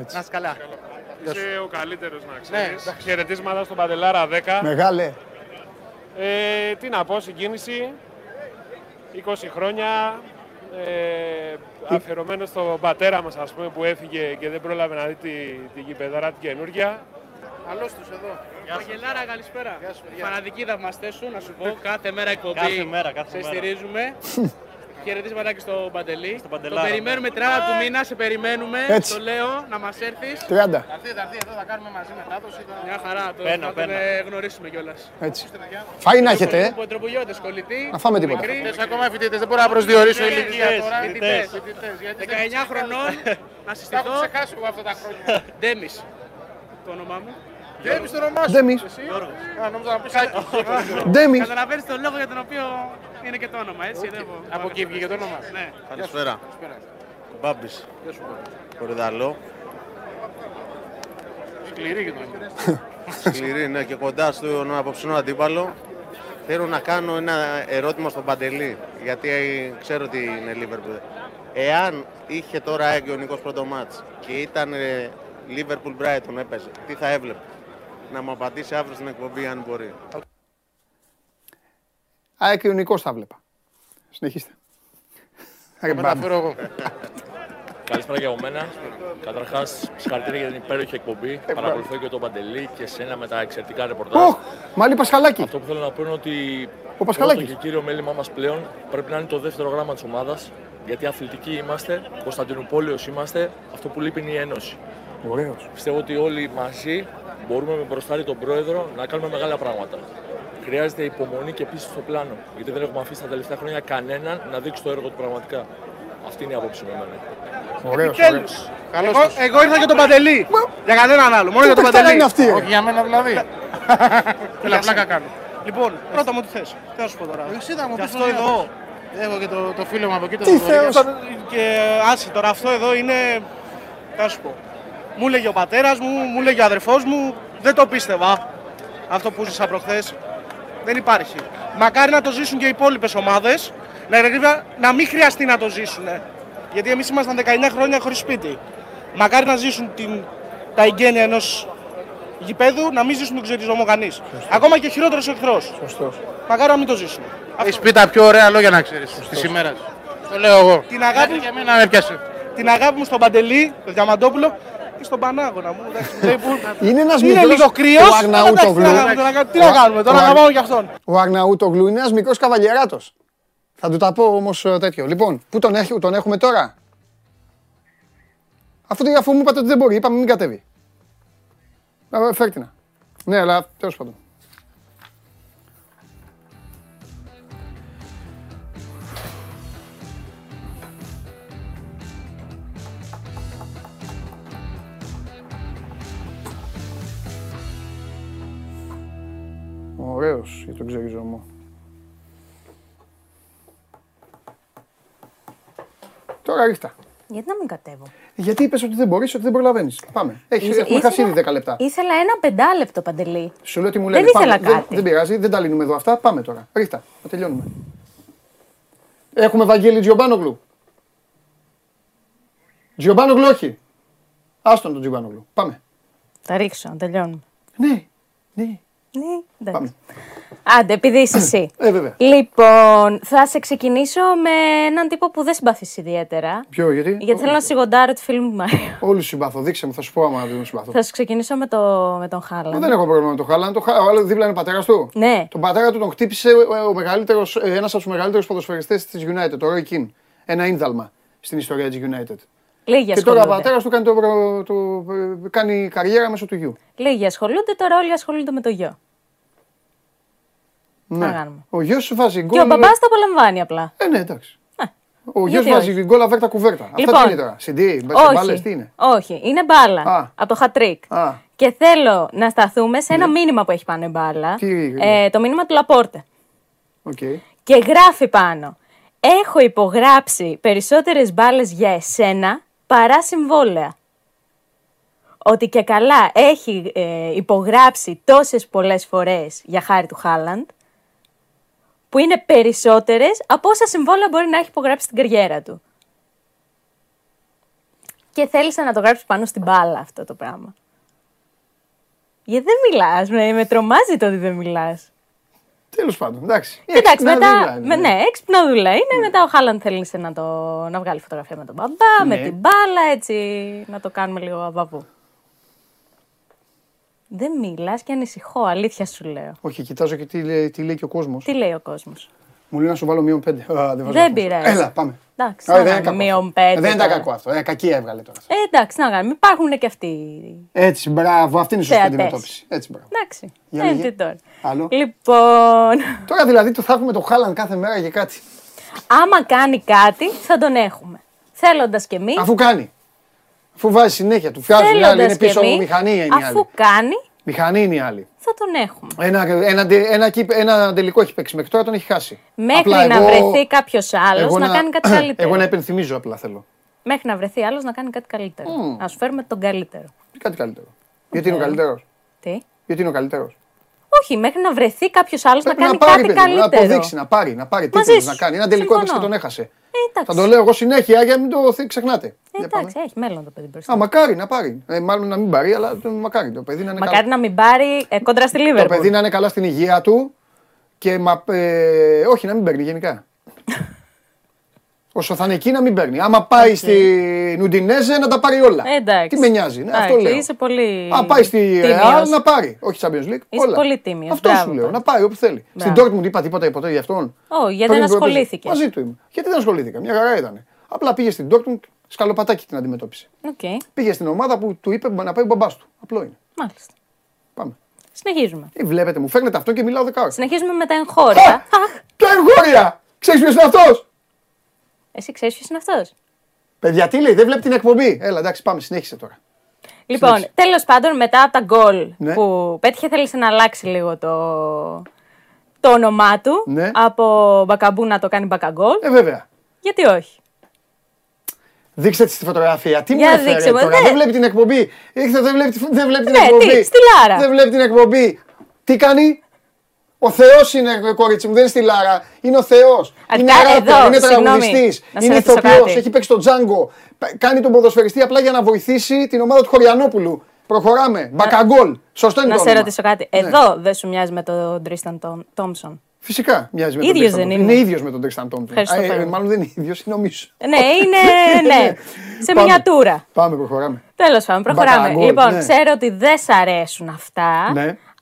Έτσι. Να είσαι καλά. Είσαι ο καλύτερος να ξέρεις. Ναι. Χαιρετίσματα στον Παντελάρα 10. Μεγάλε. Ε, τι να πω, συγκίνηση. 20 χρόνια. Ε, αφιερωμένο στον πατέρα μας ας πούμε που έφυγε και δεν πρόλαβε να δει τη, τη γηπεδάρα την καινούργια. Καλώς τους εδώ. Αγγελάρα, καλησπέρα. Φανατική θαυμαστέ σου, να σου πω. Κάθε μέρα εκπομπή. Κάθε μέρα, κάθε σε στηρίζουμε. <laughs> Χαιρετίσματα και στον Παντελή. Στο το περιμένουμε 30 του μήνα, σε περιμένουμε. Έτσι. Το λέω να μας έρθεις. 30. Θα έρθεις, θα έρθεις εδώ, θα κάνουμε μαζί μετάδοση. Θα... Μια χαρά, το, πένα, θα πένα. τον γνωρίσουμε κιόλας. Έτσι. Φάει να έχετε. Από τροπογιώτε κολλητή. Να φάμε τίποτα. Θες ακόμα φοιτητές, δεν μπορώ να προσδιορίσω ηλικία τώρα. Φοιτητές. 19 χρονών να συστηθώ. Θα ξεχάσω εγώ αυτά τα χρόνια. Ντέμις. Το όνομά μου. Ντέμι το όνομά σου. Ντέμις. Α, νόμιζα να πεις Άκη. Ντέμις. Καταλαβαίνεις τον λόγο για τον οποίο είναι και το όνομα, έτσι. Okay. Από εκεί βγήκε το όνομα. Ναι. Καλησπέρα. Μπάμπης. Γεια σου. Κορυδαλό. Σκληρή και το <laughs> Σκληρή, ναι, και κοντά στον απόψινό αντίπαλο. Θέλω να κάνω ένα ερώτημα στον Παντελή, γιατί ξέρω ότι είναι Λίβερπουλ. Εάν είχε τώρα έγκυο ο Νίκος πρώτο μάτς και ήταν Λίβερπουλ Brighton έπαιζε, τι θα έβλεπε; Να μου απαντήσει αύριο στην εκπομπή αν μπορεί. ΑΕΚ ο Νικός θα βλέπα. Συνεχίστε. Μεταφέρω εγώ. Καλησπέρα για μένα. Καταρχάς, συγχαρητήρια για την υπέροχη εκπομπή. Ε, Παρακολουθώ και τον Παντελή και σένα με τα εξαιρετικά ρεπορτάζ. Μαλή Πασχαλάκη. Αυτό που θέλω να πω είναι ότι ο Πασχαλάκης. το και κύριο μέλημά μας πλέον πρέπει να είναι το δεύτερο γράμμα της ομάδας. Γιατί αθλητικοί είμαστε, Κωνσταντινούπολιος είμαστε. Αυτό που λείπει είναι η ένωση. Ωραίος. Πιστεύω ότι όλοι μαζί μπορούμε με μπροστάρι τον πρόεδρο να κάνουμε μεγάλα πράγματα. Χρειάζεται υπομονή και πίσω στο πλάνο. Γιατί δεν έχουμε αφήσει τα τελευταία χρόνια κανέναν να δείξει το έργο του πραγματικά. Αυτή είναι η άποψη με εμένα. Ωραίος, ωραίος. Εγώ, εγώ ήρθα για τον Παντελή. Για κανέναν άλλο. Μόνο για τον Παντελή. είναι αυτή. Όχι για μένα δηλαδή. <laughs> Θέλω πλάκα κάνω. Λοιπόν, πρώτα μου τι θες. Τι θα σου πω τώρα. Εσύ θα μου Και πεις αυτό εδώ. Έχω και το, το φίλο μου από εκεί. Το Τι Θοδωρή. θεός. Και άσε τώρα, αυτό εδώ είναι. Τι θα σου πω. Μου έλεγε ο πατέρας μου, μου έλεγε ο αδερφός μου. Δεν το πίστευα. Αυτό που ζήσα προχθές. Δεν υπάρχει. Μακάρι να το ζήσουν και οι υπόλοιπες ομάδες. Να, να μην χρειαστεί να το ζήσουν. Γιατί εμείς ήμασταν 19 χρόνια χωρίς σπίτι. Μακάρι να ζήσουν την, τα εγγένεια ενός γηπέδου, να μην ζήσουν τον ξεριζωμό κανείς. Ακόμα και χειρότερος εχθρός. Σωστός. Μακάρι να μην το ζήσουν. Έχεις πει τα πιο ωραία λόγια να ξέρεις της ημέρας. Το λέω εγώ. Την αγάπη, Για μένα με πιάσε. την αγάπη μου στον Παντελή, τον Διαμαντόπουλο και στον Πανάγωνα μου. εντάξει, μου λέει που- Είναι ένας Είναι μικρός... λίγο κρύο. Ο Αρναούτογλου. Τι να κάνουμε, τώρα Ο- να πάω για αυτόν. Ο Αρναούτογλου είναι ένας μικρός καβαλιεράτος. Θα του τα πω όμως ε, τέτοιο. Λοιπόν, πού τον, έχει, τον έχουμε τώρα; Αφού, το- αφού μου είπατε ότι δεν μπορεί, είπαμε μην κατέβει. Ε, Φέρτε να. Ναι, αλλά τέλος πάντων. Ωραίος για τον ξεριζωμό. Τώρα ρίχτα. Γιατί να μην κατέβω; Γιατί είπες ότι δεν μπορείς, ότι δεν προλαβαίνεις. Πάμε. Έχεις, Ήθε- έχουμε χάσει ήδη 10 λεπτά. Ήθελα ένα πεντάλεπτο παντελή. Σου λέω τι μου Δεν λένε. ήθελα Πάμε. Δεν, κάτι. δεν πειράζει, δεν τα λύνουμε εδώ αυτά. Πάμε τώρα. Ρίχτα, να τελειώνουμε. Έχουμε Βαγγέλη Τζιομπάνογλου. Τζιομπάνογλου όχι. Άστον τον Τζιομπάνογλου. Πάμε. Θα ρίξω, να τελειώνουμε. Ναι, ναι. Ναι, εντάξει. Πάμε. Άντε, επειδή είσαι εσύ. Ε, βέβαια. Λοιπόν, θα σε ξεκινήσω με έναν τύπο που δεν συμπαθείς ιδιαίτερα. Ποιο, γιατί; Γιατί θέλω να σιγοντάρω τη φίλη μου τη Μαρία. Όλου συμπαθώ. Δείξε μου, θα σου πω άμα δεν συμπαθώ. Θα σου ξεκινήσω με, το, με τον Χάλα. Δεν έχω πρόβλημα με τον Χάλαν. Το Χα- Ο άλλος δίπλα είναι πατέρας του. Ναι. Τον πατέρα του τον χτύπησε ο μεγαλύτερος, ε, ένας από τους μεγαλύτερους ποδοσφαιριστές της United, ο Roy Keane. Ένα ίνδαλμα στην ιστορία της United. Λίγοι Και τώρα ο ασχολούνται. πατέρας του κάνει, το, προ- το, ε, κάνει καριέρα μέσω του γιου. Λίγοι ασχολούνται, τώρα όλοι ασχολούνται με το γιο. Ναι. να κάνουμε. Ο γιος σου βάζει γκολ. Και ο μπαμπάς το απολαμβάνει απλά. Ε, ναι, εντάξει. Ε. Ο Ο γιος Γιατί βάζει όχι; γκολ αβέρτα κουβέρτα. Αυτό Λοιπόν, τι είναι τώρα; CD, Όχι. μπάλες, τι είναι; Όχι, είναι μπάλα. Α. Από το χατρίκ. Α. Και θέλω να σταθούμε σε ένα μήνυμα που έχει πάνω η μπάλα. Τι είναι; Ε, το μήνυμα του Λαπόρτε. Οκ. Και γράφει πάνω. Έχω υπογράψει περισσότερες μπάλες για εσένα παρά συμβόλαια. Ότι και καλά έχει ε, υπογράψει τόσες πολλές φορές για χάρη του Χάλαντ που είναι περισσότερες από όσα συμβόλαια μπορεί να έχει υπογράψει στην καριέρα του. Και θέλησε να το γράψει πάνω στην μπάλα αυτό το πράγμα. Γιατί δεν μιλάς, με, με τρομάζει το ότι δεν μιλάς. Τέλος πάντων, εντάξει. Εντάξει, Έξυπνα μετά. δούλα είναι. με, ναι, έξυπνα δουλειά είναι. Μετά ο Χάλαντ θέλησε να, το, να βγάλει φωτογραφία με τον μπαμπά, με Ναι. την μπάλα, έτσι να το κάνουμε λίγο αβαβού. Δεν μιλάς και ανησυχώ, αλήθεια σου λέω. Όχι, κοιτάζω και τι λέει, τι λέει και ο κόσμος. Τι λέει ο κόσμος. Μου λέει να σου βάλω μείον πέντε. Α, δεν βάζω Δεν αυτό. πειράζει. Έλα, πάμε. Εντάξει, Α, να δεν είναι κάνουμε κακό μείον αυτό. πέντε Δεν ήταν τώρα. κακό αυτό. Ε, κακή έβγαλε τώρα. Ε, εντάξει, να κάνουμε. Υπάρχουν και αυτοί. Έτσι, μπράβο, αυτή είναι η σωστή Θεατές. αντιμετώπιση. Έτσι, μπράβο. Εντάξει. Για Ε, λέγε. τι τώρα. Άλλο. Λοιπόν, Τώρα δηλαδή το θα έχουμε το Χάλαν κάθε μέρα για κάτι. άμα κάνει κάτι, θα τον έχουμε. Θέλοντας κι εμείς. Αφού κάνει. Αφού βάζει συνέχεια του. Βγάζει η άλλη, είναι πίσω από μηχανή είναι η άλλη. Αφού κάνει, Μηχανή είναι η άλλη. θα τον έχουμε. Ένα, ένα, ένα, ένα, ένα τελικό έχει παίξει μέχρι τώρα, τον έχει χάσει. Μέχρι Απλά να εγώ- βρεθεί κάποιος άλλος εγώ να, κάνει κάτι <clears throat> καλύτερο. Εγώ να υπενθυμίζω απλά θέλω. Μέχρι να βρεθεί άλλος να κάνει κάτι καλύτερο. Να σου φέρουμε τον καλύτερο. Τι κάτι καλύτερο. Γιατί είναι ο καλύτερος; Τι; Γιατί είναι ο καλύτερος; Όχι, μέχρι να βρεθεί κάποιος άλλος να Πρέπει κάνει να πάρει, κάτι παιδί, μου, να καλύτερο. αποδείξει, να πάρει, να πάρει Μαζί τίτλους, σου. να κάνει. Ένα τελικό έπαιξε και Συμφωνώ. τον έχασε. Ε, εντάξει. Θα το λέω εγώ συνέχεια για να μην το θ- ξεχνάτε. Ε, Για πάμε. εντάξει, έχει μέλλον το παιδί μπροστά. Α, μακάρι να πάρει. Ε, μάλλον να μην πάρει, αλλά το- μακάρι το παιδί να είναι Μακάρι καλά. να μην πάρει ε, κόντρα στη Το Λίβερπουλ. παιδί να είναι καλά στην υγεία του και μα, ε, όχι να μην παίρνει γενικά. <laughs> Όσο θα είναι εκεί να μην παίρνει. Άμα πάει στη Ουντινέζε να τα πάρει όλα. Ε, εντάξει. Τι με νοιάζει, ναι, αυτό Εντάξει, λέω. Είσαι πολύ. Αν πάει στη τίμιος. Real να πάρει. Όχι Champions League. Είσαι όλα. πολύ τίμιος, Αυτό μπράβο, σου λέω. τότε. Να πάει όπου θέλει. Στην Μπράβο. Dortmund είπα τίποτα ποτέ για αυτόν. Όχι, γιατί Πριν δεν πρώτη- ασχολήθηκε. Μαζί του είμαι. Γιατί δεν ασχολήθηκα. Μια χαρά ήταν. Απλά πήγε στην Dortmund, σκαλοπατάκι την αντιμετώπισε. Οκ, Πήγε στην ομάδα που του είπε να πάει ο μπαμπάς του. Απλό είναι. μάλιστα. Πάμε. Συνεχίζουμε. Ε, βλέπετε, μου φέρνετε αυτό και μιλάω δεκάωρα. Συνεχίζουμε με τα εγχώρια. Αχ, Το εγχώρια! Ξέρεις ποιος είναι αυτός! Εσύ ξέρεις ποιος είναι αυτός; Παιδιά, τι λέει, δεν βλέπει την εκπομπή. Έλα, εντάξει, πάμε, συνέχισε τώρα. Λοιπόν, τέλος πάντων, μετά από τα γκολ Ναι. που πέτυχε, θέλησε να αλλάξει λίγο το, το όνομά του. Ναι. Από μπακαμπού να το κάνει μπακαγκόλ. Ε, βέβαια. Γιατί όχι; Δείξτε της στη φωτογραφία. Τι μου Για έφερε δείξε μου, τώρα; ναι. Δεν βλέπει την εκπομπή. Έχετε, δεν βλέπει, δεν βλέπει την Ναι, εκπομπή. τι, στη Λάρα. Δεν βλέπει την εκπομπή. Τι κάνει; Ο Θεός είναι, κορίτσι μου, δεν είναι στη Λάρα. Είναι ο Θεός. Είναι Αρχικά, ράπερ, εδώ, είναι συγγνώμη, τραγουδιστής. να σε Είναι ρωτήσω ηθοποιός. κάτι. Έχει παίξει τον Τζάγκο. Π- Κάνει τον ποδοσφαιριστή απλά για να βοηθήσει την ομάδα του Χωριανόπουλου. Προχωράμε. Μπακαγκόλ. Σωστό είναι Να το σε όνομα. ρωτήσω κάτι. Ναι. Εδώ δεν σου μοιάζει με τον Τρίσταν Τόμ- Τόμψον; Φυσικά μοιάζει με Ίδιος τον Tristan δεν Thompson. είναι. Είναι ίδιος με τον Τρισταν Τόμπτον. Ευχαριστώ πάρα πολύ. Μάλλον δεν είναι ίδιος, είναι ο Μίσο. Ναι, είναι. ναι. Σε Πάμε. μινιατούρα. Πάμε, προχωράμε. Τέλος πάντων, προχωράμε. Μπακαγκόλ, λοιπόν, ναι. ξέρω ότι δεν σ' αρέσουν αυτά.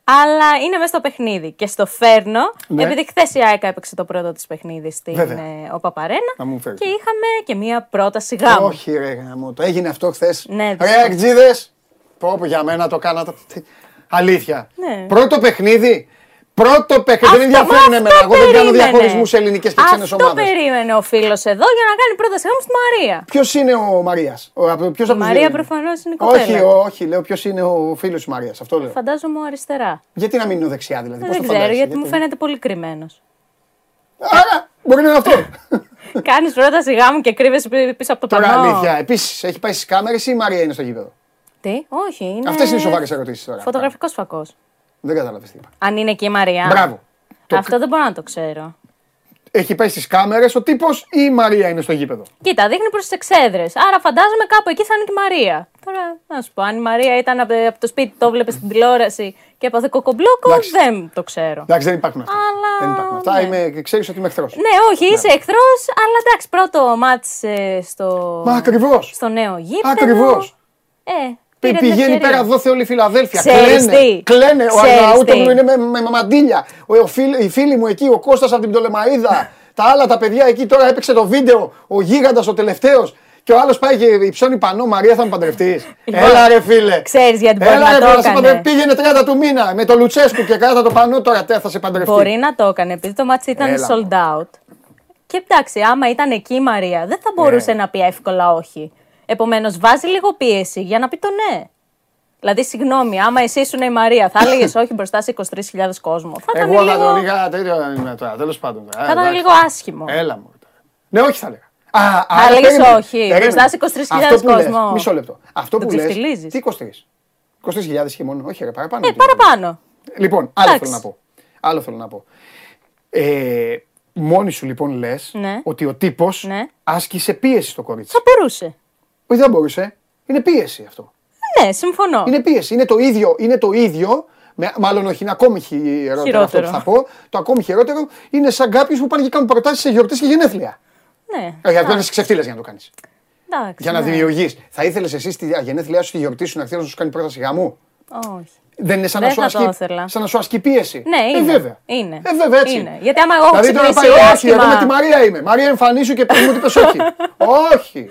Ναι. Αλλά είναι μέσα στο παιχνίδι. Και στο φέρνω, Ναι. επειδή χθες η ΑΕΚ έπαιξε το πρώτο της παιχνίδι στην Βέβαια. ε, ο Παπαρένα. Να μου φέρεις. Και είχαμε και μία πρόταση γάμου. Όχι, ρε γάμο. Το έγινε αυτό χθες. Ναι, ρε, δυστυχώς. εκτζίδε. Πω, πω, για μένα το κάνατε. Τι- Αλήθεια. Ναι. Πρώτο παιχνίδι. Πρώτο παιχνίδι. Δεν Αυτό- ενδιαφέρουν μα εμένα. αυτό Εγώ δεν κάνω περίμενε. διαχωρισμούς σε ελληνικές και ξένες Αυτό ομάδες. περίμενε ο φίλος εδώ για να κάνει πρόταση γάμου στη Μαρία. Ποιος είναι ο Μαρίας; Ποιος Η Μαρία προφανώς είναι η κοπέλα. Όχι, ο- όχι, λέω ποιος είναι ο φίλος της Μαρίας. Αυτό λέω. Φαντάζομαι αριστερά. Γιατί να μην είναι ο δεξιά δηλαδή. πώς δεν το ξέρω, φαντάζεσαι, γιατί μου φαίνεται πολύ κρυμμένος. Άρα, μπορεί να είναι αυτό. <laughs> Κάνεις πρόταση γάμου και κρύβεσαι πι- πίσω από το Τώρα πανό. αλήθεια. Επίσης, έχει πάει στις κάμερες ή η Μαρία είναι στο γήπεδο; Τι, όχι. Είναι... Αυτές είναι οι σοβαρές ερωτήσεις τώρα. Φωτογραφικός φακός. Δεν κατάλαβες τι είπα. Αν είναι εκεί η Μαρία. Μπράβο. Αυτό δεν μπορώ να το ξέρω. Έχει πάει στις κάμερες ο τύπος ή η Μαρία είναι στο γήπεδο; Κοίτα, δείχνει προς τις εξέδρες. Άρα φαντάζομαι κάπου εκεί θα είναι και η Μαρία. Τώρα, να σου πω, αν η Μαρία ήταν από από το σπίτι, το βλέπεις στην τηλεόραση και έπαθε κοκομπλόκο, Εντάξει. δεν το ξέρω. Εντάξει, δεν υπάρχουν αυτά. Αλλά, Δεν υπάρχουν αυτά. ναι. Είμαι, ξέρεις ότι είμαι εχθρός. Ναι, όχι, είσαι εχθρός, αλλά εντάξει, πρώτο μάτς ε, στο, Μα ακριβώς. στο νέο γήπεδο. Ακριβώς. Ε, πήρε την Πηγαίνει ευκαιρία. πέρα δόθε όλη η Φιλαδέλφια. Ξέρεις Κλαίνε. τι; Κλαίνε. Ο Ξέρεις Αρναούτογλου τι; είναι με, με, με μαντίλια. Ο, ο φίλ- οι φίλοι μου εκεί, ο Κώστας από την Πτολεμαίδα. τα άλλα τα παιδιά εκεί τώρα έπαιξε το βίντεο. Ο γίγαντας ο τελευταίος. Και ο άλλος πάει και υψώνει πανό. Μαρία θα με παντρευτείς. <laughs> Λοιπόν, Έλα ρε φίλε. ξέρεις γιατί μπορεί Έλα, να ρε, το φίλε, θα σε έκανε. παντρευτεί. Πήγαινε 30 του μήνα με το Λουτσέσκου και κράτα το πανό τώρα τε, θα σε παντρευτεί. Μπορεί να το έκανε, επειδή το μάτς ήταν Έλα, sold out. Και εντάξει, άμα ήταν εκεί η Μαρία, δεν θα μπορούσε να πει εύκολα όχι. Επομένως, βάζει λίγο πίεση για να πει το ναι. Δηλαδή, συγγνώμη, άμα εσύ ήσουν η Μαρία, θα έλεγες όχι μπροστά σε 23.000 κόσμο. Θα ήταν Εγώ θα λίγο, τον είχα τέτοιο τώρα, τέλος πάντων. Ε, θα ήταν εντάξει. λίγο άσχημο. Έλα μου. Ναι, όχι θα έλεγα. Α, Θα άρα έλεγες περίμενε, όχι, περίμενε. μπροστά σε 23.000 Αυτό που λες, κόσμο. Μισό λεπτό. Αυτό Το που λες, ξεφτιλίζεις. Τι 23. 23.000 και μόνο, όχι ρε, παραπάνω. Ε, είναι. παραπάνω. Λοιπόν, άλλο Εντάξει. θέλω να πω. Άλλο θέλω να πω. Ε, μόνη σου λοιπόν λες Ναι. ότι ο τύπος Ναι. άσκησε πίεση στο κορίτσι. Θα μπορούσε. Όχι, δεν μπορούσε. Είναι πίεση αυτό. Ναι, συμφωνώ. Είναι πίεση. Είναι το ίδιο, είναι το ίδιο με, μάλλον όχι, είναι ακόμη χειρότερο, Χειρότερο. αυτό που θα πω. Το ακόμη χειρότερο είναι σαν κάποιου που πάνε και κάνουν προτάσεις σε γιορτές και γενέθλια. Ναι. Ε, Για να παίρνει ξεφτύλες για να το κάνεις. Εντάξει, Για να ναι. δημιουργείς. Θα ήθελες εσύ στη γενέθλιά σου, στη γιορτή σου να έρθει να σου κάνει πρόταση γαμού; Όχι. Δεν είναι σαν, Δεν να, σου θα το ασκεί, ήθελα. σαν να σου ασκεί πίεση. Ναι, Ε, είναι. βέβαια. Είναι. Ε, βέβαια έτσι. Είναι. Γιατί άμα εγώ έχω δηλαδή τώρα ξυπνήσει πάει, όχι, άσχημα- εγώ με τη Μαρία είμαι. Μαρία, εμφανίσου και πες μου τι πες όχι. <laughs> όχι.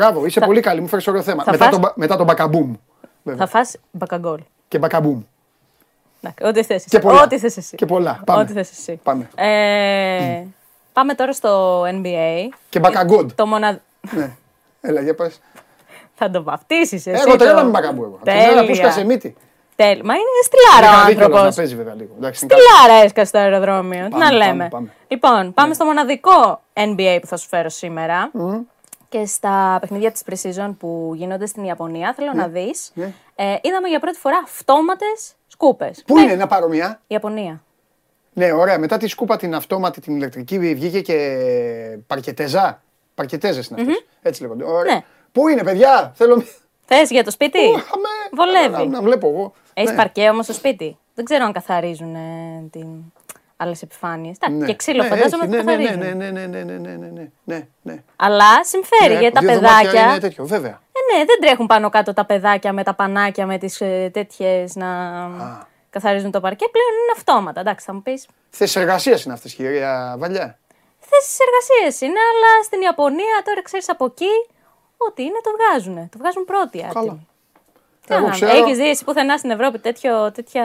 Μπράβο, είσαι πολύ καλή, μου φέρεις ωραίο θέμα. θα Μετά φας- τον, μπα- μετά τον μπακαμπούμ. Θα φας μπακαγκόλ. Και μπακαμπούμ. Εντάξει, Ό,τι θες εσύ. Και πολλά. Ό,τι θες εσύ. Και πολλά. Πάμε. Ό,τι θες εσύ. Πάμε. Ε, πάμε τώρα στο NBA. Και μπακαγκόντ. Το μονα... Ναι. Έλα, για πες. Θα το βαφτίσεις εσύ. Εγώ το- τρέλα με μπακαμπού εγώ. Από τη μέρα που Τέλεια. σκάσε μύτη. Τέλεια. Μα είναι στυλάρα ο Είχα δίκιο, αλλά να άνθρωπος. παίζει βέβαια λίγο. Εντάξει, είναι καλό. Στυλάρα έσκασε στο αεροδρόμιο. Τι Πάμε, να πάμε, λέμε. πάμε. Λοιπόν, πάμε στο μοναδικό NBA που θα σου φέρω σήμερα. Και στα παιχνίδια της Precision που γίνονται στην Ιαπωνία, θέλω να δεις. Ναι. Ε, είδαμε για πρώτη φορά αυτόματες σκούπες. Πού είναι να πάρω μια. Ιαπωνία. Ναι, ωραία. Μετά τη σκούπα την αυτόματη, την ηλεκτρική, βγήκε και παρκετεζά. Παρκετέζες είναι αυτές. Έτσι λέγονται. Ωραία. Ναι. Πού είναι, παιδιά, θέλω. Θες για το σπίτι; Αμέ, Βολεύει. Να, να βλέπω εγώ. Έχεις Ναι. παρκέ όμως στο σπίτι; Δεν ξέρω αν καθαρίζουν ε, την... άλλες επιφάνειες. Ναι. Και ξύλο Ναι, φαντάζομαι έχει, ότι ναι, ναι, καθαρίζουν. ναι, ναι, ναι, ναι, ναι, ναι, ναι, ναι, ναι, ναι. Αλλά συμφέρει Ναι, γιατί τα δύο δωμάτια παιδάκια. Είναι τέτοιο, βέβαια. Ε, ναι, δεν τρέχουν πάνω κάτω τα παιδάκια με τα πανάκια, με τις ε, τέτοιες να καθαρίζουν το παρκέ. Πλέον είναι αυτόματα. Εντάξει, θα μου πεις. Θέσεις εργασίας είναι αυτές, κυρία Βαλιά. Θέσεις εργασίας είναι, αλλά στην Ιαπωνία τώρα ξέρεις από εκεί ό,τι είναι το βγάζουν. Το βγάζουν πρώτοι άτιμοι. Εγώ ξέρω- Έχεις δει εσύ πουθενά στην Ευρώπη τέτοιο, τέτοια,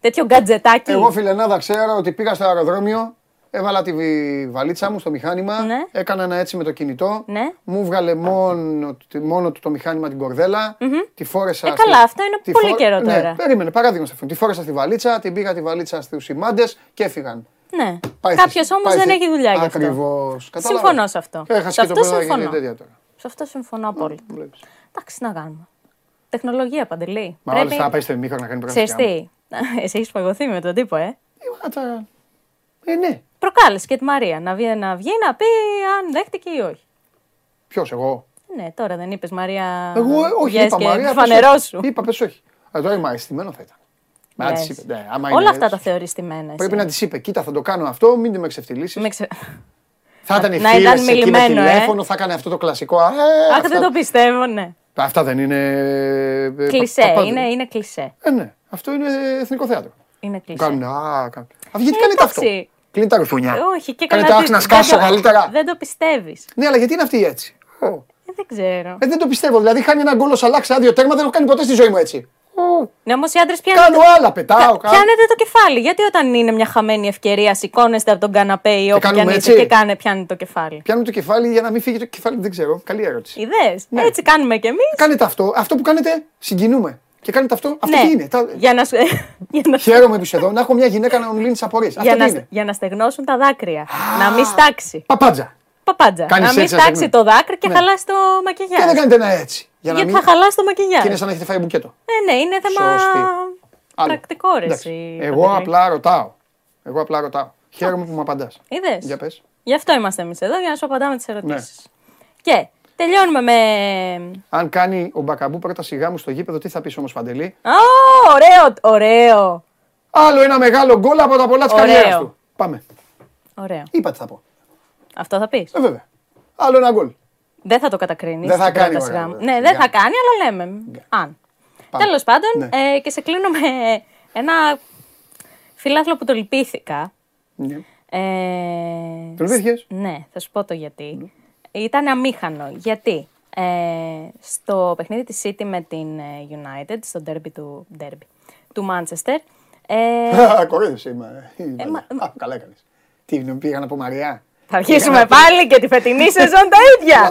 τέτοιο γκατζετάκι; Εγώ, φιλενάδα, ξέρω ότι πήγα στο αεροδρόμιο, έβαλα τη βι- βαλίτσα μου στο μηχάνημα, Ναι. έκανα ένα έτσι με το κινητό, Ναι. μου βγάλε μόνο, μόνο του το μηχάνημα την κορδέλα, τη φόρεσα... Ε, καλά, αυτό είναι τη πολύ καιρό τώρα. Ναι, περίμενε, παράδειγμα σε αυτό. Τη φόρεσα στη βαλίτσα, την πήγα τη βαλίτσα στους σημάντες και έφυγαν. Ναι. Πάει Κάποιος στη- όμως πάει δεν στη- έχει δουλειά γι' αυτό. Ακριβώς. Κατάλαβες. Συμφωνώ σε αυτό. Έχασε σε και το αυτό παιδάκι και συμφωνώ. τέτοια τώρα. Σε αυτό συμφωνώ απόλυτα. Βλέπεις. Εντάξει, τι να κάνουμε. Τεχνολογία παντελή. Μα όλες θα πάει στο ημίχρονο να κάνεις Ξέρεις πρόταση. τι, εσύ έχεις παγωθεί με τον τύπο, ε; Ε, ναι. Προκάλεσε και τη Μαρία να βγει, να βγει να πει αν δέχτηκε ή όχι. Ποιος, εγώ; Ναι, τώρα δεν είπες Μαρία. Εγώ, ε, όχι, βγες είπα και Μαρία. πες Φανερό όχι. σου. Είπα, πες όχι. Ε, τώρα είμαι αισθημένο θα ήταν. Μα να Λες. της είπε, ναι, άμα Όλα είναι αυτά έτσι. τα θεωρεί στημένα. Πρέπει να τη είπε, κοίτα, θα το κάνω αυτό, μην με ξεφτυλίσεις. Με ξε... Θα ήταν η Να φίλη ήταν εκεί με μιλημένο, ε. τηλέφωνο, θα έκανε αυτό το κλασικό. Α, ε, Αχ, αυτά- δεν το πιστεύω, ναι. Αυτά δεν είναι. ε, πα- Κλισέ, παπάδι. είναι, είναι κλισέ. Ε, ναι. Αυτό είναι εθνικό θέατρο. Είναι κλισέ. Κάνουν. Α, κάνουν. Α, γιατί Ε, κάνετε αυτό; εντάξει. Κλείνει τα ρουφουνιά. Όχι, και Κάνε καλά. τα τι- άξι να δεν σκάσω το- καλύτερα. Δεν το πιστεύεις. Ναι, αλλά γιατί είναι αυτή έτσι; Ω. Ε, δεν ξέρω. Ε, δεν το πιστεύω. Δηλαδή, χάνει ένα γκολ αλλάξει άδειο τέρμα, δεν έχω κάνει ποτέ στη ζωή μου έτσι. Ναι, όμως οι άντρες πιάνουν. Κάνω άλλα, πετάω. κάνω. Πιάνετε το κεφάλι. Γιατί όταν είναι μια χαμένη ευκαιρία, σηκώνεστε από τον καναπέ ή όπου κάνουμε πιανείτε έτσι. και κάνε, πιάνει το κεφάλι. Πιάνουμε το κεφάλι για να μην φύγει το κεφάλι, δεν ξέρω. Καλή ερώτηση. Ιδέες. Ναι. Έτσι κάνουμε κι εμείς. Κάνετε αυτό. Αυτό που κάνετε, συγκινούμε. Και κάνετε αυτό. Αυτό Ναι. τι είναι. Τα... Για να, σου- <laughs> για να, Χαίρομαι που είσαι εδώ να έχω μια γυναίκα να μου λύνει τις απορίες. Αυτό για, τι να, είναι. για να στεγνώσουν τα δάκρυα. να μην στάξει. Παπάντζα. Παπάντζα. Κάνεις να μην έτσι, στάξει ας το δάκρυ και Ναι. χαλάσει το Και δεν μακιγιάζ. κάνετε ένα έτσι. Για να Γιατί μην... θα χαλάσει το μακιγιάζ. Και είναι σαν να έχετε φάει μπουκέτο. Ναι, ναι, είναι θέμα Σωστή. Άλλο. πρακτικό ρε Εντάξει. εσύ, Εγώ Παντελή. απλά ρωτάω. Εγώ απλά ρωτάω. Χαίρομαι που μου απαντάς. Είδες. Για πες. Γι' αυτό είμαστε εμείς εδώ, για να σου απαντάμε τις Ναι. ερωτήσει. Και τελειώνουμε με. Αν κάνει ο Μπακαμπού πρώτα σιγά μου στο γήπεδο, τι θα πεις όμως Παντελή; Α, ωραίο, ωραίο. Άλλο ένα μεγάλο γκολ από τα πολλά της Ωραίο. καριέρας του. Πάμε. Ωραίο. Είπα τι θα πω. Αυτό θα πεις. Ε, βέβαια. Άλλο ένα γκολ. Δεν θα το κατακρίνεις. Δεν θα κάνει, ωραία, Ναι, ωραία. δεν Για. θα κάνει, αλλά λέμε. Αν. Πάμε. Τέλος πάντων, Ναι. ε, και σε κλείνω με ένα φιλάθλο που το λυπήθηκα. Ναι. Ε, Το λυπήθηκες; Ναι, θα σου πω το γιατί. Ήταν αμήχανο. Γιατί ε, στο παιχνίδι της City με την ε, United, στο derby του, derby, του Manchester, ε, <laughs> Κορίδευσε είμαι. Α, καλά έκανες. Τι πήγα να πω Μαριά. Θα αρχίσουμε πάλι και τη φετινή <laughs> σεζόν τα ίδια.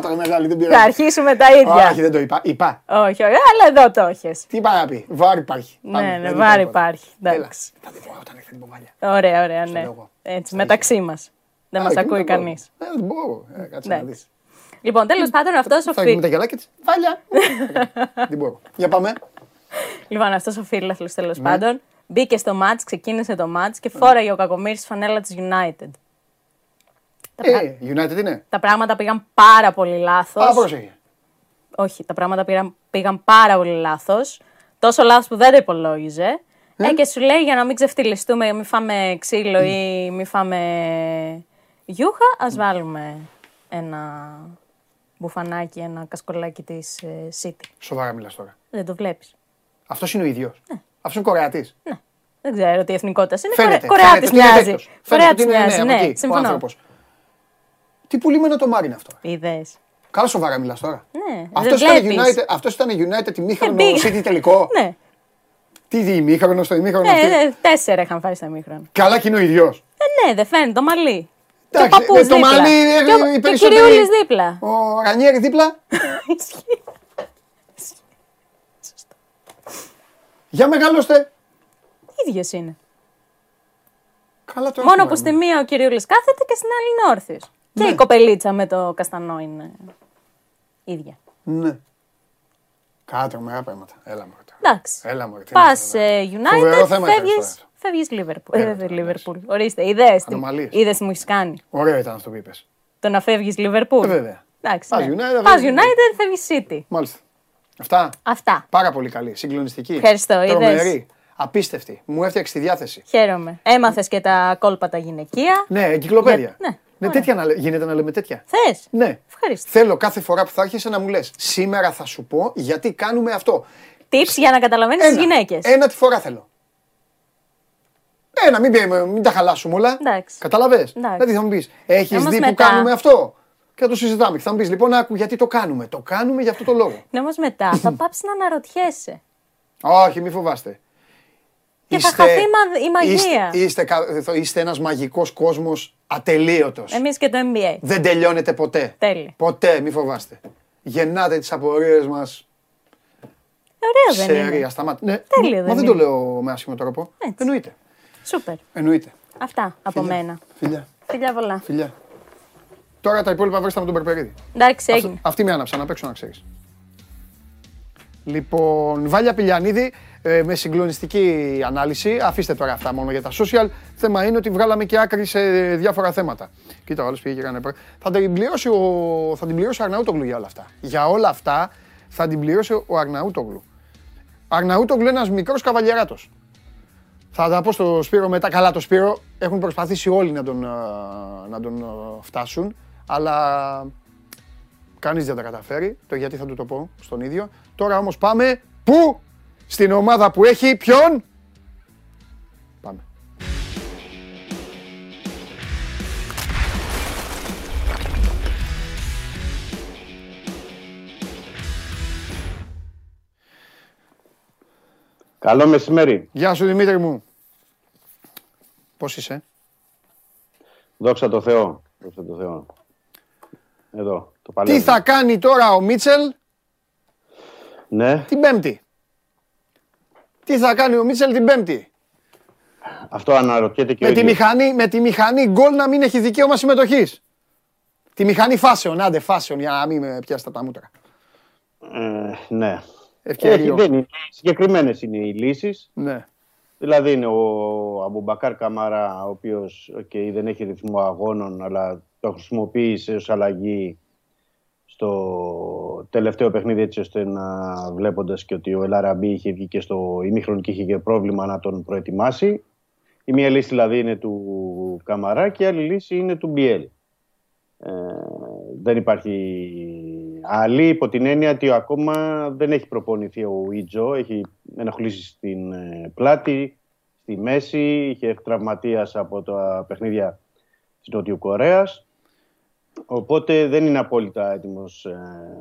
Θα αρχίσουμε τα ίδια. Όχι, δεν το είπα. Είπα. Όχι, όχι, αλλά εδώ το έχεις. Τι είπα να πει. Βάρη υπάρχει. Ναι, ναι, βάρη υπάρχει. Εντάξει. Θα την πω όταν έρθει την πομάλια. Ωραία, ωραία, ναι. Έτσι, μεταξύ μας. Δεν μας ακούει κανείς. Δεν μπορώ. Ε, κάτσε να δεις. Λοιπόν, τέλος πάντων, αυτός ο φίλο. Θα τα γυαλάκια της. Βάλια. <laughs> Δεν μπορώ. Για πάμε. Λοιπόν, αυτός ο φίλο τέλος ναι. πάντων μπήκε στο match, ξεκίνησε το match και φόραγε ο Κακομίρη φανέλα της United. Ε, United είναι. Τα πράγματα πήγαν πάρα πολύ λάθος. Α, πρόσεχε. Όχι, τα πράγματα πήγαν, πήγαν πάρα πολύ λάθος. Τόσο λάθος που δεν το υπολόγιζε. Ε; ε, και σου λέει για να μην ξεφτυλιστούμε, μην φάμε ξύλο ή μην φάμε γιούχα, ας βάλουμε ένα μπουφανάκι, ένα κασκολάκι της ε, City. Σοβαρά μιλάς τώρα. Δεν το βλέπεις. Αυτός είναι ο ίδιος. Ναι. Αυτός είναι Κορεάτης. Ναι. Δεν ξέρω τι εθνικότητας είναι. Φαίνεται, Κορεάτης μοιάζει. Κορεάτης μοιάζει, ναι, ναι, συμφωνώ. Τι πουλήμενο το Μάρι είναι αυτό. Είδες. Καλά σοβαρά μιλάς τώρα. Ναι, αυτός, ήταν United, αυτός ήταν United ημίχρονο City τελικό. <laughs> Ναι. Τι δει, ημίχρονο στο ημίχρονο. Ναι, ναι, τέσσερα είχαν φάει στα ημίχρονα. Καλά και είναι ο ίδιος. Ε, ναι, δεν φαίνεται, το μαλλί. Εντάξει, το παππούς το μαλλί είναι οι περισσότεροι. Και δίπλα. Ο Ρανιέρη δίπλα. <laughs> Για μεγαλώστε. ίδιος είναι. Καλά το Μόνο που στη μία ο Κυριούλης κάθεται και στην άλλη είναι όρθιος. Και ναι. η κοπελίτσα με το καστανό είναι ίδια. Ναι. Κάτω με πράγματα. Έλα μου. Εντάξει. Έλα μου. Πας United, φεύγεις, φεύγεις Liverpool. Ορίστε, ιδέες. Είδες τι μου έχεις κάνει. Ωραίο ήταν αυτό που είπες. Το να φεύγεις Liverpool. Ε, βέβαια. Εντάξει, Πας ναι. United, Πας United, φεύγεις City. Μάλιστα. Αυτά. Αυτά. Πάρα πολύ καλή. Συγκλονιστική. Ευχαριστώ. Είδες. Απίστευτη. Μου έφτιαξε τη διάθεση. Χαίρομαι. Έμαθες και τα κόλπα τα γυναικεία. Ναι, εγκυκλοπαίδια. Ναι. Ναι, τέτοια να, γίνεται να λέμε τέτοια; Θες. Ναι. Ευχαριστώ. Θέλω κάθε φορά που θα έρχεσαι να μου λες: Σήμερα θα σου πω γιατί κάνουμε αυτό. Tips για να καταλαβαίνεις τις γυναίκες. Ένα τη φορά θέλω. Ένα, μην, μην τα χαλάσουμε όλα. Καταλαβέ. Δηλαδή θα μου πεις: Έχεις δει που κάνουμε αυτό; Και θα το συζητάμε. Και θα μου πεις: Λοιπόν, άκου γιατί το κάνουμε; Το κάνουμε για αυτό το λόγο. Ναι, όμω μετά θα πάψεις να αναρωτιέσαι. Όχι, μη φοβάστε. Και είστε, θα χαθεί η μαγεία. Είστε, είστε, είστε ένας μαγικός κόσμος ατελείωτος. Εμείς και το NBA. Δεν τελειώνετε ποτέ. Τέλει. Ποτέ, μη φοβάστε. Γεννάτε τις απορίες μας. Ωραίο δεν είναι. Σερία, σταμάτη. Ναι, Τέλειο μα δεν, το λέω με άσχημο τρόπο. Έτσι. Εννοείται. Σούπερ. Εννοείται. Αυτά από μένα. Φιλιά. Φιλιά πολλά. Φιλιά. Τώρα τα υπόλοιπα βρέστα με τον Περπερίδη. Εντάξει, έγινε. αυτή με άναψα να παίξω να ξέρεις. Λοιπόν, Βάλια Πηλιανίδη, ε, με συγκλονιστική ανάλυση. Αφήστε τώρα αυτά μόνο για τα social. Θέμα είναι ότι βγάλαμε και άκρη σε διάφορα θέματα. Κοίτα, ο πήγε και έκανε. Θα την πληρώσει ο, θα την πληρώσει ο Αρναούτογλου για όλα αυτά. Για όλα αυτά θα την πληρώσει ο Αρναούτογλου. Αρναούτογλου είναι ένας μικρός καβαλιεράτος. Θα τα πω στο Σπύρο μετά. Καλά, το Σπύρο έχουν προσπαθήσει όλοι να τον, να τον φτάσουν. Αλλά κανείς δεν τα καταφέρει. Το γιατί θα του το πω στον ίδιο. Τώρα όμως πάμε. Πού; Στην ομάδα που έχει ποιον; Πάμε. Καλό μεσημέρι. Γεια σου Δημήτρη μου. Πώς είσαι; Δόξα τω Θεώ. Δόξα τω Θεώ. Εδώ, το Τι θα κάνει τώρα ο Μίτσελ; Ναι. την Πέμπτη. Τι θα κάνει ο Μίτσελ την Πέμπτη; Αυτό αναρωτιέται και με ο τη μηχανή, Με τη μηχανή γκολ να μην έχει δικαίωμα συμμετοχής. Τη μηχανή φάσεων, άντε φάσεων για να μην με πιάσετε τα μούτρα. Ε, ναι. Ευκαιρίο. δεν είναι. Συγκεκριμένες είναι οι λύσεις. Ναι. Δηλαδή είναι ο Αμπουμπακάρ Καμάρα, ο οποίος okay, δεν έχει ρυθμό αγώνων, αλλά το χρησιμοποίησε ως αλλαγή στο τελευταίο παιχνίδι έτσι ώστε να βλέποντας και ότι ο Ελαραμπή είχε βγει και στο ημίχρονο και είχε και πρόβλημα να τον προετοιμάσει. Η μία λύση δηλαδή είναι του Καμαρά και η άλλη λύση είναι του Μπιέλ. Ε, δεν υπάρχει άλλη υπό την έννοια ότι ακόμα δεν έχει προπονηθεί ο Ιτζο, έχει ενοχλήσει στην ε, πλάτη, στη μέση, είχε τραυματίας από τα παιχνίδια της Νότιου Κορέας Οπότε δεν είναι απόλυτα έτοιμος ε,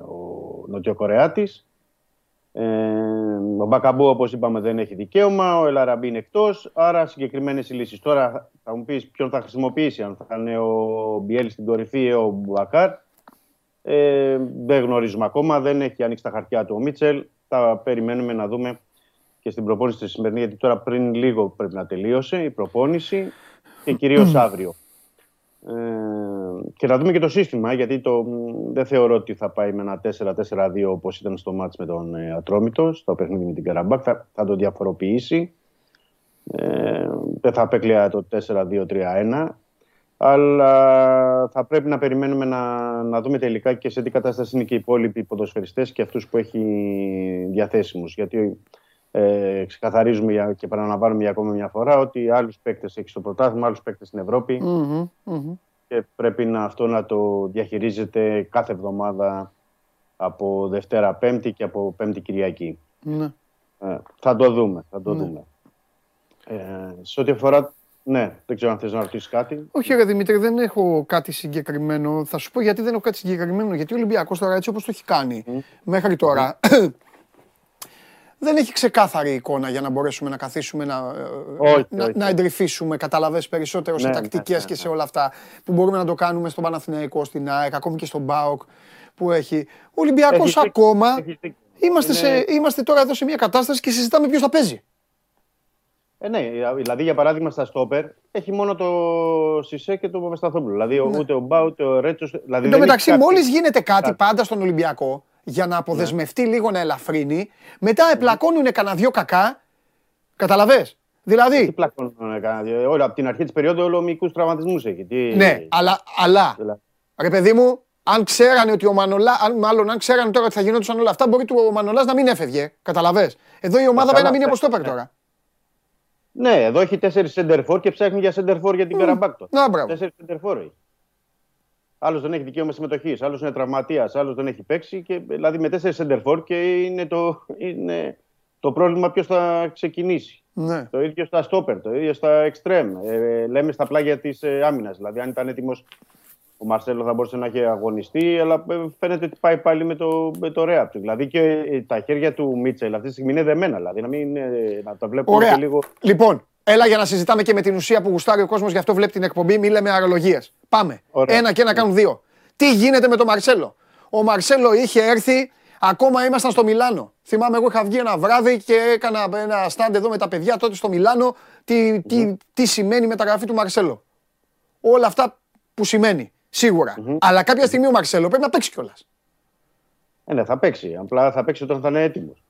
ο Νοτιοκορεάτης. ο Μπακαμπού, όπως είπαμε, δεν έχει δικαίωμα. Ο Ελαραμπή είναι εκτός. Άρα συγκεκριμένες οι λύσεις. Τώρα θα μου πεις ποιον θα χρησιμοποιήσει, αν θα είναι ο Μπιέλ στην κορυφή ή ο Μπουακάρ. Ε, δεν γνωρίζουμε ακόμα. Δεν έχει ανοίξει τα χαρτιά του ο Μίτσελ. Θα περιμένουμε να δούμε και στην προπόνηση τη σημερινή, γιατί τώρα πριν λίγο πρέπει να τελείωσε η προπόνηση και κυρίως αύριο. Ε, και να δούμε και το σύστημα, γιατί το, δεν θεωρώ ότι θα πάει με ένα 4-4-2 όπως ήταν στο μάτς με τον ε, Ατρόμητος, στο παιχνίδι με την Καραμπάκ. Θα, θα το διαφοροποιήσει. Ε, δεν θα απέκλεια το 4-2-3-1. Αλλά θα πρέπει να περιμένουμε να, να δούμε τελικά και σε τι κατάσταση είναι και οι υπόλοιποι ποδοσφαιριστές και αυτούς που έχει διαθέσιμους. Γιατί ε, ξεκαθαρίζουμε και παραλαμβάνουμε για ακόμα μια φορά ότι άλλους παίκτες έχει στο πρωτάθλημα, άλλους παίκτες στην ευρωπη Και πρέπει να, αυτό να το διαχειρίζεται κάθε εβδομάδα από Δευτέρα Πέμπτη και από Πέμπτη Κυριακή. Ναι. Ε, θα το δούμε. Θα το ναι. δούμε. Ε, σε ό,τι αφορά. Ναι, δεν ξέρω αν θες να ρωτήσεις κάτι. Όχι, ρε Δημήτρη, δεν έχω κάτι συγκεκριμένο. Θα σου πω γιατί δεν έχω κάτι συγκεκριμένο. Γιατί ο Ολυμπιακός τώρα έτσι όπως το έχει κάνει μέχρι τώρα δεν έχει ξεκάθαρη εικόνα για να μπορέσουμε να καθίσουμε να, όχι, να, να εντρυφήσουμε, καταλαβες περισσότερο σε ναι, τακτικές ναι, και σε όλα αυτά που μπορούμε να το κάνουμε στον Παναθηναϊκό, στην ΑΕΚ, ακόμη και στον ΜΠΑΟΚ που έχει. Ο Ολυμπιακός ακόμα, είμαστε, σε, είμαστε τώρα εδώ σε μια κατάσταση και συζητάμε ποιος θα παίζει. Ε, ναι, δηλαδή για παράδειγμα στα Στόπερ έχει μόνο το Σισε και το Παπασταθόπουλο. Δηλαδή ναι. ούτε ο Μπά ούτε ο Ρέτσος. Δηλαδή Εν τω μεταξύ, μόλις γίνεται κάτι πάντα στον Ολυμπιακό, για να αποδεσμευτεί ναι. λίγο να ελαφρύνει. Μετά ναι. επλακώνουν κανένα δυο κακά. Καταλαβέ. Δηλαδή. Τι πλακώνουν κανένα δυο; Όλα από την αρχή της περίοδου ολομικού τραυματισμούς έχει. Τι... Ναι, αλλά. αλλά δηλαδή. Ρε παιδί μου, αν ξέρανε ότι ο Μανολά, αν, μάλλον αν ξέρανε τώρα ότι θα γινόντουσαν όλα αυτά, μπορεί ο Μανολάς να μην έφευγε. Καταλαβέ. Εδώ η ομάδα πάει να μείνει όπως το τώρα. Ναι, εδώ έχει τέσσερις σεντερφόρ και ψάχνει για σεντερφόρ για την mm. Καραμπάκτο. Να, μπράβο. Τέσσερις σεντερφόρ έχει. Άλλος δεν έχει δικαίωμα συμμετοχής, άλλος είναι τραυματίας, άλλος δεν έχει παίξει. Και, δηλαδή με τέσσερις σεντερφόρ και είναι το, είναι το πρόβλημα ποιος θα ξεκινήσει. Ναι. Το ίδιο στα στόπερ, το ίδιο στα εξτρέμ. Ε, λέμε στα πλάγια της ε, άμυνας. Δηλαδή, αν ήταν έτοιμος ο Μαρσέλο θα μπορούσε να έχει αγωνιστεί, αλλά ε, φαίνεται ότι πάει πάλι με το, με το ρέα του. Δηλαδή και ε, τα χέρια του Μίτσελ αυτή τη στιγμή είναι δεμένα. Δηλαδή να, μην, ε, να τα βλέπουμε Ωραία. και λίγο. Λοιπόν, Έλα για να συζητάμε και με την ουσία που γουστάρει ο κόσμος, γι' αυτό βλέπει την εκπομπή. Μη λέμε αρολογίες. Πάμε. Ένα και ένα κάνουν δύο. Τι γίνεται με τον Μαρσέλο; Ο Μαρσέλο είχε έρθει, ακόμα ήμασταν στο Μιλάνο. Θυμάμαι, εγώ είχα βγει ένα βράδυ και έκανα ένα stand εδώ με τα παιδιά τότε στο Μιλάνο. Τι, τι, τι σημαίνει η μεταγραφή του Μαρσέλο; Όλα αυτά που σημαίνει. Σίγουρα. Αλλά κάποια στιγμή ο Μαρσέλο πρέπει να παίξει κιόλας. Ε, ναι, θα παίξει. Απλά θα παίξει όταν θα είναι έτοιμος.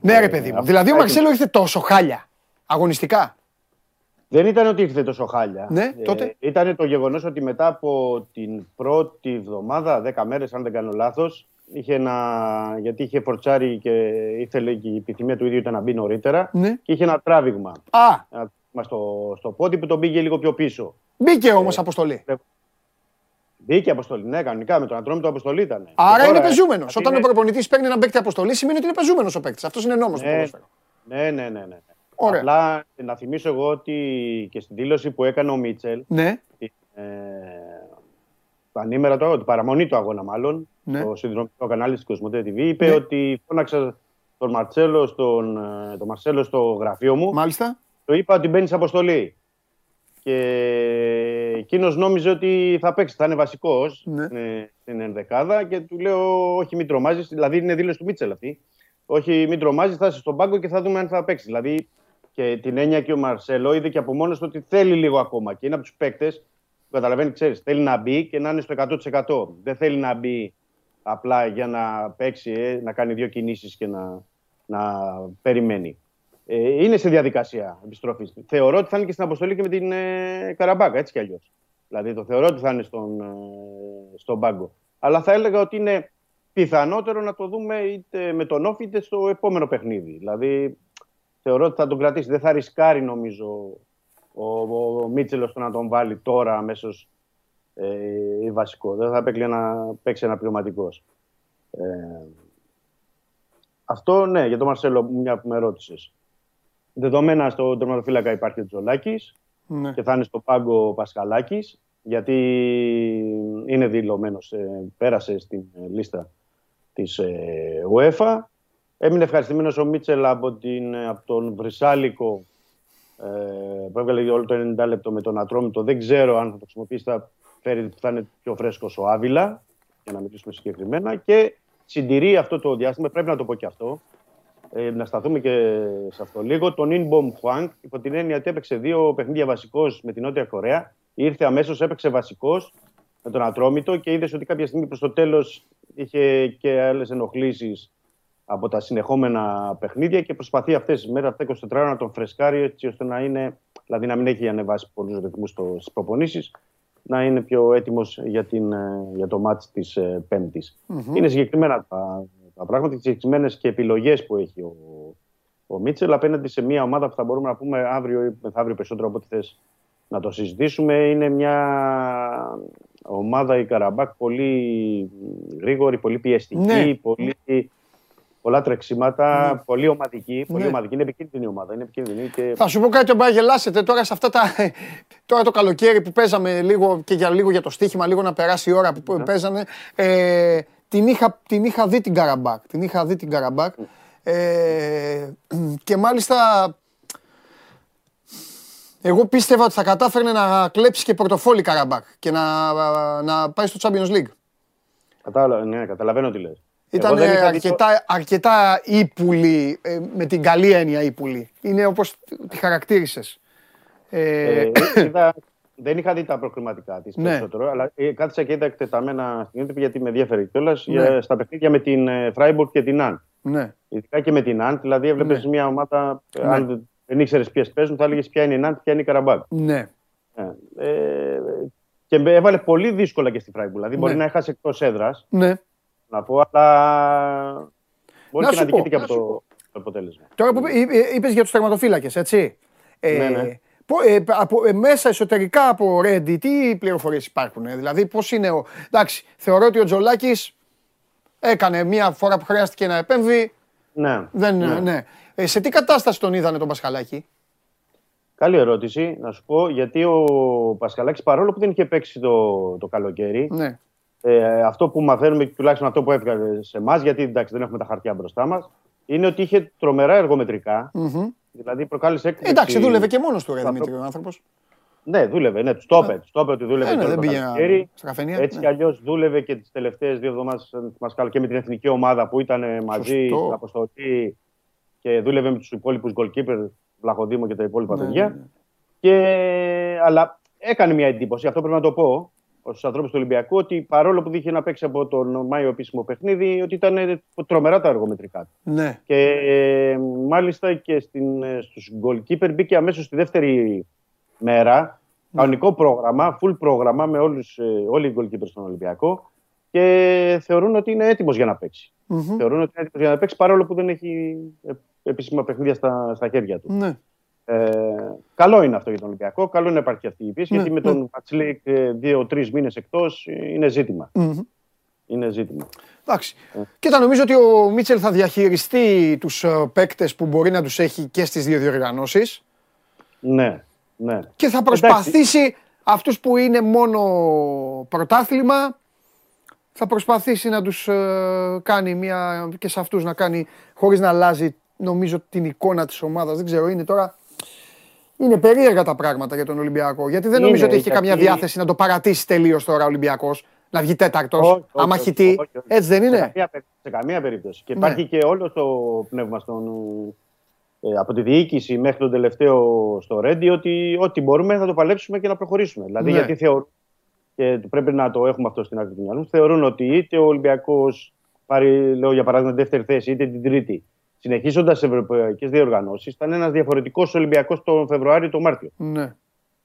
Ναι, ρε παιδί μου. δηλαδή ο Μαρσέλο ήρθε τόσο χάλια. Αγωνιστικά. Δεν ήταν ότι ήρθε τόσο χάλια. Ναι, τότε. Ε, ήταν το γεγονός ότι μετά από την πρώτη εβδομάδα, δέκα μέρες, αν δεν κάνω λάθος, είχε ένα... γιατί είχε φορτσάρει και ήθελε και η επιθυμία του ίδιου ήταν να μπει νωρίτερα. Ναι. Και είχε ένα τράβηγμα. Α! Ένα στο, στο πόδι που τον πήγε λίγο πιο πίσω. Μπήκε όμως ε, αποστολή. Ε, μπήκε αποστολή, ναι, κανονικά με τον Ατρόμητο αποστολή ήταν. Άρα είναι πεζούμενος. Όταν είναι... ο προπονητής παίρνει ένα παίκτη αποστολή, σημαίνει ότι είναι πεζούμενος ο παίκτης. Αυτός είναι νόμος ναι, του Ναι, ναι, ναι. ναι. Ωραία. Απλά να θυμίσω εγώ ότι και στην δήλωση που έκανε ο Μίτσελ. Ναι. Ε, ανήμερα το, την παραμονή του αγώνα, μάλλον, ναι. στο συνδρομικό κανάλι της Κοσμοτέ TV, είπε ναι. ότι φώναξα τον Μαρσέλο, στον, τον Μαρσέλο στο γραφείο μου. Μάλιστα. Το είπα ότι μπαίνει σε αποστολή. Και εκείνος νόμιζε ότι θα παίξει, θα είναι βασικός ναι. Ε, στην ενδεκάδα και του λέω: Όχι, μην τρομάζεις. Δηλαδή είναι δήλωση του Μίτσελ αυτή. Όχι, μην τρομάζεις, θα είσαι στον πάγκο και θα δούμε αν θα παίξει. Δηλαδή και την έννοια και ο Μαρσέλο είδε και από μόνος του ότι θέλει λίγο ακόμα. Και είναι από τους παίκτες που καταλαβαίνεις, ξέρεις, θέλει να μπει και να είναι στο 100%. Δεν θέλει να μπει απλά για να παίξει, ε, να κάνει δύο κινήσεις και να, να περιμένει. Ε, είναι σε διαδικασία επιστροφής. Θεωρώ ότι θα είναι και στην αποστολή και με την ε, Καραμπάκα, έτσι κι αλλιώς. Δηλαδή το θεωρώ ότι θα είναι στον, ε, στον πάγκο. Αλλά θα έλεγα ότι είναι πιθανότερο να το δούμε είτε με τον Όφη είτε στο επόμενο παιχνίδι. Δηλαδή θεωρώ ότι θα τον κρατήσει. Δεν θα ρισκάρει νομίζω ο, ο, ο Μίτσελος να τον βάλει τώρα αμέσως ε, βασικό. Δεν θα παίξει ένα, παίξει ένα πνευματικός. Ε, αυτό ναι, για τον Μαρσέλο, μια που με ρώτησες. Δεδομένα στο τερματοφύλακα υπάρχει ο Τζολάκης ναι. και θα είναι στο πάγκο ο Πασχαλάκης, γιατί είναι δηλωμένος, ε, πέρασε στην λίστα της ε, UEFA Έμεινε ευχαριστημένος ο Μίτσελ από, την, από τον Βρυσάλικο ε, που έβγαλε όλο το 90 λεπτό με τον Ατρόμητο. Δεν ξέρω αν θα το χρησιμοποιήσει, θα, φέρει, θα είναι πιο φρέσκος ο Άβυλα, για να μιλήσουμε συγκεκριμένα. Και συντηρεί αυτό το διάστημα, πρέπει να το πω και αυτό, ε, να σταθούμε και σε αυτό λίγο. Τον Ινμπομ Χουάνκ, υπό την έννοια ότι έπαιξε δύο παιχνίδια βασικό με την Νότια Κορέα. Ήρθε αμέσως, έπαιξε βασικός με τον Ατρόμητο και είδες ότι κάποια στιγμή προς το τέλος είχε και άλλες ενοχλήσεις από τα συνεχόμενα παιχνίδια και προσπαθεί αυτές τις μέρες, αυτά 24 ώρα, να τον φρεσκάρει έτσι ώστε να είναι, δηλαδή να μην έχει ανεβάσει πολλούς ρυθμούς στις προπονήσεις, να είναι πιο έτοιμος για, για το μάτς της ε, πεμπτη Είναι συγκεκριμένα τα, τα πράγματα και συγκεκριμένες και επιλογές που έχει ο, ο Μίτσελ απέναντι σε μια ομάδα που θα μπορούμε να πούμε αύριο ή μεθαύριο περισσότερο από ό,τι θες να το συζητήσουμε. Είναι μια ομάδα η Καραμπάκ πολύ γρήγορη, πολύ πιεστική, ναι. πολύ πολλά τρεξίματα, ναι. πολύ ομαδική. Πολύ ναι. ομαδική. Είναι επικίνδυνη ομάδα. Είναι επικίνδυνη και... Θα σου πω κάτι που γελάσετε τώρα σε αυτά τα. τώρα το καλοκαίρι που παίζαμε λίγο και για λίγο για το στοίχημα, λίγο να περάσει η ώρα που ναι. παίζανε. Ε, την, είχα, την είχα δει την Καραμπάκ. Την είχα δει την Καραμπάκ. Ε, και μάλιστα εγώ πίστευα ότι θα κατάφερνε να κλέψει και πορτοφόλι Καραμπάκ και να, να πάει στο Champions League. Κατάλαβα, ναι, καταλαβαίνω τι λες. Ήταν αρκετά, αρκετά ύπουλη, ε, με την καλή έννοια ύπουλη. Είναι όπως τη χαρακτήρισες. Ε, ε, <coughs> δεν είχα δει τα προκριματικά της ναι. περισσότερο, αλλά ε, κάθισα και είδα εκτεταμένα στην YouTube γιατί με ενδιαφέρει κιόλας ναι. στα παιχνίδια με την Φράιμπουργκ και την Αν. Ναι. Ειδικά και με την Αν, δηλαδή έβλεπες ναι. μια ομάδα. Ναι. Αν δεν ήξερες ποιες παίζουν, θα έλεγες ποια είναι η Νάντ, ποια είναι η Καραμπάκ. Ναι. Ε, και έβαλε πολύ δύσκολα και στη Φράιμπουργκ. Δηλαδή μπορεί να έχασε εκτός έδρας. Ναι να πω, αλλά μπορεί να και να δικαιείται και από το, αποτέλεσμα. Τώρα που είπε για τους τερματοφύλακε, έτσι. Ε, ναι, ναι. Ε, από, ε, μέσα εσωτερικά από Ρέντι, τι πληροφορίες υπάρχουν, ε, δηλαδή πώς είναι ο. Εντάξει, θεωρώ ότι ο Τζολάκης έκανε μία φορά που χρειάστηκε να επέμβει. Ναι. Δεν, ναι. ναι. Ε, σε τι κατάσταση τον είδανε τον Πασχαλάκη; Καλή ερώτηση, να σου πω, γιατί ο Πασχαλάκης παρόλο που δεν είχε παίξει το, το καλοκαίρι, ναι. Ε, αυτό που μαθαίνουμε, τουλάχιστον αυτό που έβγαλε σε εμάς, γιατί εντάξει, δεν έχουμε τα χαρτιά μπροστά μας, είναι ότι είχε τρομερά εργομετρικά. Mm-hmm. Δηλαδή προκάλεσε έκπληξη. Εντάξει, δούλευε και μόνος του, ρε Δημήτρη, ο άνθρωπος. Ναι, δούλευε. Ναι, τους το είπε. Τους ότι δούλευε. Ε, ναι, δεν πήγε στα καφενεία. Έτσι ναι. κι αλλιώς δούλευε και τις τελευταίες δύο εβδομάδες και με την εθνική ομάδα που ήταν μαζί στην αποστολή και δούλευε με τους υπόλοιπους goalkeeper, Βλαχοδήμο και τα υπόλοιπα ναι, παιδιά. Ναι, ναι. Και... Αλλά έκανε μια εντύπωση, αυτό πρέπει να το πω, στους ανθρώπους του Ολυμπιακού ότι παρόλο που είχε να παίξει από τον Μάιο επίσημο παιχνίδι, ότι ήταν τρομερά τα εργομετρικά του. Ναι. Και ε, μάλιστα και στην, ε, στους goalkeeper μπήκε αμέσως στη δεύτερη μέρα. Ναι. Κανονικό πρόγραμμα, full πρόγραμμα με όλους, ε, όλοι οι goalkeepers στον Ολυμπιακό και θεωρούν ότι είναι έτοιμος για να παιξει Θεωρούν ότι είναι έτοιμος για να παίξει παρόλο που δεν έχει ε, επίσημα παιχνίδια στα, στα χέρια του. Ναι. Ε, καλό είναι αυτό για τον Ολυμπιακό. Καλό είναι να υπάρχει αυτή η πίεση, ναι, γιατί με τον Πατσλίκ ε, δύο-τρεις μήνες εκτός είναι ζήτημα. Mm-hmm. Είναι ζήτημα. Εντάξει. Ε. Κοίτα, νομίζω ότι ο Μίτσελ θα διαχειριστεί τους ε, παίκτες που μπορεί να τους έχει και στις δύο διοργανώσεις. Ναι, ναι. Και θα προσπαθήσει αυτούς που είναι μόνο πρωτάθλημα. Θα προσπαθήσει να τους ε, κάνει μια και σε αυτούς να κάνει χωρίς να αλλάζει νομίζω την εικόνα της ομάδας. Δεν ξέρω, είναι τώρα είναι περίεργα τα πράγματα για τον Ολυμπιακό. Γιατί δεν νομίζω ότι έχει καμιά διάθεση να το παρατήσει τελείως τώρα ο Ολυμπιακός. Να βγει τέταρτος, άμα χυτεί. Έτσι δεν είναι; Σε καμία, περίπτωση. Και υπάρχει ναι. και όλο το πνεύμα στον, ε, από τη διοίκηση μέχρι τον τελευταίο στο Ρέντι ότι ό,τι μπορούμε θα το παλέψουμε και να προχωρήσουμε. Δηλαδή, ναι. γιατί θεωρούν, και πρέπει να το έχουμε αυτό στην άκρη του μυαλού, θεωρούν ότι είτε ο Ολυμπιακός πάρει, λέω για παράδειγμα, δεύτερη θέση, είτε την τρίτη, συνεχίζοντας τις ευρωπαϊκές διοργανώσεις, ήταν ένας διαφορετικός Ολυμπιακός τον Φεβρουάριο ή τον Μάρτιο. Ναι.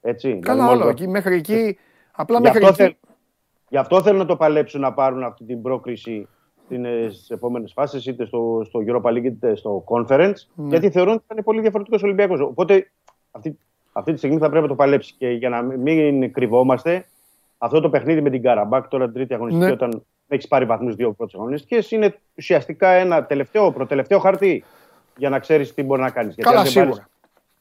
Έτσι, Καλά, δηλαδή, όλο εκεί, μέχρι εκεί. Απλά μέχρι εκεί. Θέλ, γι' αυτό θέλουν να το παλέψουν να πάρουν αυτή την πρόκριση στις επόμενες φάσεις, είτε στο, στο Europa League είτε στο Conference, ναι. γιατί θεωρούν ότι θα είναι πολύ διαφορετικός Ολυμπιακός. Οπότε αυτή, αυτή τη στιγμή θα πρέπει να το παλέψει. Και για να μην κρυβόμαστε, αυτό το παιχνίδι με την Καραμπάκ, τώρα την τρίτη αγωνιστική, ναι. όταν έχεις πάρει βαθμούς δύο πρώτες αγωνιστικές, είναι ουσιαστικά ένα τελευταίο, προτελευταίο χαρτί για να ξέρεις τι μπορεί να κάνεις. Καλά, Γιατί αν σίγουρα.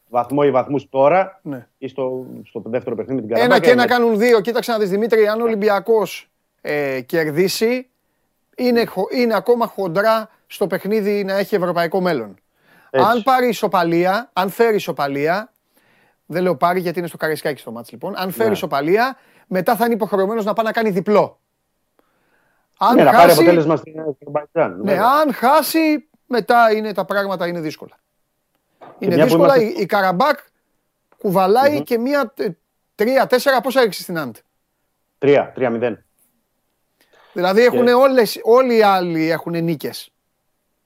βαθμό ή βαθμούς τώρα ναι. ή στο, στο δεύτερο παιχνίδι με την Καραμπάκ. Ένα και ένα κάνουν δύο. Κοίταξε να δεις Δημήτρη, αν ο Ολυμπιακός ε, κερδίσει, είναι, είναι ακόμα χοντρά στο παιχνίδι να έχει ευρωπαϊκό μέλλον. Αν πάρει ισοπαλία, αν φέρει ισοπαλία, δεν λέω πάρει γιατί είναι στο Καραϊσκάκι στο μάτς λοιπόν, αν φέρει ναι. ισοπαλία, μετά θα είναι υποχρεωμένος να πάει να κάνει διπλό. Αν ναι, χάσει, να πάρει αποτέλεσμα στην Αζερμπαϊτζάν. Ναι, αν χάσει, μετά είναι, τα πράγματα είναι δύσκολα. Είναι δύσκολα. Η, Καραμπάκ κουβαλάει και μία τρία-τέσσερα. Πόσα έριξε στην Άντ. Τρία, τρία μηδέν. Δηλαδή έχουν όλες, όλοι οι άλλοι έχουν νίκες.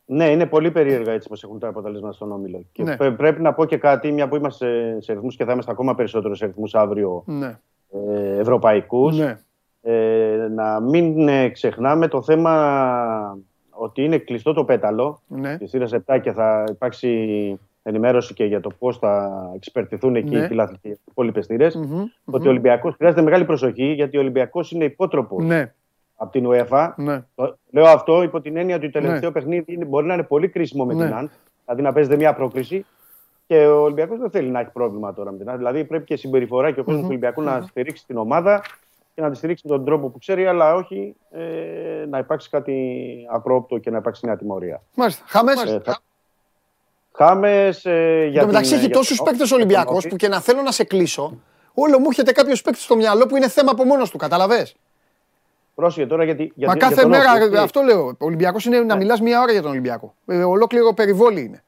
Ναι, είναι πολύ περίεργα έτσι πως έχουν τα αποτελέσματα στον Όμιλο. Και ναι. πρέπει να πω και κάτι, μια που είμαστε σε αριθμούς και θα είμαστε ακόμα περισσότερο σε αριθμούς αύριο ναι. ε, ευρωπαϊκούς. Ναι. Ε, να μην ε, ξεχνάμε το θέμα ότι είναι κλειστό το πέταλο ναι. στη 7 και θα υπάρξει ενημέρωση και για το πώς θα εξυπηρετηθούν εκεί ναι. οι φιλάθλοι οι υπόλοιπε Ότι ο Ολυμπιακός χρειάζεται μεγάλη προσοχή γιατί ο Ολυμπιακός είναι υπότροπος ναι. από την UEFA. Ναι. λέω αυτό υπό την έννοια ότι το τελευταίο ναι. παιχνίδι μπορεί να είναι πολύ κρίσιμο με την ΑΝΤ, δηλαδή να παίζεται μια πρόκληση. Και ο Ολυμπιακός δεν θέλει να έχει πρόβλημα τώρα με την ΑΝΤ. Δηλαδή πρέπει και συμπεριφορά και ο κόσμος του Ολυμπιακού να στηρίξει την ομάδα και να τη στηρίξει με τον τρόπο που ξέρει, αλλά όχι ε, να υπάρξει κάτι απρόπτο και να υπάρξει μια τιμωρία. Μάλιστα. Χάμε. Ε, Χάμε. Ε, για Εν τω μεταξύ έχει τόσους παίκτες Ολυμπιακός που και να θέλω να σε κλείσω, όλο μου έρχεται κάποιος παίκτης στο μυαλό που είναι θέμα από μόνος του. Καταλαβέ. Πρόσεχε τώρα γιατί. Μα κάθε μέρα, αυτό λέω. Ο Ολυμπιακός είναι να ναι. μιλάς μία ώρα για τον Ολυμπιακό. Ε, ολόκληρο περιβόλι είναι.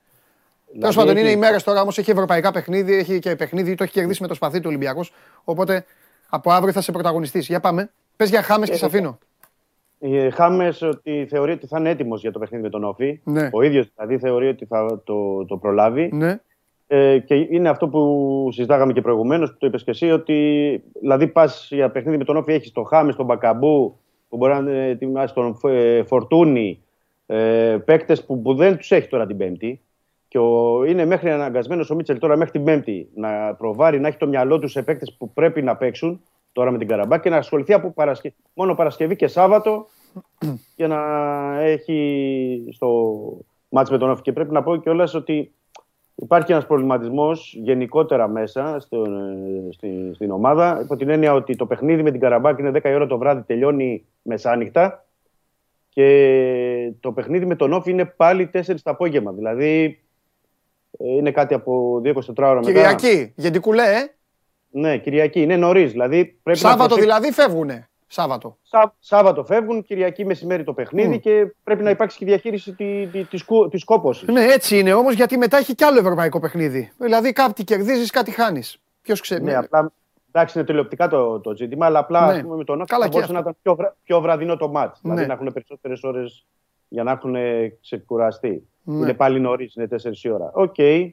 Τέλος δηλαδή πάντων, είναι οι μέρες τώρα όμως έχει ευρωπαϊκά παιχνίδι, έχει και παιχνίδι, το έχει κερδίσει με το σπαθί του Ολυμπιακός. Οπότε από αύριο θα σε πρωταγωνιστή. Για πάμε. Πες για Χάμες και σε αφήνω. Ε, Χάμες ότι θεωρεί ότι θα είναι έτοιμος για το παιχνίδι με τον Όφη. Ναι. Ο ίδιος δηλαδή θεωρεί ότι θα το, το προλάβει. Ναι. Ε, και είναι αυτό που συζητάγαμε και προηγουμένως, που το είπες και εσύ, ότι δηλαδή πας για παιχνίδι με τον Όφη, έχεις τον Χάμες, τον Μπακαμπού, που μπορεί να ετοιμάσει τον ε, Φορτούνη, ε, παίκτες που, που δεν τους έχει τώρα την Πέμπτη. Και ο, είναι μέχρι αναγκασμένος ο Μίτσελ τώρα μέχρι την Πέμπτη να προβάρει, να έχει το μυαλό τους σε παίκτες που πρέπει να παίξουν τώρα με την Καραμπά και να ασχοληθεί από Παρασκε... μόνο Παρασκευή και Σάββατο για να έχει στο μάτς με τον Όφη. Και πρέπει να πω κιόλας ότι υπάρχει ένας προβληματισμός γενικότερα μέσα στο, στη, στην ομάδα υπό την έννοια ότι το παιχνίδι με την Καραμπάκ είναι 10 η ώρα το βράδυ, τελειώνει μεσάνυχτα και το παιχνίδι με τον Όφη είναι πάλι 4 το απόγευμα. Δηλαδή είναι κάτι από 2-24 ώρα μετά. Κυριακή, γιατί κουλέ, ε. Ναι, Κυριακή. Είναι νωρίς. Δηλαδή, πρέπει Σάββατο να δηλαδή φεύγουνε. Σάββατο. Σά, Σάββατο φεύγουν, Κυριακή μεσημέρι το παιχνίδι mm. και πρέπει να υπάρξει και διαχείριση τη, τη, της, της κόπωσης. Ναι, έτσι είναι όμως γιατί μετά έχει κι άλλο ευρωπαϊκό παιχνίδι. Δηλαδή κάτι κερδίζεις, κάτι χάνεις. Ποιος ξέρει. Ναι, απλά εντάξει είναι τηλεοπτικά το, το ζήτημα, αλλά απλά ναι. πούμε, με τον ΟΦΗ θα μπορούσε να ήταν πιο, βρα, πιο βραδινό το ματς. Ναι. Δηλαδή να έχουν περισσότερες ώρες για να έχουν ξεκουραστεί. Ναι. Είναι πάλι νωρίς, είναι 4 η ώρα. OK. Okay.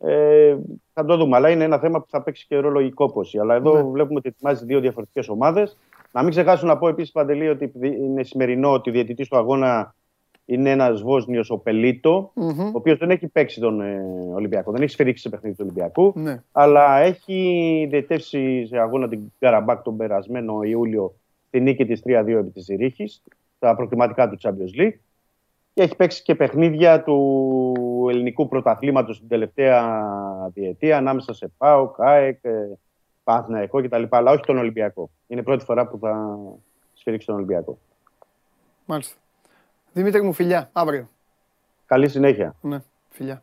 Ε, θα το δούμε. Αλλά είναι ένα θέμα που θα παίξει και ρόλο η κόπωση. Αλλά εδώ ναι. βλέπουμε ότι ετοιμάζει δύο διαφορετικές ομάδες. Να μην ξεχάσω να πω επίσης, Παντελή, ότι είναι σημερινό ότι ο διαιτητής του αγώνα είναι ένας Βόσνιος ο πελιτο mm-hmm. ο οποίος δεν έχει παίξει τον ε, Ολυμπιακό, δεν έχει σφυρίξει σε παιχνίδι του Ολυμπιακού, ναι. αλλά έχει διαιτεύσει σε αγώνα την Καραμπάκ τον περασμένο Ιούλιο τη νίκη της 3-2 επί της Ζηρίχης, στα προκριματικά του Champions League και έχει παίξει και παιχνίδια του ελληνικού πρωταθλήματος την τελευταία διετία ανάμεσα σε ΠΑΟ, ΚΑΕΚ, ε, Παναθηναϊκό κτλ. Αλλά όχι τον Ολυμπιακό. Είναι η πρώτη φορά που θα σφυρίξει τον Ολυμπιακό. Μάλιστα. Δημήτρη μου, φιλιά. Αύριο. Καλή συνέχεια. Ναι, φιλιά.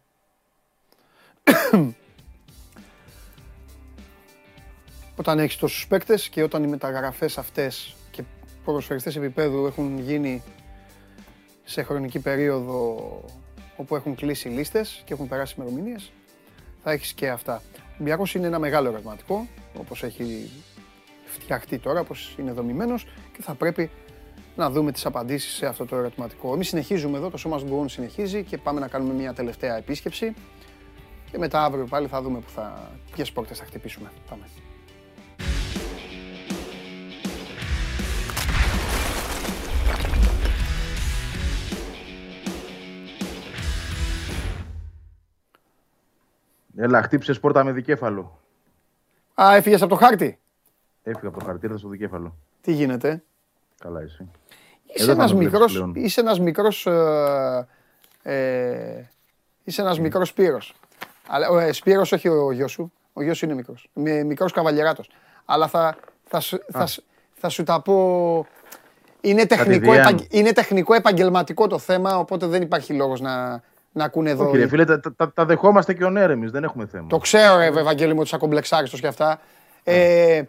όταν έχεις τόσους παίκτες και όταν οι μεταγραφές αυτές και ποδοσφαιριστές επίπεδου έχουν γίνει σε χρονική περίοδο όπου έχουν κλείσει λίστες και έχουν περάσει ημερομηνίες, θα έχεις και αυτά. Ο Ολυμπιακός είναι ένα μεγάλο ερωτηματικό, όπως έχει φτιαχτεί τώρα, όπως είναι δομημένος και θα πρέπει να δούμε τις απαντήσεις σε αυτό το ερωτηματικό. Εμείς συνεχίζουμε εδώ, το σώμα μας συνεχίζει και πάμε να κάνουμε μια τελευταία επίσκεψη και μετά αύριο πάλι θα δούμε που θα, ποιες πόρτες θα χτυπήσουμε. Πάμε. Έλα, χτύπησες πόρτα με δικέφαλο. Α, έφυγες από το χάρτη; Έφυγα από το χάρτη, ήρθα στο δικέφαλο. Τι γίνεται; Καλά, εσύ. Είσαι ένας μικρό. Είσαι ένας μικρός. Ε, ε, είσαι ένας μικρός Σπύρος. Αλλά ε, Σπύρος όχι ο γιος σου. Ο γιος είναι μικρός. Μικρός καβαλιεράτος. Αλλά θα, θα, θα, θα, θα, σου τα πω. Είναι τεχνικό, Κατηδίαν. επαγγε- είναι τεχνικό επαγγελματικό το θέμα, οπότε δεν υπάρχει λόγος να, να ακούνε εδώ. Όχι, ρε φίλε, τα, τα, τα δεχόμαστε και ο εμεί, δεν έχουμε θέμα. Το ξέρω, ρε Ευαγγέλη μου, ότι είσαι ακομπλεξάριστος και αυτά. Ε,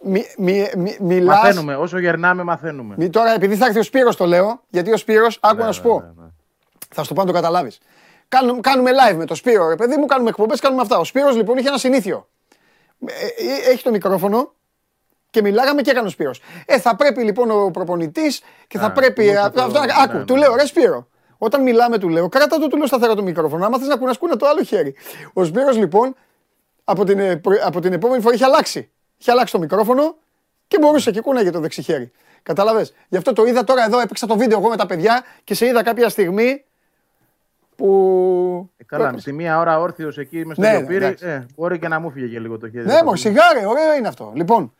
μι, μι, μι, μιλάς... Μαθαίνουμε, όσο γερνάμε, μαθαίνουμε. Μη, τώρα, επειδή θα έρθει ο Σπύρος το λέω, γιατί ο Σπύρος, άκου Ναι, να σου πω. Θα σου το πω να το καταλάβεις. Κάνουμε, κάνουμε live με το Σπύρο, ρε παιδί μου, κάνουμε εκπομπές, κάνουμε αυτά. Ο Σπύρος λοιπόν είχε ένα συνήθιο. Ε, ε, έχει το μικρόφωνο και μιλάγαμε και έκανε ο Σπύρος. Ε, θα πρέπει λοιπόν ο προπονητής και θα Α, πρέπει... μου το α, πω, αυτό, ναι, άκου, ναι. του λέω, ρε Σπύρο, όταν μιλάμε του λέω, κράτα το του λέω σταθερά το μικρόφωνο, άμα θες να κουνασκούνα το άλλο χέρι. Ο Σπύρος λοιπόν από την, ε, προ- από την επόμενη φορά είχε αλλάξει. Είχε αλλάξει το μικρόφωνο και μπορούσε και κούναγε το δεξί χέρι. Κατάλαβες; Γι' αυτό το είδα τώρα εδώ, έπαιξα το βίντεο εγώ με τα παιδιά και σε είδα κάποια στιγμή που... Ε, καλά, στη μία ώρα όρθιος εκεί με στο Ναι, ναι, λιοπύρι, εντάξει. ε, μπορεί και να μου φύγε και λίγο το χέρι. Ναι, μωρ, σιγάρε, ωραίο είναι αυτό. Λοιπόν,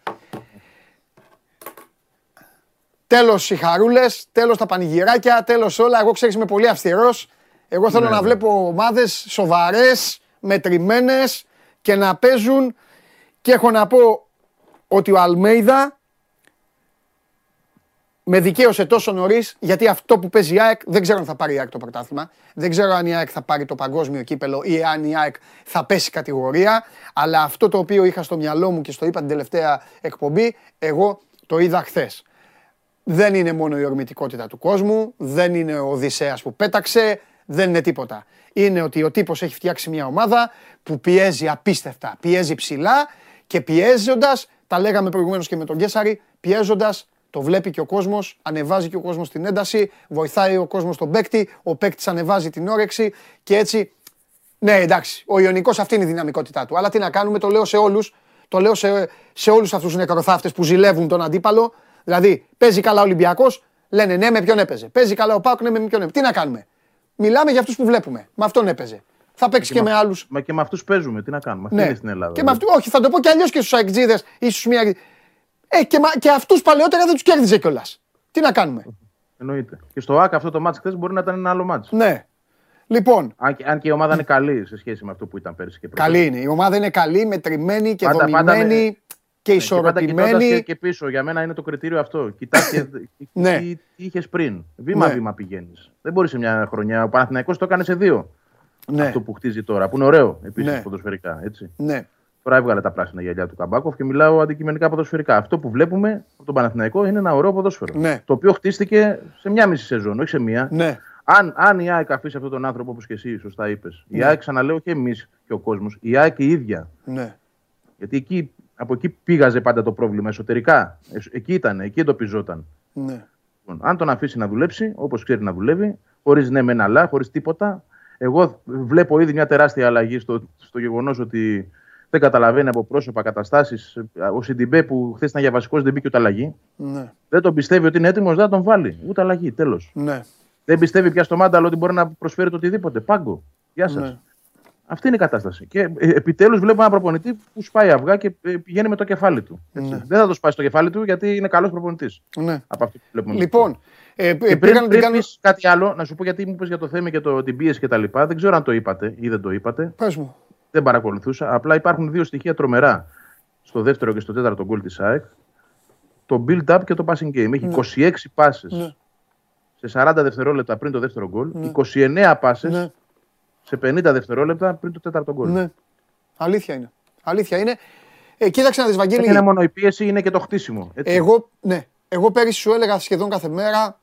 τέλος οι χαρούλες, τέλος τα πανηγυράκια, τέλος όλα. Εγώ ξέρεις είμαι πολύ αυστηρός. Εγώ θέλω Ναι, να ναι. βλέπω ομάδες σοβαρές, μετρημένες και να παίζουν και έχω να πω ότι ο Αλμέιδα με δικαίωσε τόσο νωρίς, γιατί αυτό που παίζει η ΑΕΚ δεν ξέρω αν θα πάρει η ΑΕΚ το πρωτάθλημα. Δεν ξέρω αν η ΑΕΚ θα πάρει το παγκόσμιο κύπελο ή αν η ΑΕΚ θα πέσει κατηγορία. Αλλά αυτό το οποίο είχα στο μυαλό μου και στο είπα την τελευταία εκπομπή, εγώ το είδα χθες. Δεν είναι μόνο η ορμητικότητα του κόσμου, δεν είναι ο Οδυσσέας που πέταξε, δεν είναι τίποτα. Είναι ότι ο τύπος έχει φτιάξει μια ομάδα που πιέζει απίστευτα, πιέζει ψηλά και πιέζοντας, τα λέγαμε προηγουμένως και με τον Γκέσαρη, πιέζοντας το βλέπει και ο κόσμος, ανεβάζει και ο κόσμος την ένταση, βοηθάει ο κόσμος τον παίκτη, ο παίκτης ανεβάζει την όρεξη και έτσι ναι, εντάξει, ο Ιωνικός αυτή είναι η δυναμικότητά του. Αλλά τι να κάνουμε, το λέω σε όλους, το λέω σε, σε όλους αυτούς τους νεκροθάφτες που ζηλεύουν τον αντίπαλο. Δηλαδή, παίζει καλά ο Ολυμπιακός, λένε ναι με ποιον έπαιζε. Παίζει καλά ο Πάουκ, ναι με ποιον έπαιζε. Τι να κάνουμε. Μιλάμε για αυτούς που βλέπουμε. Με αυτόν έπαιζε. Θα παίξει και, με άλλους. Μα και με αυτούς παίζουμε, τι να κάνουμε. Αυτή Ναι. είναι στην Ελλάδα. Και με αυτού, όχι, θα το πω και αλλιώς και στους αεκτζίδε ή στους μία. Ε, και, μα- και αυτούς παλαιότερα δεν τους κέρδιζε κιόλας. Τι να κάνουμε. Εννοείται. Και στο ΑΚ αυτό το μάτς χθες μπορεί να ήταν ένα άλλο μάτς. Ναι. Λοιπόν, Αν, και- αν και η ομάδα είναι καλή σε σχέση με αυτό που ήταν πέρυσι και προχθές. καλή είναι. Η ομάδα είναι καλή, μετρημένη και Πάντα- πάντα δομημένη με- και Ναι, και πάντα κοιτώντας ισορροπημένη. Και, και πίσω. Για μένα είναι το κριτήριο αυτό. Κοιτάς <laughs> και Ναι. τι, τι είχες πριν. Βήμα-βήμα Ναι. πηγαίνεις. Δεν μπορεί σε μια χρονιά. Ο Παναθηναϊκός το έκανε σε δύο. Ναι. Αυτό που χτίζει τώρα. Που είναι ωραίο επίσης Ναι. ποδοσφαιρικά. Έτσι. Ναι. Τώρα έβγαλε τα πράσινα γυαλιά του Καμπάκοφ και μιλάω αντικειμενικά ποδοσφαιρικά. Αυτό που βλέπουμε από τον Παναθηναϊκό είναι ένα ωραίο ποδόσφαιρο. Ναι. Το οποίο χτίστηκε σε μια μισή σεζόν, όχι σε μία. Ναι. Αν, αν η ΑΕΚ αφήσει αυτόν τον άνθρωπο, όπως και εσύ σωστά είπες, η Ναι. ΑΕΚ, ξαναλέω και εμείς και ο κόσμος, η ΑΕΚ η ίδια. Ναι. Γιατί εκεί, από εκεί πήγαζε πάντα το πρόβλημα εσωτερικά. Εσ- Εκεί ήταν, εκεί εντοπιζόταν. Ναι. Λοιπόν, αν τον αφήσει να δουλέψει, όπως ξέρει να δουλεύει, χωρίς ναι μεν αλλά, χωρίς τίποτα, εγώ βλέπω ήδη μια τεράστια αλλαγή στο, στο γεγονός ότι δεν καταλαβαίνει από πρόσωπα, καταστάσεις. Ο Σιντιμπέ που χθες ήταν για βασικός δεν μπήκε ούτε αλλαγή. Ναι. Δεν τον πιστεύει ότι είναι έτοιμος, δεν θα τον βάλει. Ούτε αλλαγή, τέλος. Ναι. Δεν πιστεύει πια στο μάνταλο ότι μπορεί να προσφέρει το οτιδήποτε. Πάγκο. Γεια σας. Ναι. Αυτή είναι η κατάσταση. Και επιτέλους βλέπω ένα προπονητή που σπάει αυγά και ε, πηγαίνει με το κεφάλι του. Έτσι. Ναι. Δεν θα το σπάσει το κεφάλι του γιατί είναι καλός προπονητής. Ναι. Από αυτό που βλέπουμε. Λοιπόν, ε, ε, Και πριν, πήγαν να την πριν κάνουν. πεις κάτι άλλο, να σου πω γιατί μου είπες για το θέμα και το, την πίεση και τα λοιπά. Δεν ξέρω αν το είπατε ή δεν το είπατε. Πες μου. Δεν παρακολουθούσα. Απλά υπάρχουν δύο στοιχεία τρομερά στο δεύτερο και στο τέταρτο γκολ της ΑΕΚ. Το build-up και το passing game. Έχει Ναι. 26 πάσες Ναι. σε 40 δευτερόλεπτα πριν το δεύτερο γκολ. Ναι. 29 πάσες Ναι. Σε 50 δευτερόλεπτα πριν το τέταρτο γκολ. Ναι. Αλήθεια είναι. Αλήθεια είναι. Ε, κοίταξε να δεις Βαγγέλη. Δεν είναι μόνο η πίεση, είναι και το χτίσιμο. Έτσι. Εγώ, ναι, εγώ πέρυσι σου έλεγα σχεδόν κάθε μέρα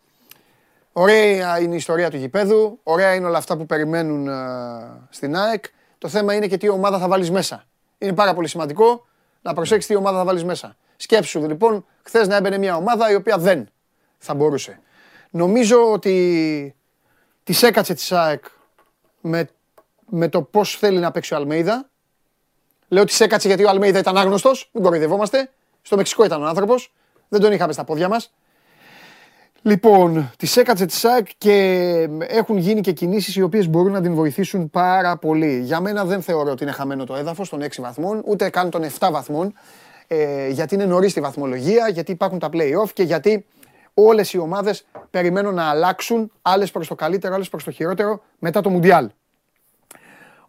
ωραία είναι η ιστορία του γηπέδου, ωραία είναι όλα αυτά που περιμένουν ε, στην ΑΕΚ. Το θέμα είναι και τι ομάδα θα βάλεις μέσα. Είναι πάρα πολύ σημαντικό να προσέξεις τι ομάδα θα βάλεις μέσα. Σκέψου λοιπόν, χθες να έμπαινε μια ομάδα η οποία δεν θα μπορούσε. Νομίζω ότι της έκατσε της ΑΕΚ με, με το πώς θέλει να παίξει ο Αλμέιδα. Λέω ότι σε έκατσε γιατί ο Αλμέιδα ήταν άγνωστος, μην κοροϊδευόμαστε. Στο Μεξικό ήταν ο άνθρωπος. Δεν τον είχαμε στα πόδια μας. Λοιπόν, τη έκατσε της ΣΑΕΚ και έχουν γίνει και κινήσεις οι οποίες μπορούν να την βοηθήσουν πάρα πολύ. Για μένα δεν θεωρώ ότι είναι χαμένο το έδαφος των 6 βαθμών, ούτε καν των 7 βαθμών. Ε, γιατί είναι νωρίς στη βαθμολογία, γιατί υπάρχουν τα play-off και γιατί όλες οι ομάδες περιμένουν να αλλάξουν, άλλες προς το καλύτερο, άλλες προς το χειρότερο μετά το Μουντιάλ.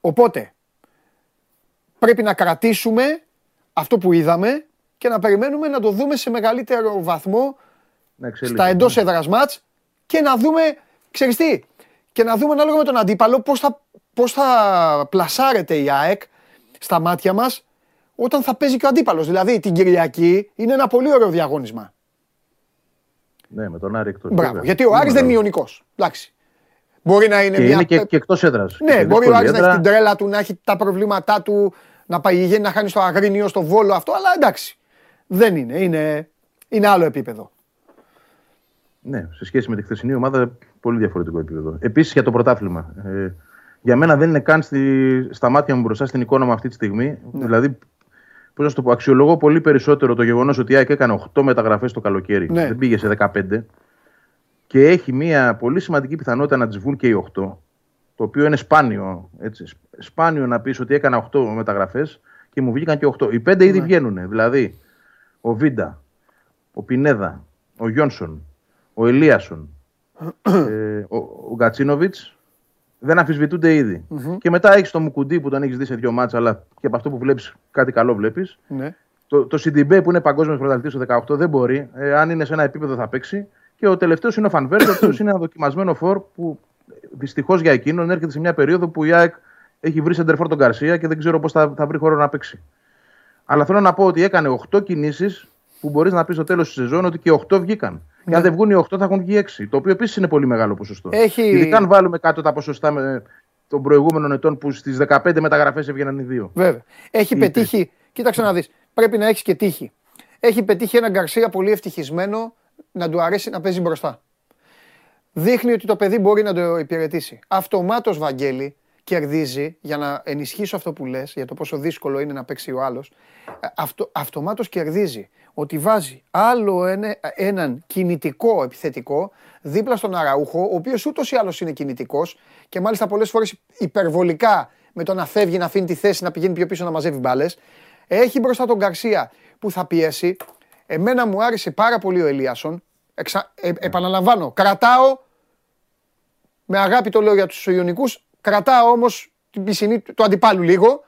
Οπότε, πρέπει να κρατήσουμε αυτό που είδαμε και να περιμένουμε να το δούμε σε μεγαλύτερο βαθμό στα εντός έδρας μάτς και να δούμε, ξέρεις τι, και να δούμε ανάλογα με τον αντίπαλο πώς θα, πώς θα πλασάρεται η ΑΕΚ στα μάτια μας όταν θα παίζει και ο αντίπαλος. Δηλαδή την Κυριακή είναι ένα πολύ ωραίο διαγώνισμα. Ναι, με τον Άρη εκτός. Μπράβο. Γιατί ο Άρης δεν είναι ιονικό. Εντάξει. Μπορεί να είναι και μια. Είναι και, και εκτός έδρας. Ναι, μπορεί ο Άρης να έχει την τρέλα του, να έχει τα προβλήματά του, να πάει να χάνει στο Αγρίνιο, στο Βόλο αυτό, αλλά εντάξει. Δεν είναι. Είναι, είναι άλλο επίπεδο. Ναι, σε σχέση με τη χθεσινή ομάδα, πολύ διαφορετικό επίπεδο. Επίσης για το πρωτάθλημα. Ε, για μένα δεν είναι καν στη, στα μάτια μου μπροστά στην εικόνα μου αυτή τη στιγμή. Ναι. Δηλαδή, πώς να το πω, αξιολογώ πολύ περισσότερο το γεγονός ότι η ΑΕΚ έκανε 8 μεταγραφές το καλοκαίρι. Ναι. Δεν πήγε σε 15. Και έχει μια πολύ σημαντική πιθανότητα να τι βγουν και οι 8. Το οποίο είναι σπάνιο. Έτσι. Σπάνιο να πεις ότι έκανα 8 μεταγραφές και μου βγήκαν και 8. Οι 5 ήδη ναι. βγαίνουν. Δηλαδή, ο Βίντα, ο Πινέδα, ο Γιόνσον, ο Ελίασον, <clears throat> ε, ο, ο Γκατσίνοβιτς δεν αμφισβητούνται Και μετά έχεις το Μουκουντή που τον έχεις δει σε δύο μάτσα, αλλά και από αυτό που βλέπεις κάτι καλό βλέπεις. Ναι. Το, το Σιντιμπέ που είναι παγκόσμιος πρωταθλητής το 18 δεν μπορεί. Ε, αν είναι σε ένα επίπεδο θα παίξει. Και ο τελευταίος είναι ο Φανβέρ, ο οποίος είναι ένα δοκιμασμένο φόρ που δυστυχώς για εκείνον έρχεται σε μια περίοδο που η ΑΕΚ έχει βρει σεντερφόρ τον Καρσία και δεν ξέρω πώς θα, θα βρει χώρο να παίξει. Αλλά θέλω να πω ότι έκανε 8 κινήσεις που μπορείς να πεις στο τέλος της σεζόν ότι και 8 βγήκαν. Ναι. Και αν δεν βγουν οι 8 θα έχουν βγει 6. Το οποίο επίσης είναι πολύ μεγάλο ποσοστό. Έχει... Ειδικά αν βάλουμε κάτω τα ποσοστά με των προηγούμενων ετών που στις 15 μεταγραφές έβγαιναν οι δύο. Βέβαια. Έχει Είτε. πετύχει. Κοίταξε να δεις. Πρέπει να έχεις και τύχη. Έχει πετύχει έναν Γκαρσία πολύ ευτυχισμένο να του αρέσει να παίζει μπροστά. Δείχνει ότι το παιδί μπορεί να το υπηρετήσει. Αυτομάτως Βαγγέλη κερδίζει, για να ενισχύσω αυτό που λες, για το πόσο δύσκολο είναι να παίξει ο άλλος, αυτο, αυτομάτως κερδίζει ότι βάζει άλλο ένα, έναν κινητικό επιθετικό δίπλα στον Αραούχο, ο οποίος ούτως ή άλλως είναι κινητικός και μάλιστα πολλές φορές υπερβολικά με το να φεύγει, να αφήνει τη θέση, να πηγαίνει πιο πίσω να μαζεύει μπάλες. Έχει μπροστά τον Γκαρσία που θα πιέσει. Εμένα μου άρεσε πάρα πολύ ο Ελίασον. Εξα... Ε, επαναλαμβάνω, κρατάω με αγάπη το λέω για τους Ιωνικούς, Κρατάω όμως την πισινή του αντιπάλου λίγο.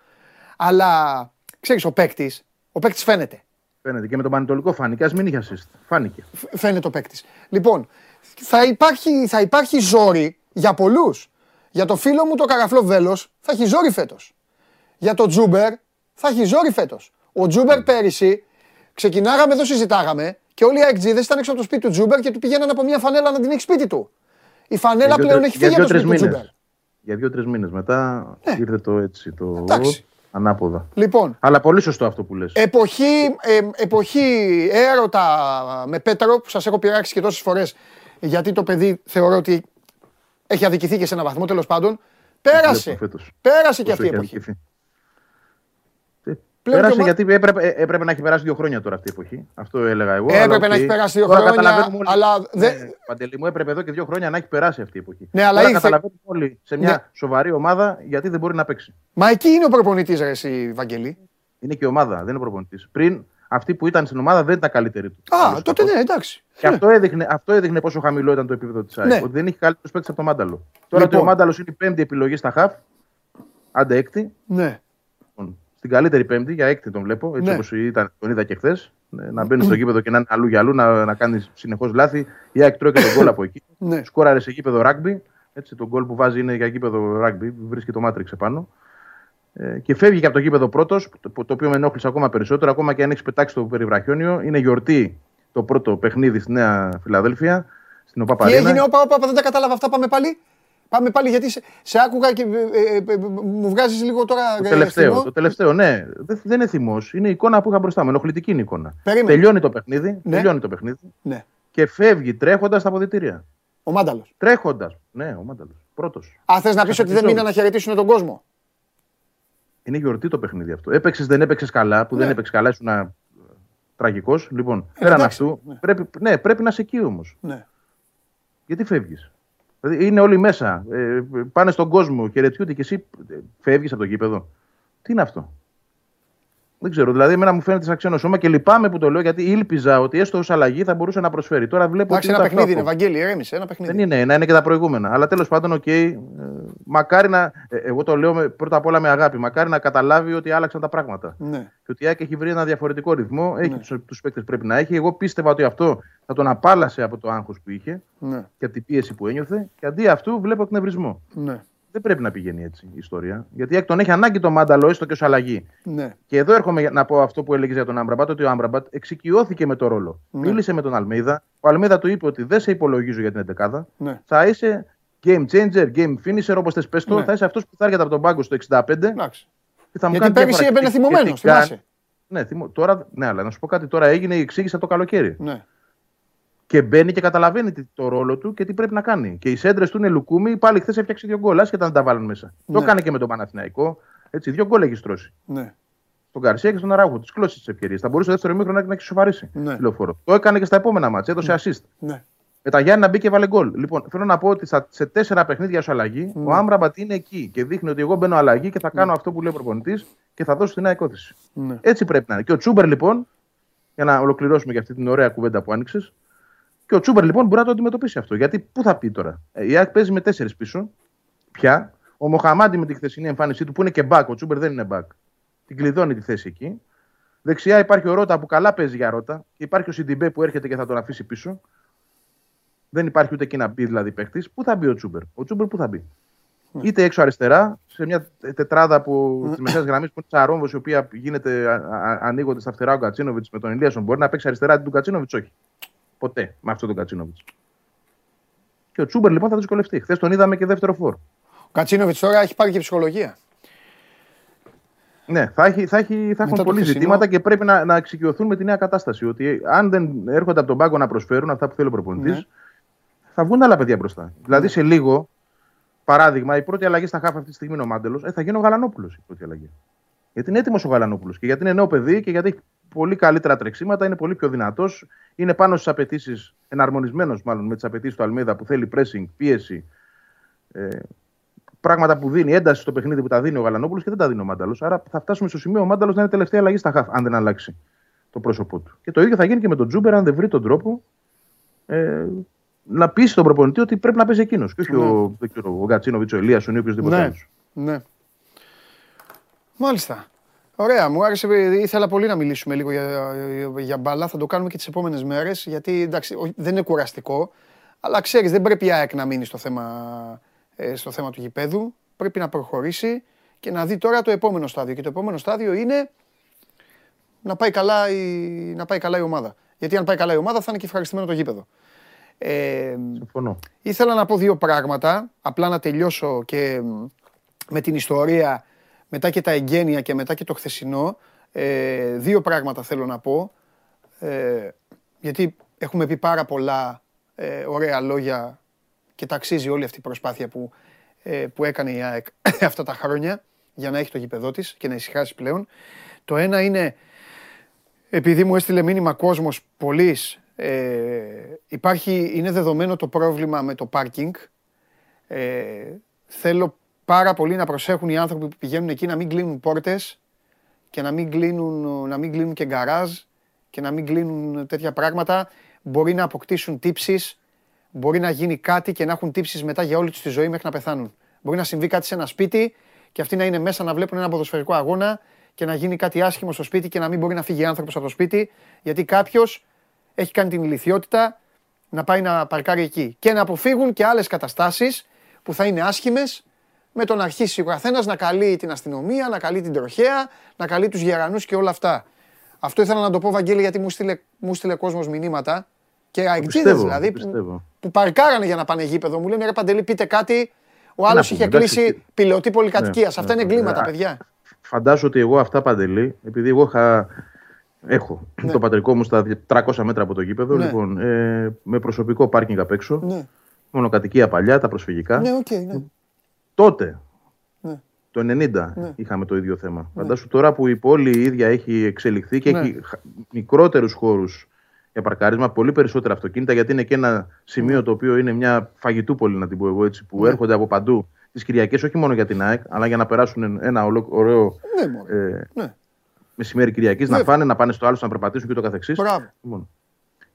Αλλά ξέρεις, ο παίκτης ο παίκτης φαίνεται. Φαίνεται και με τον Πανετολικό φάνηκε. Ας μην είχε assist. Φάνηκε. Φαίνεται ο παίκτης. Λοιπόν, θα υπάρχει, θα υπάρχει ζόρι για πολλούς. Για το φίλο μου το καραφλό βέλος θα έχει ζόρι φέτος. Για το Τσούμπερ θα έχει ζόρι φέτος. Ο Τσούμπερ mm. πέρυσι ξεκινάγαμε εδώ, συζητάγαμε και όλοι οι αεκτζήδες ήταν έξω από το σπίτι του Τσούμπερ και του πηγαίναν από μια φανέλα να την έχει σπίτι του. Η φανέλα πλέον έχει φύγει από το σπίτι του Τσούμπερ για δύο-τρεις μήνες μετά ναι. ήρθε το έτσι το Εντάξει. Ανάποδα. Λοιπόν, Αλλά πολύ σωστό αυτό που λες. Εποχή, ε, εποχή έρωτα με Πέτρο που σας έχω πειράξει και τόσες φορές γιατί το παιδί θεωρώ ότι έχει αδικηθεί και σε ένα βαθμό τέλος πάντων. Πέρασε. Πέρασε και αυτή η εποχή. Πέρασε γιατί έπρεπε, έπρεπε, να έχει περάσει δύο χρόνια τώρα αυτή η εποχή. Αυτό έλεγα εγώ. Έπρεπε να έχει περάσει δύο χρόνια. Αλλά ναι, Παντελή μου, έπρεπε εδώ και δύο χρόνια να έχει περάσει αυτή η εποχή. Ναι, αλλά ήρθε... καταλαβαίνουμε όλοι σε μια ναι. σοβαρή ομάδα γιατί δεν μπορεί να παίξει. Μα εκεί είναι ο προπονητής, ρε, εσύ, Βαγγελή. Είναι και η ομάδα, δεν είναι ο προπονητής. Πριν αυτοί που ήταν στην ομάδα δεν ήταν καλύτεροι τους. Α, τότε ναι, εντάξει. Και αυτό, έδειχνε, αυτό έδειχνε πόσο χαμηλό ήταν το επίπεδο της ΑΕΚ. Ναι. Ότι δεν έχει καλύτερου παίκτε από το Μάνταλο. Τώρα λοιπόν. ο Μάνταλος είναι η πέμπτη επιλογή στα χαφ. Άντε έκτη. Ναι στην καλύτερη Πέμπτη, για έκτη τον βλέπω, έτσι ναι. όπως τον είδα και χθες. Ναι, να μπαίνει στο γήπεδο και να είναι αλλού για αλλού, να, να κάνεις συνεχώς λάθη. Η ΑΕΚ τρώει και τον γκολ από εκεί. <laughs> Ναι. Σκόραρε σε γήπεδο ράγκμπι. Έτσι, το γκολ που βάζει είναι για γήπεδο ράγκμπι, βρίσκει το μάτριξ επάνω. Ε, και φεύγει και από το γήπεδο πρώτος, το, το οποίο με ενόχλησε ακόμα περισσότερο, ακόμα και αν έχεις πετάξει το περιβραχιόνιο. Είναι γιορτή το πρώτο παιχνίδι στη Νέα Φιλαδέλφια, στην ΟΠΑ Τι έγινε, όπα, όπα, δεν τα κατάλαβα αυτά, πάμε πάλι. Πάμε πάλι γιατί σε, σε άκουγα και ε, ε, ε μου βγάζεις λίγο τώρα. Το τελευταίο, θυμό. το τελευταίο, ναι. Δεν, δεν είναι θυμός. Είναι η εικόνα που είχα μπροστά μου. Ενοχλητική είναι η εικόνα. Περίμενε. Τελειώνει το παιχνίδι. Ναι. Τελειώνει το παιχνίδι. Ναι. Και φεύγει τρέχοντας στα αποδητήρια. Ο Μάνταλος. Τρέχοντας. Ναι, ο Μάνταλος. Πρώτος. Α, θες να πεις ότι δεν μείναν να χαιρετήσουν τον κόσμο. Είναι γιορτή το παιχνίδι αυτό. Έπαιξες, δεν έπαιξες καλά, που ναι. δεν έπαιξες καλά, ήσουν ε, τραγικός. Λοιπόν, ε, πέραν αυτού, ναι. Πρέπει, ναι, πρέπει να είσαι εκεί όμως. Ναι. Γιατί φεύγεις; Δηλαδή είναι όλοι μέσα. Ε, πάνε στον κόσμο, χαιρετιούνται και εσύ φεύγεις από το γήπεδο. Τι είναι αυτό; Δεν ξέρω. Δηλαδή, εμένα μου φαίνεται σαν ξένο σώμα και λυπάμαι που το λέω γιατί ήλπιζα ότι έστω ως αλλαγή θα μπορούσε να προσφέρει. Τώρα βλέπω. Εντάξει, ότι ένα είναι παιχνίδι είναι, αυτό. Ευαγγέλη, ηρέμησε. Ένα παιχνίδι. Δεν είναι, να είναι και τα προηγούμενα. Αλλά τέλος πάντων, οκ. ε, μακάρι να. ε, εγώ το λέω με, πρώτα απ' όλα με αγάπη. Μακάρι να καταλάβει ότι άλλαξαν τα πράγματα. Ναι. Και ότι η ΑΕΚ έχει βρει ένα διαφορετικό ρυθμό. Έχει τους τους παίκτες που πρέπει να έχει. Εγώ πίστευα ότι αυτό θα τον απάλασε από το άγχος που είχε Ναι. και από την πίεση που ένιωθε. Και αντί αυτού βλέπω εκνευρισμό. Ναι. Δεν πρέπει να πηγαίνει έτσι η ιστορία. Γιατί η ΑΕΚ τον έχει ανάγκη το μάνταλο, έστω και ως αλλαγή. Ναι. Και εδώ έρχομαι για να πω αυτό που έλεγες για τον Άμπραμπατ, ότι ο Άμπραμπατ εξοικειώθηκε με το ρόλο. Ναι. Μίλησε με τον Αλμίδα. Ο Αλμίδα του είπε ότι δεν σε υπολογίζω για την 11 Ναι. Θα είσαι game changer, game finisher, όπως θες πες το. Ναι. Θα είσαι αυτός που θα έρχεται από τον πάγκο στο 65. Εντάξει. Και θα μου Γιατί κάνει πέρυσι διαφορά. έμπαινε Και- θυμωμένος, και τι κάνει- θυμάσαι. Ναι, θυμώ... τώρα, ναι, αλλά να σου πω κάτι. Τώρα έγινε η εξήγηση από το καλοκαίρι. Ναι. Και μπαίνει και καταλαβαίνει τι- το ρόλο του και τι πρέπει να κάνει. Και οι σέντρες του είναι λουκούμι. Πάλι χθες έφτιαξε δύο γκολ, άσχετα να τα βάλουν μέσα. Ναι. Το έκανε και με τον Παναθηναϊκό. Έτσι, δύο γκολ έχει στρώσει. Ναι. Στον Καρσία και στον Αράουχο. Τη κλώσεις τι ευκαιρίε. Θα μπορούσε το δεύτερο μήχρονο να έχει σοβαρήσει. Ναι. Λεωφόρο. Το έκανε και στα επόμενα μάτια. Έδωσε assist. Ναι. Με τα Γιάννη να μπει και βάλε γκολ. Λοιπόν, θέλω να πω ότι στα- σε τέσσερα παιχνίδια σου αλλαγή, Ναι. ο Άμραμπατ είναι εκεί και δείχνει ότι εγώ μπαίνω αλλαγή και θα κάνω αυτό που λέει ο προπονητής και θα δώσω την νέα οικόθεση. Ναι. Έτσι πρέπει να είναι. Και ο Τσούμπερ λοιπόν, για να ολοκληρώσουμε και αυτή την ωραία κουβέντα που άνοιξες, και ο Τσούμπερ λοιπόν μπορεί να το αντιμετωπίσει αυτό. Γιατί πού θα πει τώρα; Ε, Η ΑΕΚ παίζει με τέσσερις πίσω. Πια. Ο Μοχαμάντι με τη χθεσινή εμφάνισή του που είναι και back. Ο Τσούμπερ δεν είναι back. Την κλειδώνει τη θέση εκεί. Δεξιά υπάρχει ο Ρότα που καλά παίζει για Ρότα. Και υπάρχει ο Σιντιμπέ που έρχεται και θα τον αφήσει πίσω. Δεν υπάρχει ούτε εκεί να μπει δηλαδή παίχτη. Πού θα μπει ο Τσούμπερ; Ο Τσούμπερ πού θα μπει; Είτε έξω αριστερά, σε μια τετράδα που της μεσαίας γραμμής που είναι τσαρόμβο, η οποία γίνεται, α, α, ανοίγονται στα φτερά ο Κατσίνοβιτς με τον Ηλίασον. Μπορεί να παίξει αριστερά αντί του Κατσίνοβιτς, όχι. Ποτέ με αυτόν τον Κατσίνοβιτς. Και ο Τσούμπερ λοιπόν θα δυσκολευτεί. Χθες τον είδαμε και δεύτερο φόρ. Ο Κατσίνοβιτς τώρα έχει πάρει και ψυχολογία. Ναι, θα, έχει, θα, έχει, θα Μετά έχουν το πολλοί χθεσινό. ζητήματα και πρέπει να, να εξοικειωθούν με τη νέα κατάσταση. Ότι αν δεν έρχονται από τον πάγκο να προσφέρουν αυτά που θέλει ο προπονητής, Ναι. θα βγουν άλλα παιδιά μπροστά. Δηλαδή σε λίγο, παράδειγμα, η πρώτη αλλαγή στα χάφη αυτή τη στιγμή είναι ο Μάντελος, ε, θα γίνει ο Γαλανόπουλος η πρώτη αλλαγή. Γιατί είναι έτοιμος ο Γαλανόπουλος και γιατί είναι νέο παιδί και γιατί έχει πολύ καλύτερα τρεξίματα, είναι πολύ πιο δυνατός, είναι πάνω στις απαιτήσεις, εναρμονισμένος μάλλον με τις απαιτήσεις του Αλμίδα που θέλει pressing, πίεση. Ε, πράγματα που δίνει, ένταση στο παιχνίδι που τα δίνει ο Γαλανόπουλος και δεν τα δίνει ο Μάνταλος. Άρα θα φτάσουμε στο σημείο ο Μάνταλος να είναι τελευταία αλλαγή στα χαφ, αν δεν αλλάξει το πρόσωπό του. Και το ίδιο θα γίνει και με τον Τζούμπερ, αν δεν βρει τον τρόπο ε, να πείσει τον προπονητή ότι πρέπει να παίζει εκείνος. Και όχι ο, δεν ξέρω, ο Γκατσίνοβιτ, ο Ελίασον ή οποιοδήποτε Ναι. άλλος. Ναι. Μάλιστα. Ωραία, μου άρεσε. Ήθελα πολύ να μιλήσουμε λίγο για, για, για μπάλα. Θα το κάνουμε και τις επόμενες μέρες. Γιατί εντάξει, όχι, δεν είναι κουραστικό. Αλλά ξέρεις, δεν πρέπει η ΑΕΚ να μείνει στο θέμα, ε, στο θέμα του γηπέδου. Πρέπει να προχωρήσει και να δει τώρα το επόμενο στάδιο. Και το επόμενο στάδιο είναι να πάει καλά η, να πάει καλά η ομάδα. Γιατί αν πάει καλά η ομάδα θα είναι και ευχαριστημένο το γήπεδο. Ε, Συμφωνώ. Ήθελα να πω δύο πράγματα, απλά να τελειώσω και μ, με την ιστορία, μετά και τα εγγένεια και μετά και το χθεσινό. Ε, δύο πράγματα θέλω να πω, ε, γιατί έχουμε πει πάρα πολλά ε, ωραία λόγια και ταξίζει όλη αυτή η προσπάθεια που, ε, που έκανε η ΑΕΚ <coughs> αυτά τα χρόνια για να έχει το γήπεδό της και να ησυχάσει πλέον. Το ένα είναι επειδή μου έστειλε μήνυμα κόσμος πολλής, ε, υπάρχει, είναι δεδομένο το πρόβλημα με το πάρκινγκ. Ε, θέλω πάρα πολύ να προσέχουν οι άνθρωποι που πηγαίνουν εκεί να μην κλείνουν πόρτες και να μην κλείνουν, να μην κλείνουν και γκαράζ και να μην κλείνουν τέτοια πράγματα. Μπορεί να αποκτήσουν τύψεις, μπορεί να γίνει κάτι και να έχουν τύψεις μετά για όλη τους τη ζωή μέχρι να πεθάνουν. Μπορεί να συμβεί κάτι σε ένα σπίτι και αυτοί να είναι μέσα να βλέπουν ένα ποδοσφαιρικό αγώνα και να γίνει κάτι άσχημο στο σπίτι και να μην μπορεί να φύγει άνθρωπος από το σπίτι γιατί κάποιος έχει κάνει την ηλικιότητα να πάει να παρκάρει εκεί και να αποφύγουν και άλλες καταστάσεις που θα είναι άσχημες με το να αρχίσει ο καθένας να καλεί την αστυνομία, να καλεί την τροχέα, να καλεί τους γερανούς και όλα αυτά. Αυτό ήθελα να το πω, Βαγγέλη, γιατί μου στείλε, μου στείλε κόσμος μηνύματα και αεκτζίδες πιστεύω, δηλαδή το που, πιστεύω. που παρκάρανε για να πάνε γήπεδο. Μου λένε ρε Παντελή, πείτε κάτι. Ο άλλος να πούμε, είχε εντάξει, κλείσει πυλωτή πολυκατοικίας. ναι, Αυτά είναι ναι, εγκλήματα, ναι. παιδιά. Φαντάζομαι ότι εγώ αυτά Παντελή, επειδή εγώ είχα, έχω το πατρικό μου στα 300 μέτρα από το γήπεδο, Ναι. λοιπόν, ε, με προσωπικό πάρκινγκ απ' έξω, Ναι, μονοκατοικία παλιά, τα προσφυγικά. ναι, οκ, ναι. Τότε, Ναι. το 90, Ναι. είχαμε το ίδιο θέμα. Φαντάσου τώρα που η πόλη η ίδια έχει εξελιχθεί και Ναι. έχει μικρότερους χώρους για παρκάρισμα, πολύ περισσότερα αυτοκίνητα, γιατί είναι και ένα σημείο το οποίο είναι μια φαγητούπολη, να την πω εγώ έτσι, που Ναι. έρχονται από παντού τις Κυριακές, όχι μόνο για την ΑΕΚ, αλλά για να περάσουν ένα ολο- ωραίο Ναι, μωρέ. ε, Ναι. μεσημέρι Κυριακής να φάνε, να πάνε στο άλλο, να περπατήσουν και το καθεξής. Λοιπόν,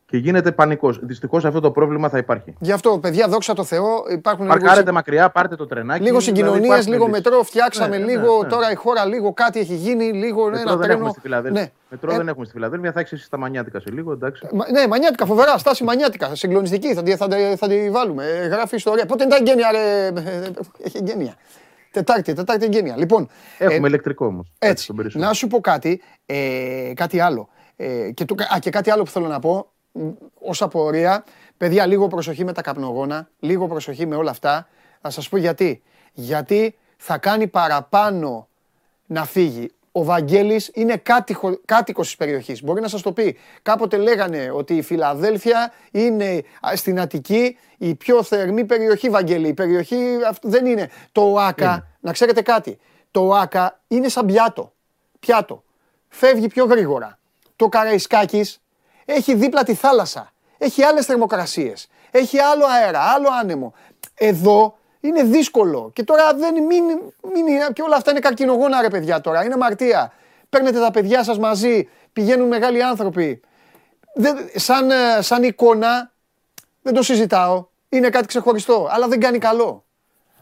και γίνεται πανικός. Δυστυχώς αυτό το πρόβλημα θα υπάρχει. Γι' αυτό, παιδιά, δόξα τω Θεώ, υπάρχουν. Παρκάρετε λίγο... μακριά, πάρτε το τρενάκι. Λίγο συγκοινωνίες, δηλαδή λίγο μετρό, φτιάξαμε ναι, ναι, λίγο. Ναι, τώρα η χώρα λίγο κάτι έχει γίνει, λίγο μετρό ένα δεν τρένο. Έχουμε στη Φιλαδέλφια. Ναι. Μετρό ε... δεν έχουμε στη Φιλαδέλφια, θα έχεις τα μανιάτικα σε λίγο, εντάξει. Ναι, μανιάτικα, φοβερά, στάση μανιάτικα. Συγκλονιστική, θα, θα, θα, θα τη βάλουμε. Ε, γράφει ιστορία. Πότε ήταν γένεια, ρε. <laughs> Έχει γένεια. Τετάρτη, Τετάρτη εγγένεια. Λοιπόν, Έχουμε ε, ηλεκτρικό όμως. Έτσι. Να σου πω κάτι, ε, κάτι άλλο. Ε, και, το, α, και κάτι άλλο που θέλω να πω ως απορία. Παιδιά, λίγο προσοχή με τα καπνογόνα, λίγο προσοχή με όλα αυτά. Θα σας πω γιατί. Γιατί θα κάνει παραπάνω να φύγει. Ο Βαγγέλης είναι κάτοικο, κάτοικος της περιοχής. Μπορεί να σας το πει. Κάποτε λέγανε ότι η Φιλαδέλφια είναι στην Αττική η πιο θερμή περιοχή, Βαγγέλη. Η περιοχή δεν είναι. Το ΟΑΚΑ, να ξέρετε κάτι, το ΟΑΚΑ είναι σαν πιάτο. Πιάτο. Φεύγει πιο γρήγορα. Το Καραϊσκάκης έχει δίπλα τη θάλασσα. Έχει άλλες θερμοκρασίες. Έχει άλλο αέρα, άλλο άνεμο. Εδώ είναι δύσκολο. Και τώρα δεν μην, μην, και όλα αυτά είναι καρκινογόνα ρε παιδιά τώρα. Είναι αμαρτία. Παίρνετε τα παιδιά σας μαζί, πηγαίνουν μεγάλοι άνθρωποι. Δεν, σαν, ε, σαν εικόνα δεν το συζητάω. Είναι κάτι ξεχωριστό, αλλά δεν κάνει καλό.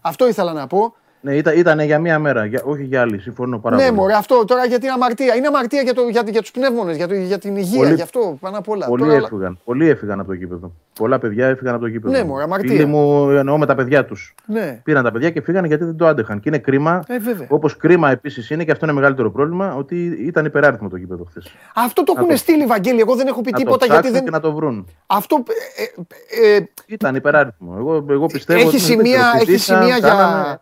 Αυτό ήθελα να πω. Ναι, ήταν, ήταν για μία μέρα, για, όχι για άλλη. Συμφωνώ πάρα ναι, πολύ. Ναι, μωρέ, αυτό τώρα γιατί είναι αμαρτία. Είναι αμαρτία για, το, για, για τους πνεύμονες, για, για την υγεία, πολύ, γι' αυτό πάνω απ' όλα. Πολλοί τώρα, έφυγαν. Πολλοί έφυγαν από το γήπεδο. Πολλά παιδιά έφυγαν από το γήπεδο. Ναι, μωρέ, αμαρτία. Φίλοι μου εννοώ με τα παιδιά τους. Ναι. Πήραν τα παιδιά και φύγανε γιατί δεν το άντεχαν. Και είναι κρίμα. Ε, Όπως κρίμα επίσης είναι και αυτό είναι μεγαλύτερο πρόβλημα ότι ήταν υπεράριθμο το γήπεδο χθες. Αυτό το έχουν στείλει, Βαγγέλη. Εγώ δεν έχω πει τίποτα γιατί δεν. Και να το βρουν. Αυτό. Ε, ε, ήταν υπεράριθμο. Εγώ, εγώ πιστεύω. Έχει σημεία για.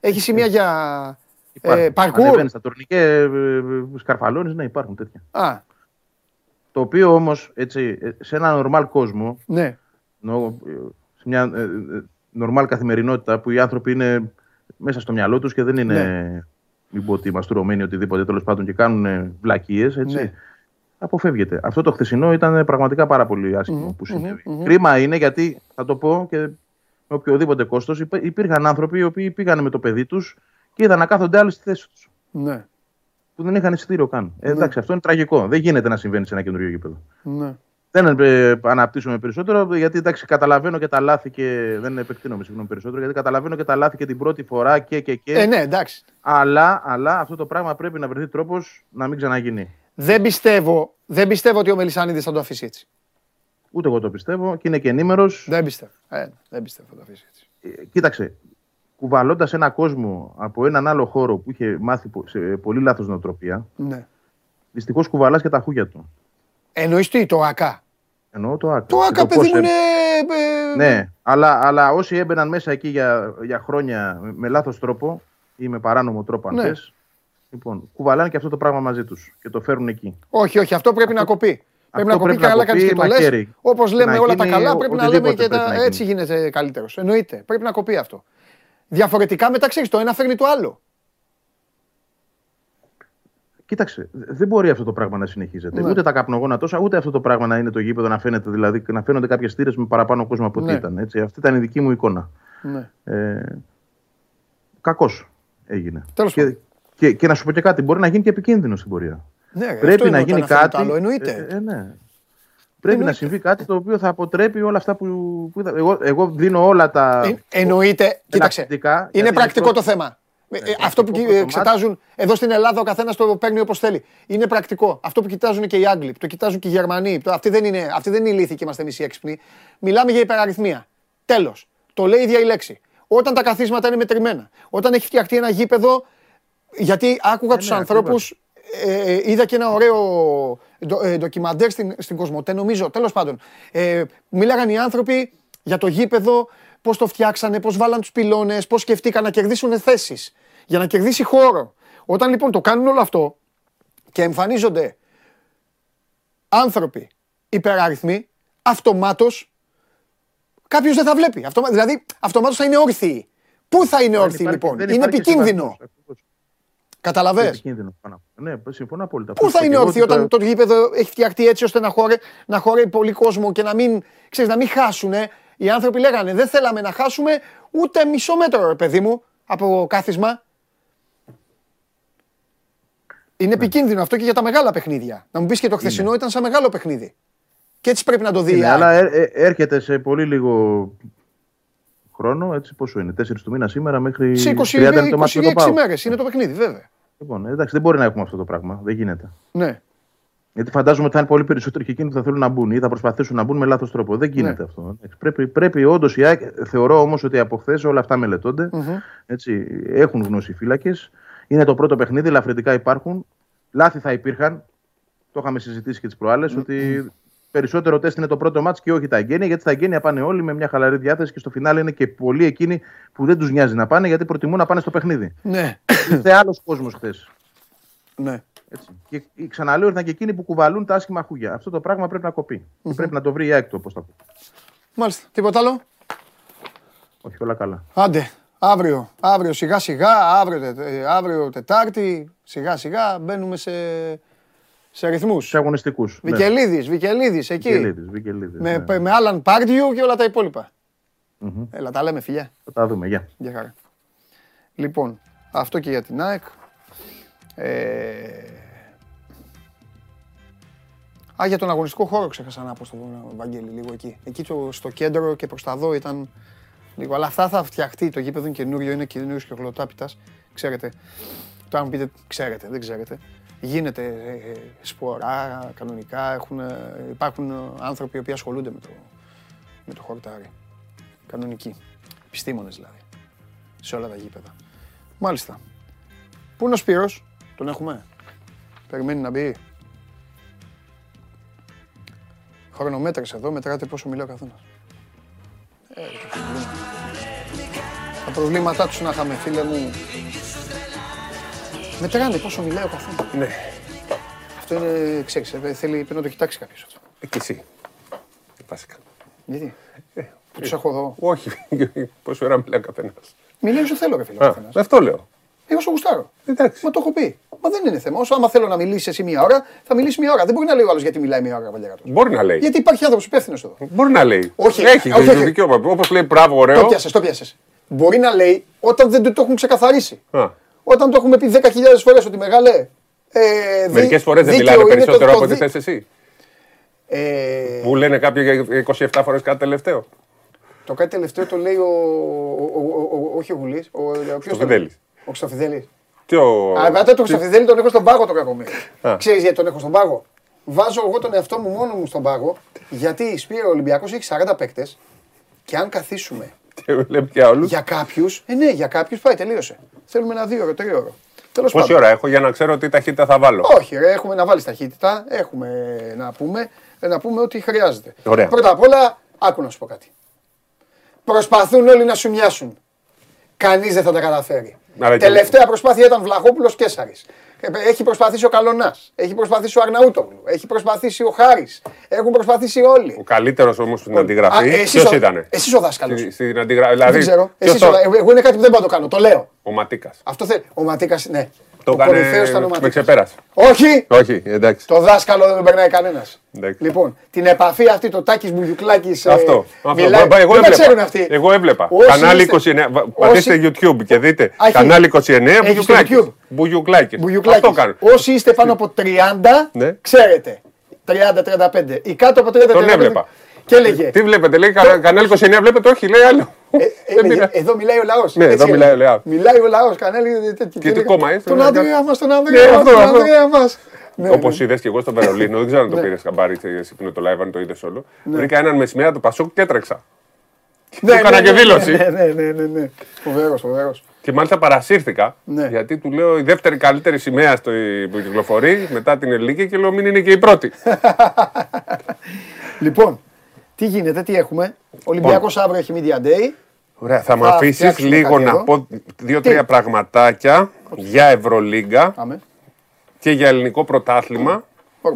Έχει σημεία για ε, παρκούρ. στα τουρνικέ, ε, ε, σκαρφαλώνεις, ναι υπάρχουν τέτοια. Α. Το οποίο όμως, έτσι, σε ένα νορμάλ κόσμο, ναι. σε μια νορμάλ καθημερινότητα που οι άνθρωποι είναι μέσα στο μυαλό τους και δεν είναι, ναι. μην πω ότι μαστουρωμένοι οτιδήποτε τέλος πάντων και κάνουν βλακίες, έτσι. Ναι. Αποφεύγεται. Αυτό το χθεσινό ήταν πραγματικά πάρα πολύ άσχημο που συνέβη. Κρίμα είναι γιατί, θα το πω και με οποιοδήποτε κόστος. Υπήρχαν άνθρωποι οι οποίοι πήγαν με το παιδί τους και είδαν να κάθονται άλλοι στη θέση τους. Ναι. Που δεν είχαν εισιτήριο καν. Ε, ναι. εντάξει, αυτό είναι τραγικό. Δεν γίνεται να συμβαίνει σε ένα καινούριο γήπεδο. Ναι. Δεν ε, αναπτύσσουμε περισσότερο, γιατί εντάξει, καταλαβαίνω και τα λάθη και. Δεν επεκτείνομαι συγγνώμη περισσότερο, γιατί καταλαβαίνω και τα λάθη και την πρώτη φορά και και και. Ε, ναι, εντάξει. Αλλά, αλλά αυτό το πράγμα πρέπει να βρεθεί τρόπος να μην ξαναγίνει. Δεν πιστεύω, δεν πιστεύω ότι ο Μελισάνιδη θα το αφήσει έτσι. Ούτε εγώ το πιστεύω και είναι και ενήμερος. Δεν πιστεύω. Ε, δεν πιστεύω θα το αφήσεις έτσι. Ε, κοίταξε, κουβαλώντας ένα κόσμο από έναν άλλο χώρο που είχε μάθει σε πολύ λάθος νοοτροπία. Ναι. Δυστυχώς κουβαλάς και τα χούγια του. Εννοείς τι, το ΑΚΑ; Εννοώ το ΑΚΑ. Το ΑΚΑ, παιδί μου, είναι. Ναι, αλλά, αλλά όσοι έμπαιναν μέσα εκεί για, για χρόνια με λάθος τρόπο ή με παράνομο τρόπο, αν ναι. θες, λοιπόν, κουβαλάνε και αυτό το πράγμα μαζί τους και το φέρουν εκεί. Όχι, όχι, αυτό πρέπει αυτό... να κοπεί. Πρέπει να κοπεί καλά κάνεις και το λε. Όπως λέμε όλα τα καλά, πρέπει να λέμε και τα... έτσι γίνεται καλύτερος. Εννοείται. Πρέπει να κοπεί αυτό. Διαφορετικά μετά ξέρεις, το ένα φέρνει το άλλο. Κοίταξε, δεν μπορεί αυτό το πράγμα να συνεχίζεται. Ναι. Ούτε τα καπνογόνα τόσα, ούτε αυτό το πράγμα να είναι το γήπεδο να φαίνεται, δηλαδή να φαίνονται κάποιες θύρε με παραπάνω κόσμο από ό,τι ναι. ήταν. Έτσι. Αυτή ήταν η δική μου εικόνα. Ναι. Ε, Κακώ έγινε. Και, και, και, να σου πω και κάτι, μπορεί να γίνει και επικίνδυνο στην πορεία. Ναι, Πρέπει να γίνει κάτι. Άλλο, εννοείται. Ε, ε, ναι. Πρέπει να συμβεί κάτι το οποίο θα αποτρέπει όλα αυτά που, που είδα. Εγώ, εγώ δίνω όλα τα. Ε, εννοείται. Κοίταξε. Είναι πρακτικό το θέμα. Ε, ε, αυτό που εξετάζουν εδώ στην Ελλάδα ο καθένας το παίρνει όπως θέλει. Είναι πρακτικό. Αυτό που κοιτάζουν και οι Άγγλοι, το κοιτάζουν και οι Γερμανοί. Αυτή δεν είναι, αυτή δεν είναι ηλίθιοι και είμαστε εμείς οι έξυπνοι. Μιλάμε για υπεραριθμία. Τέλος. Το λέει η ίδια η λέξη. Όταν τα καθίσματα είναι μετρημένα. Όταν έχει φτιαχτεί ένα γήπεδο. Γιατί άκουγα τους ανθρώπους ε, ε, είδα και ένα ωραίο ε, ντοκιμαντέρ στην, στην Κοσμοτέ, νομίζω, τέλος πάντων. Ε, μίλαγαν οι άνθρωποι για το γήπεδο, πώς το φτιάξανε, πώς βάλαν τους πυλώνες, πώς σκεφτήκαν να κερδίσουν θέσεις, για να κερδίσει χώρο. Όταν λοιπόν το κάνουν όλο αυτό και εμφανίζονται άνθρωποι υπεράριθμοι, αυτομάτως κάποιος δεν θα βλέπει. Αυτομα... Δηλαδή, αυτομάτως θα είναι όρθιοι. Πού θα είναι όρθιοι λοιπόν, είναι επικίνδυνο. Καταλαβέ. Ναι, συμφωνώ απόλυτα. Πού θα είναι όρθιο όταν το γήπεδο έχει φτιαχτεί έτσι ώστε να χωρέ, να χωράει πολύ κόσμο και να μην, ξέρεις, να μην χάσουν. Οι άνθρωποι λέγανε δεν θέλαμε να χάσουμε ούτε μισό μέτρο, ρε παιδί μου, από κάθισμα. Είναι επικίνδυνο αυτό και για τα μεγάλα παιχνίδια. Να μου πεις και το χθεσινό ήταν σαν μεγάλο παιχνίδι. Και έτσι πρέπει να το δει. η Είναι, ΑΕΚ. αλλά ε- ε- έρχεται σε πολύ λίγο χρόνο, έτσι πόσο είναι, 4 του μήνα σήμερα μέχρι Σε 20, 30 είναι το μάτι με το 26 ΠΑΟΚ. μέρε είναι το παιχνίδι, βέβαια. Λοιπόν, εντάξει, δεν μπορεί να έχουμε αυτό το πράγμα. Δεν γίνεται. Ναι. Γιατί φαντάζομαι ότι θα είναι πολύ περισσότεροι και εκείνοι που θα θέλουν να μπουν ή θα προσπαθήσουν να μπουν με λάθος τρόπο. Δεν γίνεται Ναι. αυτό. Εντάξει, Πρέπει, πρέπει όντως η ΑΕΚ, θεωρώ όμως ότι από χθες όλα αυτά μελετώνται. Μμμ. Έτσι, έχουν γνώση οι φύλακες. Είναι το πρώτο παιχνίδι, ελαφρυντικά υπάρχουν. Λάθη θα υπήρχαν. Το είχαμε συζητήσει και τις προάλλες. Ότι περισσότερο τεστ είναι το πρώτο μάτς και όχι τα εγγένεια. Γιατί στα εγγένεια πάνε όλοι με μια χαλαρή διάθεση και στο φινάλε είναι και πολλοί εκείνοι που δεν τους νοιάζει να πάνε γιατί προτιμούν να πάνε στο παιχνίδι. Ναι. Ήρθε άλλος κόσμος χθες. ναι. Έτσι. Και ξαναλέω, ήρθαν και εκείνοι που κουβαλούν τα άσχημα χούγια. Αυτό το πράγμα πρέπει να κοπεί. Και πρέπει να το βρει η ΑΕΚ το πώ θα κοπεί. Μάλιστα. Τίποτα άλλο; Όχι, όλα καλά. Άντε. Αύριο, αύριο σιγά σιγά, αύριο, τε- ε, αύριο Τετάρτη, σιγά σιγά μπαίνουμε σε, σε ρυθμούς. Σε αγωνιστικούς. Βικελίδης, Βικελίδης, εκεί. Βικελίδης, Βικελίδης, με, ναι. με Άλαν Πάρντιου και όλα τα υπόλοιπα. Μμμ. Έλα, τα λέμε φιλιά. Θα τα δούμε. Γεια. Γεια χαρά. Λοιπόν, αυτό και για την ΑΕΚ. Ε... Α, για τον αγωνιστικό χώρο ξέχασα να πω στον Βαγγέλη λίγο εκεί. Εκεί το- στο κέντρο και προς τα δω ήταν λίγο. Αλλά αυτά θα φτιαχτεί. Το γήπεδο είναι καινούριο, είναι καινούριος και χλωτάπιτας. Ξέρετε. Τώρα μου πείτε, ξέρετε, δεν ξέρετε. Γίνεται ε, ε, σπορά κανονικά. Έχουν, ε, υπάρχουν ε, άνθρωποι που ασχολούνται με το, με το χορτάρι. Κανονικοί. Επιστήμονες δηλαδή. Σε όλα τα γήπεδα. Μάλιστα. Πού είναι ο Σπύρος, τον έχουμε; Περιμένει να μπει. Χρονομέτρες εδώ, μετράτε πόσο μιλάει ο καθένας. Ε, τα προβλήματα. Τα προβλήματά τους να είχαμε, φίλε μου. Μετράνε πόσο μιλάει ο καθένας. Ναι. Αυτό είναι, ξέρεις, ε, θέλει, πρέπει να το κοιτάξει κάποιος αυτό. Εκεί εσύ. Βασικά. Γιατί, που τους έχω εδώ. Όχι. <laughs> Πόση ώρα μιλάει ο καθένας. Μιλάει όσο θέλω, ρε φίλε, ο καθένας. Αυτό λέω. Εγώ σου γουστάρω. Εντάξει. Μα το έχω πει. Μα δεν είναι θέμα. Όσο άμα θέλω να μιλήσει εσύ μία ώρα, θα μιλήσει μία ώρα. Δεν μπορεί να λέει ο άλλος γιατί μιλάει μία ώρα παλιά Μπορεί να λέει. Γιατί υπάρχει άνθρωπος υπεύθυνος εδώ. Μπορεί να λέει. Όχι, Έχει όχι, το όχι. δικαίωμα. Όπως λέει μπράβο, ωραίο. Το πιάσες, το πιάσες. Μπορεί να λέει όταν δεν του το έχουν ξεκαθαρίσει. Α, Όταν το έχουμε πει 10.000 φορές ότι μεγάλε. Ε, δι- Μερικές φορές δεν δίκαιο μιλάνε είναι περισσότερο το- από το ό,τι δι- θες εσύ. Ε, Μου λένε κάποιοι για 27 φορές κάτι τελευταίο. το κάτι τελευταίο το λέει ο. ο- ο- ο- όχι ο Γουλής. Ο, ο, ποιος το- Χρυστοφιδέλης. Ο Χρυστοφιδέλη. Και ο... Α, μετά το Χρυστοφιδέλη τον έχω στον πάγο το κακομίρι. Α. Ξέρεις γιατί τον έχω στον πάγο; Βάζω εγώ τον εαυτό μου μόνο μου στον πάγο, γιατί Σπύρο ο Ολυμπιακός έχει 40 παίκτες και αν καθίσουμε Και βλέπει και όλους. για κάποιους. Ε, ναι, για κάποιους πάει, τελείωσε. Θέλουμε ένα δύο ώρο, τρία ώρο. Τέλος Πόση ώρα έχω για να ξέρω τι ταχύτητα θα βάλω; Όχι, ρε, έχουμε να βάλεις ταχύτητα, έχουμε να πούμε, να πούμε ό,τι χρειάζεται. Ωραία. Πρώτα απ' όλα, άκου να σου πω κάτι. Προσπαθούν όλοι να σου μοιάσουν. Κανείς δεν θα τα καταφέρει. Άρα και- Τελευταία προσπάθεια ήταν Βλαχόπουλος Κέσσαρη. Έχει προσπαθήσει ο Καλονάς. Έχει προσπαθήσει ο Αρναούτογλου. Έχει προσπαθήσει ο Χάρης. Έχουν προσπαθήσει όλοι. Ο καλύτερος όμως στην Α, αντιγραφή. εσείς Ποιος ο- ήταν. Εσείς ο δάσκαλος. Στην αντιγραφή. Δηλαδή, δεν ξέρω. ποιος Εσείς, το- ο- εγώ- εγώ είναι κάτι που δεν πάω να το κάνω. Το λέω. Ο Ματίκας. Αυτό θέλει. Ο Ματίκας, ναι. Το ο κορυφαίος έκανε. ήταν ο Με Ματίκας. ξεπέρασε. Όχι! Όχι, εντάξει. Το δάσκαλο δεν τον περνάει κανένας. Εντάξει. Λοιπόν, την επαφή αυτή, το τάκι Μπουγιουκλάκης. Αυτό. αυτό. Μιλάει, Μπα- Εγώ δεν τα έβλεπα. ξέρουν αυτοί. Εγώ έβλεπα. Όσοι Κανάλι είστε- 29. Βα- όσοι- Πατήστε YouTube και δείτε. Α, έχει- Κανάλι 29. έχεις στο Μπουγιουκλάκης. YouTube. Μπουγιουκλάκης. Μπουγιουκλάκης. Αυτό κάνω. Όσοι είστε πάνω από 30, Ναι. ξέρετε. 30-35. Ή κάτω από 30-35. Τον έβλεπα. Και έλεγε. Τι βλέπετε, λέει κα- κανάλι 29, βλέπετε, όχι, λέει άλλο. έλεγε, πειράζει. εδώ μιλάει ο λαός. Ναι, εδώ μιλάει ο λαός. Μιλάει ο λαός, κανάλι τέτοιο. Και τι κόμμα είσαι, Τον ναι, Ανδρέα μας, τον Ναι, Ανδρέα μας. αυτό, Τον αυτό. Ανδρέα μας. Ναι, Όπως είδες και εγώ στο Βερολίνο, δεν ξέρω αν το Ναι. πήρες χαμπάρι εσύ που είναι το live, αν το είδες όλο. Βρήκα έναν με σημαία του Πασόκ και έτρεξα. Ναι, Του έκανα ναι, και ναι, δήλωση. Ναι, ναι, ναι, ναι, ναι. Φοβερός, φοβερός. Και μάλιστα παρασύρθηκα. Ναι. Γιατί του λέω η δεύτερη καλύτερη σημαία στο, που κυκλοφορεί μετά την ελληνική και λέω μην είναι και η πρώτη. <laughs> Λοιπόν, τι γίνεται, τι έχουμε; Ολυμπιακός αύριο έχει Media Day. Ωραία, θα μου Θα αφήσεις φτιάξουμε λίγο κάτι να εδώ. πω δύο-τρία πραγματάκια για Ευρωλίγκα Πάμε. και για ελληνικό πρωτάθλημα.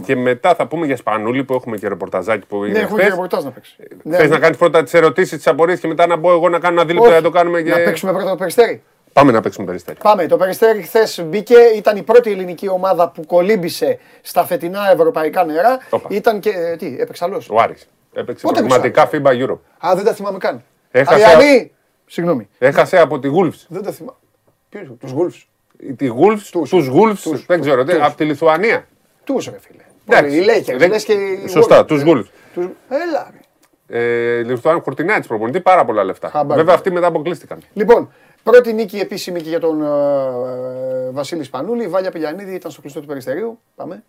Και μετά θα πούμε για Σπανούλη που έχουμε και ρεπορταζάκι που Ναι, είναι έχουμε και χθες. ρεπορτάζ να παίξει. Ναι, Θες ναι. να κάνεις πρώτα τις ερωτήσεις, τις απορίες και μετά να μπω εγώ να κάνω ένα δίλεπτο Όχι, να το κάνουμε και. Να παίξουμε πρώτα το περιστέρι. Πάμε να παίξουμε περιστέρι. Πάμε. Το περιστέρι χθες μπήκε, ήταν η πρώτη ελληνική ομάδα που κολύμπησε στα φετινά ευρωπαϊκά νερά. Το είπα. Ήταν και. ε, Τι, έπαιξε άλλος; Ο Άρης. Έπαιξε Πότε πραγματικά FIBA Europe. Α, δεν τα θυμάμαι καν. Έχασε- Αριανή! Συγγνώμη. Έχασε από τη Wolves. Δεν τα θυμάμαι. Ποιου, τους Wolves. Τη Wolves, τους Wolves, δεν ξέρω, τι, από τη Λιθουανία. Τους ρε φίλε. Εντάξει, Οι Lakers, δεν- λες και οι Σωστά, Wolves. τους Wolves. Τους- Έλα. ρε. Ε, η Λιθουανία χορτινάει τη προπονητή πάρα πολλά λεφτά. Χαμπάρι. Βέβαια αυτοί μετά αποκλείστηκαν. Λοιπόν, πρώτη νίκη επίσημη και για τον ε, ε, Βασίλη Σπανούλη. Η Βάλια Πηλιανίδη ήταν στο κλειστό του Περιστερίου. Πάμε.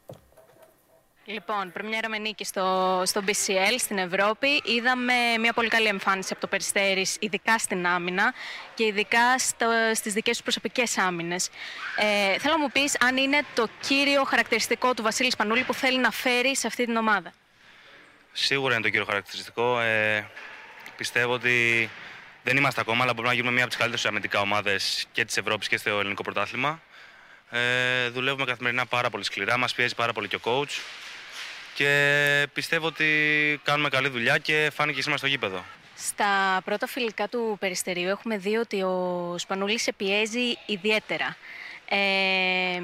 Λοιπόν, πρεμιέρα με νίκη στο, στο BCL στην Ευρώπη. Είδαμε μια πολύ καλή εμφάνιση από το Περιστέρης, ειδικά στην άμυνα και ειδικά στο, στις δικές τους προσωπικές άμυνες. Ε, θέλω να μου πεις αν είναι το κύριο χαρακτηριστικό του Βασίλη Σπανούλη που θέλει να φέρει σε αυτή την ομάδα. Σίγουρα είναι το κύριο χαρακτηριστικό. Ε, πιστεύω ότι δεν είμαστε ακόμα, αλλά μπορούμε να γίνουμε μία από τις καλύτερες αμυντικά ομάδες και της Ευρώπης και στο ελληνικό πρωτάθλημα. Ε, δουλεύουμε καθημερινά πάρα πολύ σκληρά, μας πιέζει πάρα πολύ και ο coach. Και πιστεύω ότι κάνουμε καλή δουλειά και φάνηκε σήμερα στο γήπεδο. Στα πρώτα φιλικά του Περιστερίου έχουμε δει ότι ο Σπανούλης σε πιέζει ιδιαίτερα. Ε,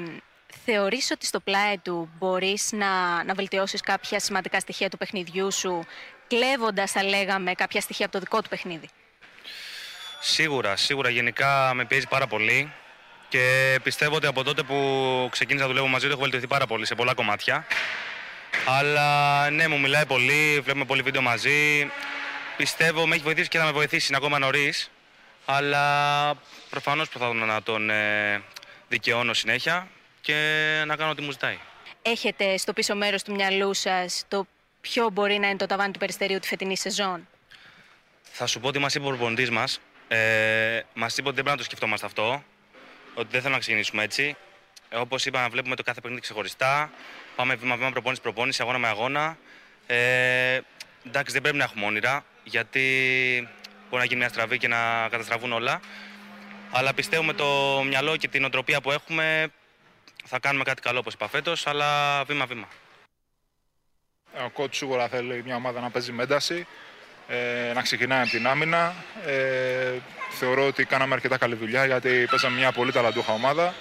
θεωρείς ότι στο πλάι του μπορείς να, να βελτιώσεις κάποια σημαντικά στοιχεία του παιχνιδιού σου, κλέβοντας, θα λέγαμε, κάποια στοιχεία από το δικό του παιχνίδι; Σίγουρα, σίγουρα γενικά με πιέζει πάρα πολύ και πιστεύω ότι από τότε που ξεκίνησα να δουλεύω μαζί του έχω βελτιωθεί πάρα πολύ σε πολλά κομμάτια. Αλλά ναι, μου μιλάει πολύ, βλέπουμε πολύ βίντεο μαζί. Πιστεύω με έχει βοηθήσει και θα με βοηθήσει είναι ακόμα νωρίς. Αλλά προφανώς προσπαθώ να τον ε, δικαιώνω συνέχεια και να κάνω ό,τι μου ζητάει. Έχετε στο πίσω μέρος του μυαλού σας το ποιο μπορεί να είναι το ταβάνι του Περιστερίου τη φετινή σεζόν; Θα σου πω ότι μας είπε ο προπονητής μας. Ε, μας είπε ότι δεν πρέπει να το σκεφτόμαστε αυτό. Ότι δεν θέλω να ξεκινήσουμε έτσι. Ε, Όπως είπα, να βλέπουμε το κάθε παιχνίδι ξεχωριστά. Πάμε βήμα-βήμα, προπόνηση-προπόνηση, αγώνα με αγώνα. Ε, εντάξει, δεν πρέπει να έχουμε όνειρα, γιατί μπορεί να γίνει μια στραβή και να καταστραφούν όλα. Αλλά πιστεύω με το μυαλό και την οτροπία που έχουμε θα κάνουμε κάτι καλό, όπως είπα φέτος, αλλά βήμα-βήμα. Ο κότσου σίγουρα θέλει μια ομάδα να παίζει με ένταση, ε, να ξεκινάει από την άμυνα. Ε, θεωρώ ότι κάναμε αρκετά καλή δουλειά γιατί παίζαμε μια πολύ ταλαντούχα ομάδα.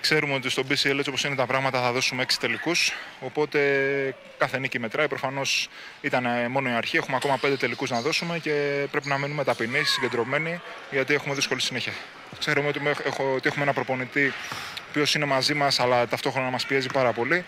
Ξέρουμε ότι στο BCL έτσι όπως είναι τα πράγματα θα δώσουμε 6 τελικούς, οπότε κάθε νίκη μετράει. Προφανώς ήταν ε, μόνο η αρχή, έχουμε ακόμα 5 τελικούς να δώσουμε και πρέπει να μείνουμε ταπεινοί, συγκεντρωμένοι, γιατί έχουμε δύσκολη συνέχεια. Ξέρουμε ότι, με- έχω, ότι έχουμε ένα προπονητή ο οποίος είναι μαζί μας, αλλά ταυτόχρονα μας πιέζει πάρα πολύ.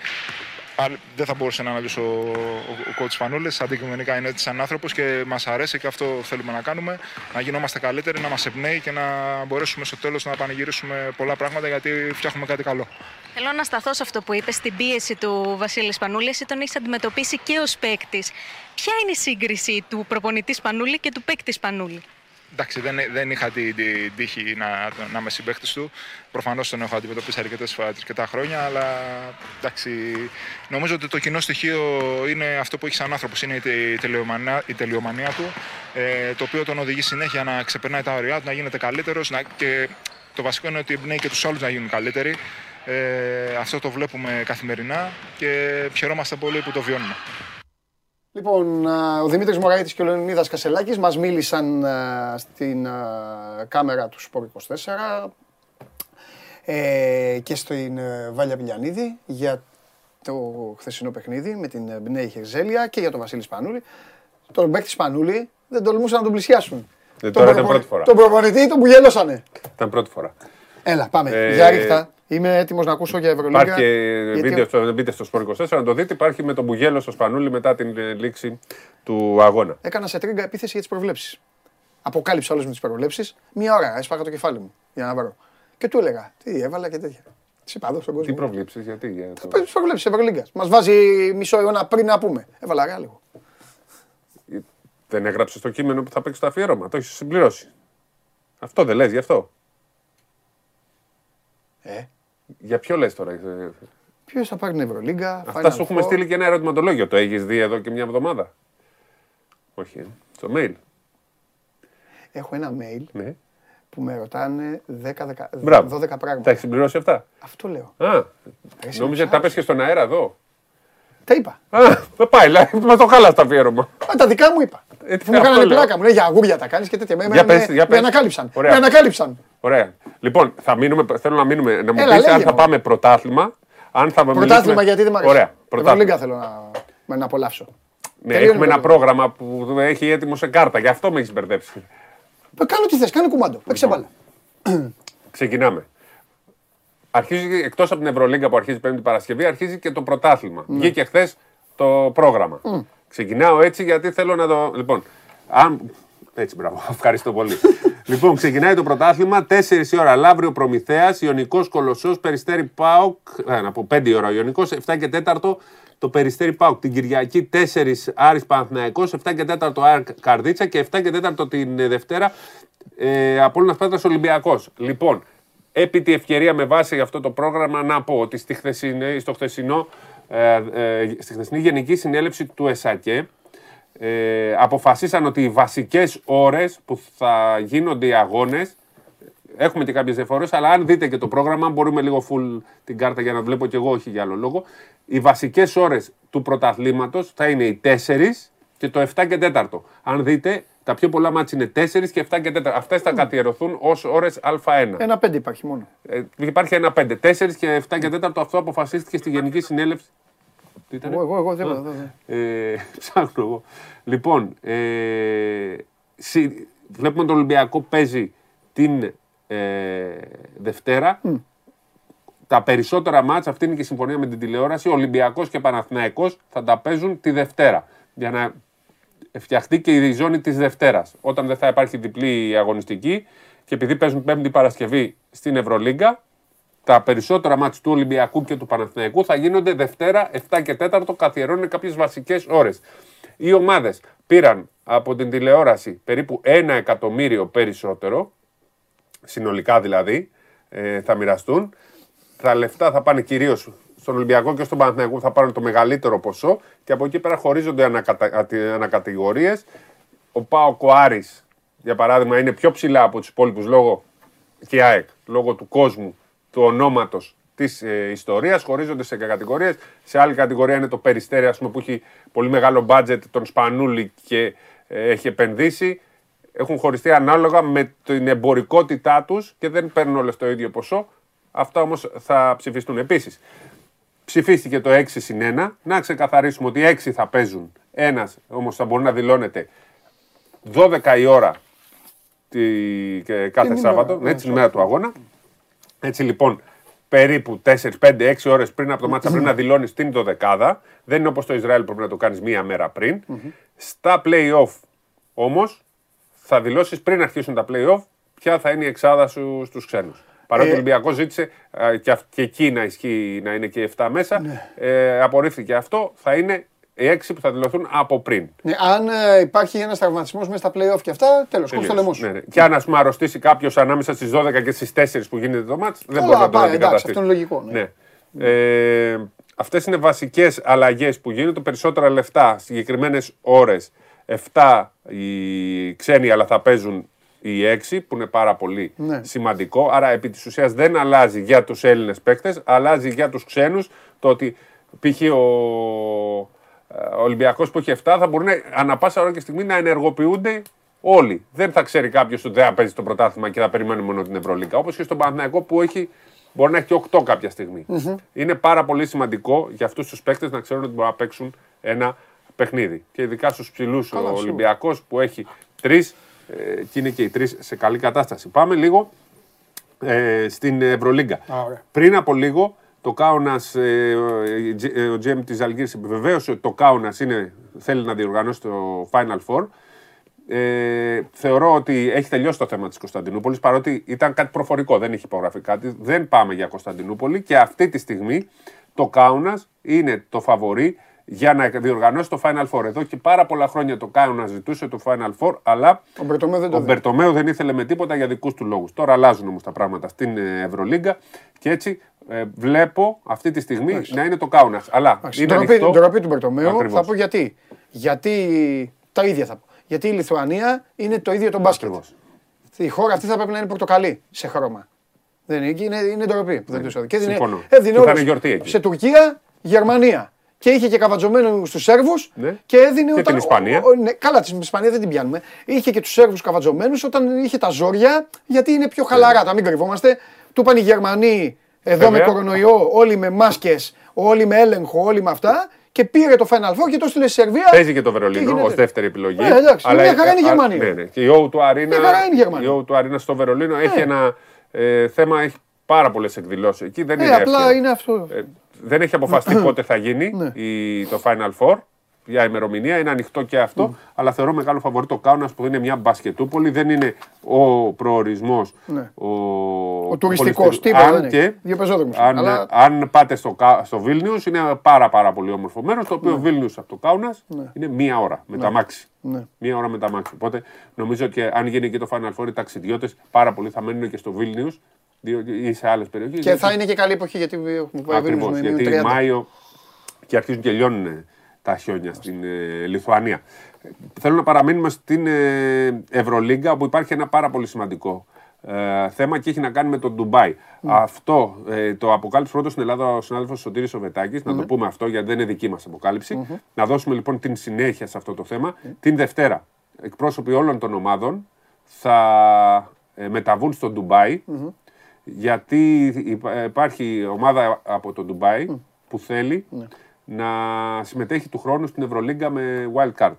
Αλλά δεν θα μπορούσε να αναλύσει ο, ο, ο coach Φανούλης. Αντικειμενικά είναι έτσι σαν άνθρωπος και μας αρέσει και αυτό θέλουμε να κάνουμε. Να γινόμαστε καλύτεροι, να μας εμπνέει και να μπορέσουμε στο τέλος να πανηγυρίσουμε πολλά πράγματα γιατί φτιάχνουμε κάτι καλό. Θέλω να σταθώ σε αυτό που είπες, στην πίεση του Βασίλης Σπανούλη. Εσύ τον έχεις αντιμετωπίσει και ως παίκτης. Ποια είναι η σύγκριση του προπονητής Σπανούλη και του παίκτης Σπανούλη. Εντάξει, δεν, δεν είχα την, την τύχη να, να είμαι συμπαίχτη του. Προφανώς τον έχω αντιμετωπίσει αρκετές φορέ αρκετά χρόνια, αλλά εντάξει, νομίζω ότι το κοινό στοιχείο είναι αυτό που έχει σαν άνθρωπος. Είναι η, τε- η, τελειομανία, η τελειομανία του, ε, το οποίο τον οδηγεί συνέχεια να ξεπερνάει τα ωριά του, να γίνεται καλύτερος. Και το βασικό είναι ότι εμπνέει και τους άλλους να γίνουν καλύτεροι. Ε, αυτό το βλέπουμε καθημερινά και χαιρόμαστε πολύ που το βιώνουμε. Λοιπόν, α, ο Δημήτρης Μωραήτης και ο Λεωνίδας Κασελάκης μας μίλησαν α, στην α, κάμερα του Σπορ 24 ε, και στην ε, Βάλια Πηλιανίδη για το χθεσινό παιχνίδι με την ε, Μπνέη Χερζέλια και για τον Βασίλη Σπανούλη. Τον παίκτη Σπανούλη δεν τολμούσαν να τον πλησιάσουν. Ε, Τον τώρα ήταν προπο- πρώτη φορά. Τον προπονητή τον πουγέλωσανε. Ήταν πρώτη φορά. Έλα, πάμε. Ε, για ρίχτα. Είμαι έτοιμος να ακούσω για Ευρωλίγα. Υπάρχει και γιατί- βίντεο στο, μπείτε στο Sport 24 να το δείτε. Υπάρχει με τον Μπουγέλο στο Σπανούλι μετά την ε, λήξη του αγώνα. Έκανα σε τρίγκα επίθεση για τις προβλέψεις. Αποκάλυψα όλες μου τις προβλέψεις. Μία ώρα έσπαγα το κεφάλι μου για να βρω. Και του έλεγα τι έβαλα και τέτοια. Τι είπα εδώ στον κόσμο. Τι προβλήψει, γιατί. Για το... Τι προβλέψεις Ευρωλίγκα. Μας βάζει μισό αιώνα πριν να πούμε. Έβαλα ρε λίγο. Δεν έγραψες το κείμενο που θα παίξει το αφιέρωμα. Το έχεις συμπληρώσει. Αυτό δεν λες, γι' αυτό. Ε. Για ποιο λες τώρα. ε, Ποιος θα πάρει την Ευρωλίγκα. Αυτά σου έχουμε στείλει και ένα ερωτηματολόγιο. Το έχεις δει εδώ και μια εβδομάδα; Όχι. ε. Στο mail. Έχω ένα mail Ναι. που με ρωτάνε 10, 10, Μπράβο. 12 πράγματα. Τα έχεις συμπληρώσει αυτά; Αυτό λέω. Α, εσύ νόμιζα με τα πες και στον αέρα εδώ. Τα είπα. Α, δεν πάει, μας το χάλα το αφιέρωμα. Α, τα δικά μου είπα. Ε, τι Που μου αυτό κάνανε λέω. πλάκα μου. Λέει για αγούρια τα κάνεις και τέτοια. Με, Για με, πες, για με πες. ανακάλυψαν. Ωραία. Με ανακάλυψαν. Ωραία. Λοιπόν, θα μείνουμε, θέλω να μείνουμε, να μου Έλα, πεις αν λέγε θα μου. πάμε πρωτάθλημα. Αν θα Πρωτάθλημα μιλήσουμε- γιατί δεν μ' αρέσει. Ωραία. Ευρωλίγκα Πρωτάθλημα. θέλω να, με να απολαύσω. Ναι, Τελείωνε έχουμε το ένα λόγο. πρόγραμμα που έχει έτοιμο σε κάρτα. Γι' αυτό με έχεις μπερδέψει. Κάνω τι θες, κάνε κουμάντο. Παίξε Λοιπόν. μπάλα. Ξεκινάμε. Αρχίζει εκτός από την Ευρωλίγκα που αρχίζει Πέμπτη Παρασκευή, αρχίζει και το πρωτάθλημα. Βγήκε χθες το πρόγραμμα. Ξεκινάω έτσι γιατί θέλω να το. Λοιπόν, αν... Έτσι, μπράβο. <laughs> Ευχαριστώ πολύ. λοιπόν, ξεκινάει το πρωτάθλημα. 4 η ώρα Λαύριο Προμηθέας, Ιωνικός Κολοσσός, Περιστέρη Πάοκ. Ε, να πω 5 η ώρα ο Ιωνικός, 7 και 4 το Περιστέρη Πάοκ. Την Κυριακή 4 Άρης Παναθηναϊκός, 7 και 4 Άρ Καρδίτσα και 7 και 4 την Δευτέρα ε, Απόλλωνας Πέτρας Ολυμπιακός. Λοιπόν, επί τη ευκαιρία με βάση αυτό το πρόγραμμα να πω ότι στη χθεσινή, στο χθεσινό, ε, ε, στη χθεσινή Γενική Συνέλευση του ΕΣΑΚΕ ε, αποφασίσαν ότι οι βασικές ώρες που θα γίνονται οι αγώνες Έχουμε και κάποιες διαφορές, αλλά αν δείτε και το πρόγραμμα, μπορούμε λίγο full την κάρτα για να βλέπω κι εγώ, όχι για άλλο λόγο. Οι βασικές ώρες του πρωταθλήματος θα είναι οι 4 και το 7 και 4. Αν δείτε, τα πιο πολλά μάτια είναι 4 και 7 και 4. Αυτές θα καθιερωθούν ως ώρες Α1. Ένα 5 υπάρχει μόνο. Ε, υπάρχει ένα 5. 4 και 7 και 4 αυτό αποφασίστηκε στη Γενική Συνέλευση. Τι ήταν; Εγώ, εγώ, εγώ, δεν ε, Ψάχνω εγώ. Λοιπόν, ε, βλέπουμε τον Ολυμπιακό παίζει την ε, Δευτέρα. Τα περισσότερα μάτσα, αυτή είναι και η συμφωνία με την τηλεόραση, ο Ολυμπιακός και Παναθηναϊκός θα τα παίζουν τη Δευτέρα. Για να φτιαχτεί και η ζώνη της Δευτέρας. Όταν δεν θα υπάρχει διπλή αγωνιστική και επειδή παίζουν Πέμπτη Παρασκευή στην Ευρωλίγκα, τα περισσότερα μάτς του Ολυμπιακού και του Παναθηναϊκού θα γίνονται Δευτέρα 7 και 4, καθιερώνουν κάποιες βασικές ώρες. Οι ομάδες πήραν από την τηλεόραση περίπου 1 εκατομμύριο περισσότερο, συνολικά δηλαδή, ε, θα μοιραστούν. Τα λεφτά θα πάνε κυρίως στον Ολυμπιακό και στον Παναθηναϊκό θα πάρουν το μεγαλύτερο ποσό και από εκεί πέρα χωρίζονται ανακατα... ανακατηγορίες. Ο Πάο Κοάρη, για παράδειγμα, είναι πιο ψηλά από τους υπόλοιπους λόγω και ΑΕΚ, λόγω του κόσμου, του ονόματος της ε, ιστορίας. Χωρίζονται σε κατηγορίες. Σε άλλη κατηγορία είναι το Περιστέρι, ας πούμε, που έχει πολύ μεγάλο μπάτζετ, τον Σπανούλη και ε, έχει επενδύσει έχουν χωριστεί ανάλογα με την εμπορικότητά τους και δεν παίρνουν όλες το ίδιο ποσό. Αυτά όμως θα ψηφιστούν. Επίσης, ψηφίστηκε το 6 συν 1. Να ξεκαθαρίσουμε ότι 6 θα παίζουν. Ένας όμως θα μπορεί να δηλώνεται 12 η ώρα τη, κάθε Σάββατο, ναι, την ημέρα του αγώνα. Έτσι λοιπόν, περίπου 4, 5, 6 ώρες πριν από το μάτσα πρέπει να δηλώνεις την 12 Δεν είναι όπως το Ισραήλ που πρέπει να το κάνεις μία μέρα πριν. Στα playoff όμως θα δηλώσεις πριν αρχίσουν τα playoff ποια θα είναι η εξάδα σου στους ξένους. Παρότι ο ε, Ολυμπιακός ζήτησε και, και εκεί να ισχύει να είναι και 7 μέσα, ναι. ε, απορρίφθηκε αυτό. Θα είναι οι 6 που θα δηλωθούν από πριν. Ναι, αν ε, υπάρχει ένας τραυματισμός μέσα στα playoff και αυτά, τέλος. Κόψε το λαιμό σου. Ναι, ναι. Και αν ας πούμε αρρωστήσει κάποιος ανάμεσα στις 12 και στις 4 που γίνεται το μάτς, δεν μπορεί να το αντικαταστήσει. Αυτό είναι λογικό. Ναι. ναι. Ε, Αυτές είναι βασικές αλλαγές που γίνονται. Περισσότερα λεφτά, συγκεκριμένες ώρες 7 οι ξένοι, αλλά θα παίζουν οι 6, που είναι πάρα πολύ ναι. σημαντικό. Άρα, επί της ουσίας δεν αλλάζει για τους Έλληνες παίκτες, αλλάζει για τους ξένους το ότι π.χ. ο, ο Ολυμπιακός που έχει 7 θα μπορούν ανα πάσα ώρα και στιγμή να ενεργοποιούνται όλοι. Δεν θα ξέρει κάποιος ότι δεν θα παίζει το πρωτάθλημα και θα περιμένει μόνο την Ευρωλίκα. Όπως και στον Παναθηναϊκό που έχει Μπορεί να έχει και 8 κάποια Είναι πάρα πολύ σημαντικό για αυτούς τους παίκτες να ξέρουν ότι μπορούν να παίξουν ένα παιχνίδι. Και ειδικά στους ψηλούς ο Ολυμπιακός που έχει τρεις ε, και είναι και οι τρεις σε καλή κατάσταση. Πάμε λίγο ε, στην Ευρωλίγκα. Πριν από λίγο το Κάουνας, ε, ο GM της Αλγύρη επιβεβαίωσε ότι το Κάουνας θέλει να διοργανώσει το Final Four. Ε, θεωρώ ότι έχει τελειώσει το θέμα της Κωνσταντινούπολης παρότι ήταν κάτι προφορικό, δεν έχει υπογραφεί κάτι. Δεν πάμε για Κωνσταντινούπολη και αυτή τη στιγμή το Κάουνας είναι το φαβορή για να διοργανώσει το Final Four. Εδώ και πάρα πολλά χρόνια το κάνω να ζητούσε το Final Four, αλλά ο Μπερτομέου δεν, το ο Μπερτομέου δεν ήθελε με τίποτα για δικούς του λόγους. Τώρα αλλάζουν όμως τα πράγματα στην ε, Ευρωλίγκα και έτσι ε, βλέπω αυτή τη στιγμή να είναι το Κάουνα. Αλλά είναι το ντροπή του Μπερτομέου θα πω γιατί. Γιατί τα ίδια θα πω. Γιατί η Λιθουανία είναι το ίδιο το μπάσκετ. Η χώρα αυτή θα πρέπει να είναι πορτοκαλί σε χρώμα. Δεν είναι, είναι, είναι ντροπή που δεν ναι. τους έδινε. Έδινε σε Τουρκία, Γερμανία και είχε και καβατζωμένου στους Σέρβους ναι. και έδινε. Και όταν, την Ισπανία. Ο, ο, ναι, καλά, την Ισπανία δεν την πιάνουμε. Είχε και τους Σέρβους καβατζωμένους όταν είχε τα ζόρια, γιατί είναι πιο χαλαρά, τα μην κρυβόμαστε. Του είπαν οι Γερμανοί εδώ με κορονοϊό, όλοι με μάσκες, όλοι με έλεγχο, όλοι με αυτά. Και πήρε το Final Four και το στείλε στη Σερβία. Παίζει και το Βερολίνο ως δεύτερη επιλογή. Ε, εντάξει, αλλά μια χαρά είναι η Γερμανία. Ναι, ναι. Και η Όου του Αρίνα, μια χαρά είναι η Γερμανία. Η του Αρίνα στο Βερολίνο έχει ναι. ένα ε, θέμα, έχει πάρα πολλές εκδηλώσεις εκεί. Δεν Ε, είναι απλά εύκολο. είναι αυτό. Ε, δεν έχει αποφασιστεί πότε θα γίνει Ναι. η, το Final Four. Για ημερομηνία είναι ανοιχτό και αυτό. Αλλά θεωρώ μεγάλο φαβορή το Κάουνας που είναι μια μπασκετούπολη. Δεν είναι ο προορισμός. Ναι. Ο, Ο τουριστικός, πολυ- τίποτα αν δεν έχει. και, Δύο πεζόδρομους. αν, Αλλά- αν πάτε στο, Κα- στο Βίλνιους είναι πάρα, πάρα πολύ όμορφο μέρος. Το οποίο Βίλνιους από το Κάουνας Ναι. είναι μία ώρα με Ναι. τα μάξι. Ναι. Μία ώρα με τα μάξι. Οπότε νομίζω και αν γίνει και το Final Four, οι ταξιδιώτες πάρα πολλοί θα μένουν και στο Βίλνιους ή σε άλλες περιοχές. Και θα είναι και καλή εποχή γιατί έχουμε πάει Ακριβώ. με Γιατί μείον 30. Μάιο και αρχίζουν και λιώνουν τα χιόνια στην ε, Λιθουανία. Ε, Θέλω να παραμείνουμε στην ε, Ευρωλίγκα, όπου υπάρχει ένα πάρα πολύ σημαντικό ε, θέμα και έχει να κάνει με το Ντουμπάι. Αυτό ε, το αποκάλυψε πρώτος στην Ελλάδα ο συνάδελφος Σωτήρης Σοβετάκης, να το πούμε αυτό γιατί δεν είναι δική μας αποκάλυψη. Να δώσουμε λοιπόν την συνέχεια σε αυτό το θέμα. Την Δευτέρα, εκπρόσωποι όλων των ομάδων θα ε, μεταβούν στο Ντουμπάι γιατί υπά- υπάρχει ομάδα από το Ντουμπάι που θέλει να συμμετέχει του χρόνου στην Ευρωλίγκα με wild card.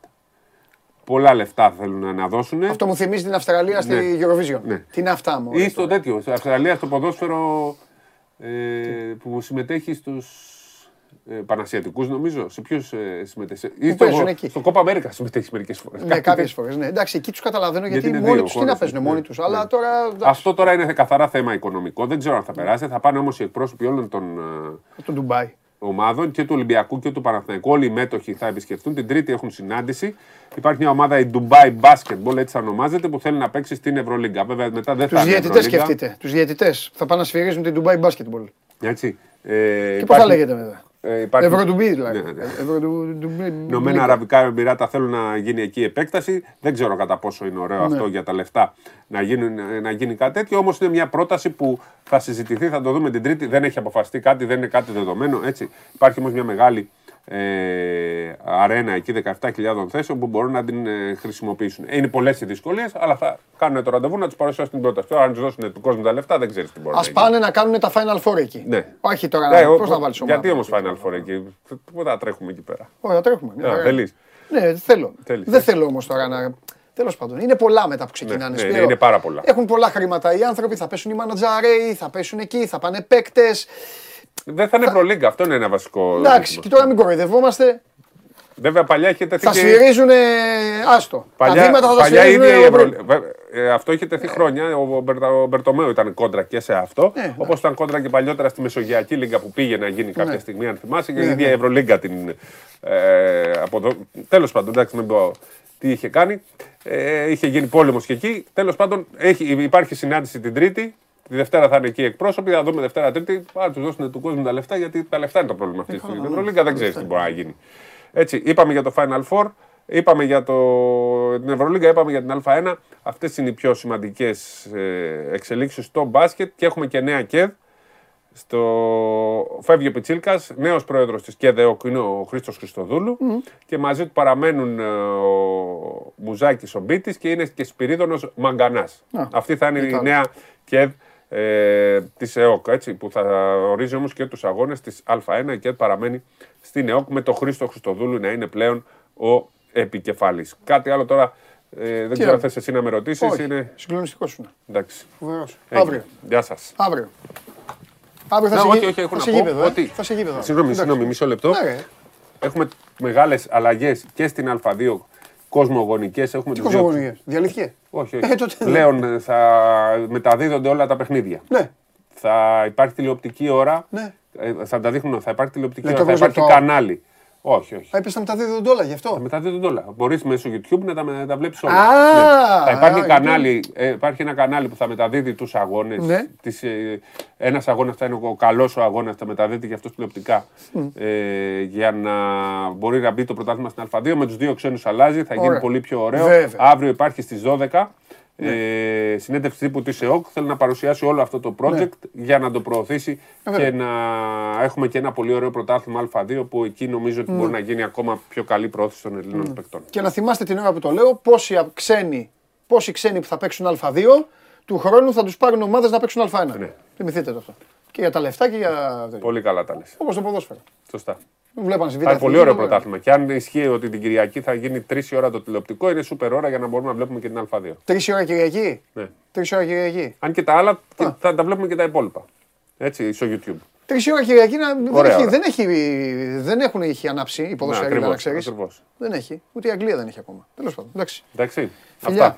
Πολλά λεφτά θέλουν να δώσουν. Αυτό μου θυμίζει την Αυστραλία στη Ναι. Eurovision. Ναι. Τι είναι αυτά μου. Ή στο τέτοιο, στην Αυστραλία, στο ποδόσφαιρο ε, που συμμετέχει στους ε, Πανασιατικούς νομίζω. Σε ποιους ε, συμμετέχεις; Ή Που παίζουν στο, εκεί. στο Κόπα Αμέρικα συμμετέχεις μερικές φορές. Ναι, κάποιες φορές. Ναι. Εντάξει, εκεί τους καταλαβαίνω γιατί, είναι μόνοι δύο τους τι να χώρες, παίζουν ναι. μόνοι τους. Αλλά Ναι. τώρα. εντάξει, Αυτό τώρα είναι καθαρά θέμα οικονομικό. Δεν ξέρω αν θα περάσει. Θα πάνε όμως οι εκπρόσωποι όλων των ε, Το Ντουμπάι. ομάδων και του Ολυμπιακού και του Παναθηναϊκού. Όλοι οι μέτοχοι θα επισκεφτούν. Την Τρίτη έχουν συνάντηση. Υπάρχει μια ομάδα, η Dubai Basketball, έτσι θα ονομάζεται, που θέλει να παίξει στην Ευρωλίγκα. Βέβαια μετά δεν Τους θα είναι διαιτητές Ευρωλίγκα. σκεφτείτε. Τους διαιτητές θα πάνε να σφυρίζουν την Dubai Basketball. Έτσι. Ε, Και πώς θα λέγεται μετά. Ε, υπάρχει... Ευρωτουμπί δηλαδή. Ναι, ναι. Ευρωτουμπί. Ηνωμένα Αραβικά Εμμυράτα θέλουν να γίνει εκεί επέκταση. Δεν ξέρω κατά πόσο είναι ωραίο Ναι. αυτό για τα λεφτά να γίνει, να γίνει κάτι τέτοιο. Όμως είναι μια πρόταση που θα συζητηθεί, θα το δούμε την Τρίτη. Δεν έχει αποφασιστεί κάτι, δεν είναι κάτι δεδομένο. Έτσι. Υπάρχει όμως μια μεγάλη ε, αρένα εκεί 17.000 θέσεων που μπορούν να την ε, χρησιμοποιήσουν. Είναι πολλές οι δυσκολίες, αλλά θα κάνουν το ραντεβού να τους παρουσιάσουν την πρόταση. Τώρα, αν τους δώσουν του κόσμου τα λεφτά, δεν ξέρεις τι μπορεί Α να γίνει. πάνε να κάνουν τα Final Four εκεί. Ναι. Όχι τώρα. Ναι, Πώς ο- να βάλεις ομάδα. Γιατί όμω Final Four εκεί, πού θα τρέχουμε εκεί πέρα; Όχι, θα τρέχουμε. μια Α, χαρά. θέλεις. Ναι, θέλω. Θέλεις, Δεν ε. θέλω όμως τώρα να. Τέλος πάντων, είναι πολλά μετά που ξεκινάνε. ναι, Σπύρο. ναι, είναι πάρα πολλά. Έχουν πολλά χρήματα οι άνθρωποι, θα πέσουν οι μανατζαρέοι, θα πέσουν εκεί, θα πάνε παίκτες. Δεν θα είναι Ευρωλίγκα, αυτό είναι ένα βασικό. Εντάξει, ζήτημα. και τώρα μην κοροϊδευόμαστε. Βέβαια, παλιά είχε τεθεί. Θα και- σφυρίζουν άστο. Παλιά, τα βήματα θα τα παλιά η σφυρίζουν. ίδια η ο- Ευρωλίγκα. Ε, αυτό είχε τεθεί χρόνια. Ο, Μπερτα, ο Μπερτομέο ήταν κόντρα και σε αυτό. Ναι, Όπως ήταν κόντρα και παλιότερα στη Μεσογειακή Λίγκα που πήγε να γίνει κάποια Ναι. στιγμή, αν θυμάσαι. Και Ναι, η ίδια ναι. η Ευρωλίγκα την. Ε, αποδο... Τέλος πάντων, εντάξει, μην πω τι είχε κάνει. Ε, είχε γίνει πόλεμος και εκεί. Τέλος πάντων, έχει, υπάρχει συνάντηση την Τρίτη. Τη Δευτέρα θα είναι εκεί οι εκπρόσωποι. Θα δούμε Δευτέρα-Τρίτη. Θα τους δώσουν του κόσμου τα λεφτά γιατί τα λεφτά είναι το πρόβλημα αυτή τη στιγμή. Η Ευρωλίγκα δεν ξέρεις τι μπορεί να γίνει. Έτσι, είπαμε για το Final Four, είπαμε για το, την Ευρωλίγκα, είπαμε για την Α1. Αυτές είναι οι πιο σημαντικές ε, εξελίξεις στο μπάσκετ και έχουμε και νέα ΚΕΔ. Στο... Φεύγει ο Πιτσίλκας, νέος πρόεδρος της ΚΕΔΕΟΚ είναι ο Χρήστος Χριστοδούλου και μαζί του παραμένουν ε, ο Μουζάκης ο Μπίτης και είναι και Σπυρίδωνος Μαγκανάς. Α, Αυτή θα είναι η Ιταλός. νέα ΚΕΔ ε, της ΕΟΚ, έτσι, που θα ορίζει όμως και τους αγώνες της Α1. Η ΚΕΔ παραμένει στην ΕΟΚ με τον Χρήστο Χριστοδούλου να είναι πλέον ο επικεφαλής. Κάτι άλλο τώρα ε, δεν ξέρω αν θες εσύ να με ρωτήσεις. Όχι, Είναι... συγκλονιστικός σου. Εντάξει. Φοβερός. Έγινε. Αύριο. Γεια σας. Αύριο. Αύριο θα Ναι, σε όχι, γη- όχι, έχω θα να σε πω γήπεδο, ε. ότι- Θα σε γήπεδο. Συγγνώμη, Εντάξει. συγγνώμη, μισό λεπτό. Ναι, ρε. Έχουμε μεγάλες αλλαγές και στην Α2 κοσμογονικές. Έχουμε Τι τους δύο- κοσμογονίες, διαλύθηκε; Όχι, Ε, όχι. τότε- Πλέον ε, θα μεταδίδονται όλα τα παιχνίδια. Ναι. Θα υπάρχει τηλεοπτική ώρα. Ναι. Ε, θα τα δείχνουν, θα υπάρχει τηλεοπτική Λέει ώρα, το θα υπάρχει προσεκτό. κανάλι. Όχι, όχι. Α, είπες να μεταδίδονται όλα γι' αυτό; Θα μεταδίδονται όλα. Μπορείς μέσω YouTube να τα, να τα βλέπεις όλα. Α, Ναι. Θα υπάρχει, α, κανάλι, ε, υπάρχει ένα κανάλι που θα μεταδίδει τους αγώνες. Ναι. Ε, ένας αγώνας θα είναι ο καλός ο αγώνας, θα μεταδίδει και αυτός τηλεοπτικά. Ε, για να μπορεί να μπει το πρωτάθλημα στην Α2. Με τους δύο ξένους αλλάζει, θα γίνει Ωραία. πολύ πιο ωραίο. Βέβαια. Αύριο υπάρχει στις 12. Ε, συνέντευξη τύπου της ΕΟΚ θέλει να παρουσιάσει όλο αυτό το project για να το προωθήσει Ναι. Βέβαια. και να έχουμε και ένα πολύ ωραίο πρωτάθλημα Α2 που εκεί νομίζω ότι Ναι. μπορεί να γίνει ακόμα πιο καλή πρόθεση των Ελλήνων παικτών. Και να θυμάστε την ώρα που το λέω, πόσοι α- ξένοι, πόσοι ξένοι που θα παίξουν Α2, του χρόνου θα τους πάρουν ομάδες να παίξουν Α1. Ναι. Θυμηθείτε το αυτό. Και για τα λεφτά και για. Πολύ καλά τα λες. Όπως το ποδόσφαιρο. Σωστά. Βλέπανε στη Β' Θα είναι πολύ Εθνική, ωραίο βέβαια. πρωτάθλημα. Και αν ισχύει ότι την Κυριακή θα γίνει 3 ώρα το τηλεοπτικό, είναι σούπερ ώρα για να μπορούμε να βλέπουμε και την Α2. Τρεις ώρα Κυριακή; Ναι. Τρεις ώρα Κυριακή. Αν και τα άλλα και θα τα βλέπουμε και τα υπόλοιπα. Έτσι, στο YouTube. Τρεις ώρα Κυριακή να- δεν, Ωραία έχει, ώρα. δεν, έχει, δεν έχουν είχε ανάψει η ποδοσφαίρια, ακριβώς, να ξέρεις. ακριβώς. Δεν έχει. Ούτε η Αγγλία δεν έχει ακόμα. Τέλος πάντων. Εντάξει. Εντάξει. Φιλιά. Αυτά.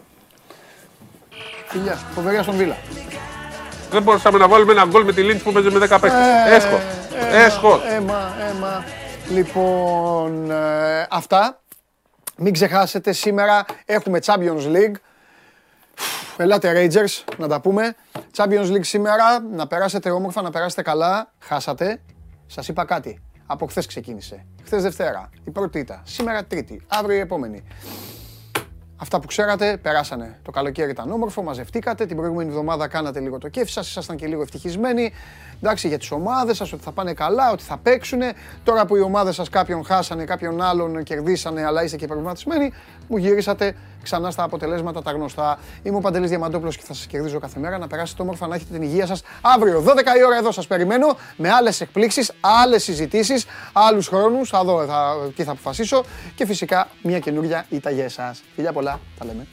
Φιλιά. Φοβεριά στον Βίλα. Δεν μπορούσαμε να βάλουμε ένα γκολ με τη Λίντς που παίζει με 10 παίχτε. Ε, Έσχο. έμα, Έσχο. Έμα, έμα. Λοιπόν, ε, αυτά. Μην ξεχάσετε, σήμερα έχουμε Champions League. Ελάτε Rangers, να τα πούμε. Champions League σήμερα, να περάσετε όμορφα, να περάσετε καλά. Χάσατε. Σας είπα κάτι. Από χθες ξεκίνησε. Χθες Δευτέρα, η πρώτη ήταν. Σήμερα Τρίτη, αύριο η επόμενη. Αυτά που ξέρατε, περάσανε. Το καλοκαίρι ήταν όμορφο, μαζευτήκατε. Την προηγούμενη εβδομάδα κάνατε λίγο το κέφι σας, ήσασταν και λίγο ευτυχισμένοι. Εντάξει, για τις ομάδες σας, ότι θα πάνε καλά, ότι θα παίξουν. Τώρα που οι ομάδες σας κάποιον χάσανε, κάποιον άλλον κερδίσανε, αλλά είστε και προβληματισμένοι, μου γυρίσατε ξανά στα αποτελέσματα τα γνωστά. Είμαι ο Παντελής Διαμαντόπουλος και θα σας κερδίζω κάθε μέρα. Να περάσετε όμορφα, να έχετε την υγεία σας. Αύριο, 12 η ώρα εδώ σας περιμένω, με άλλες εκπλήξεις, άλλες συζητήσεις, άλλους χρόνους. Θα δω, θα, τι θα αποφασίσω. Και φυσικά μια καινούργια ήττα για εσάς. Φιλιά πολλά, τα λέμε.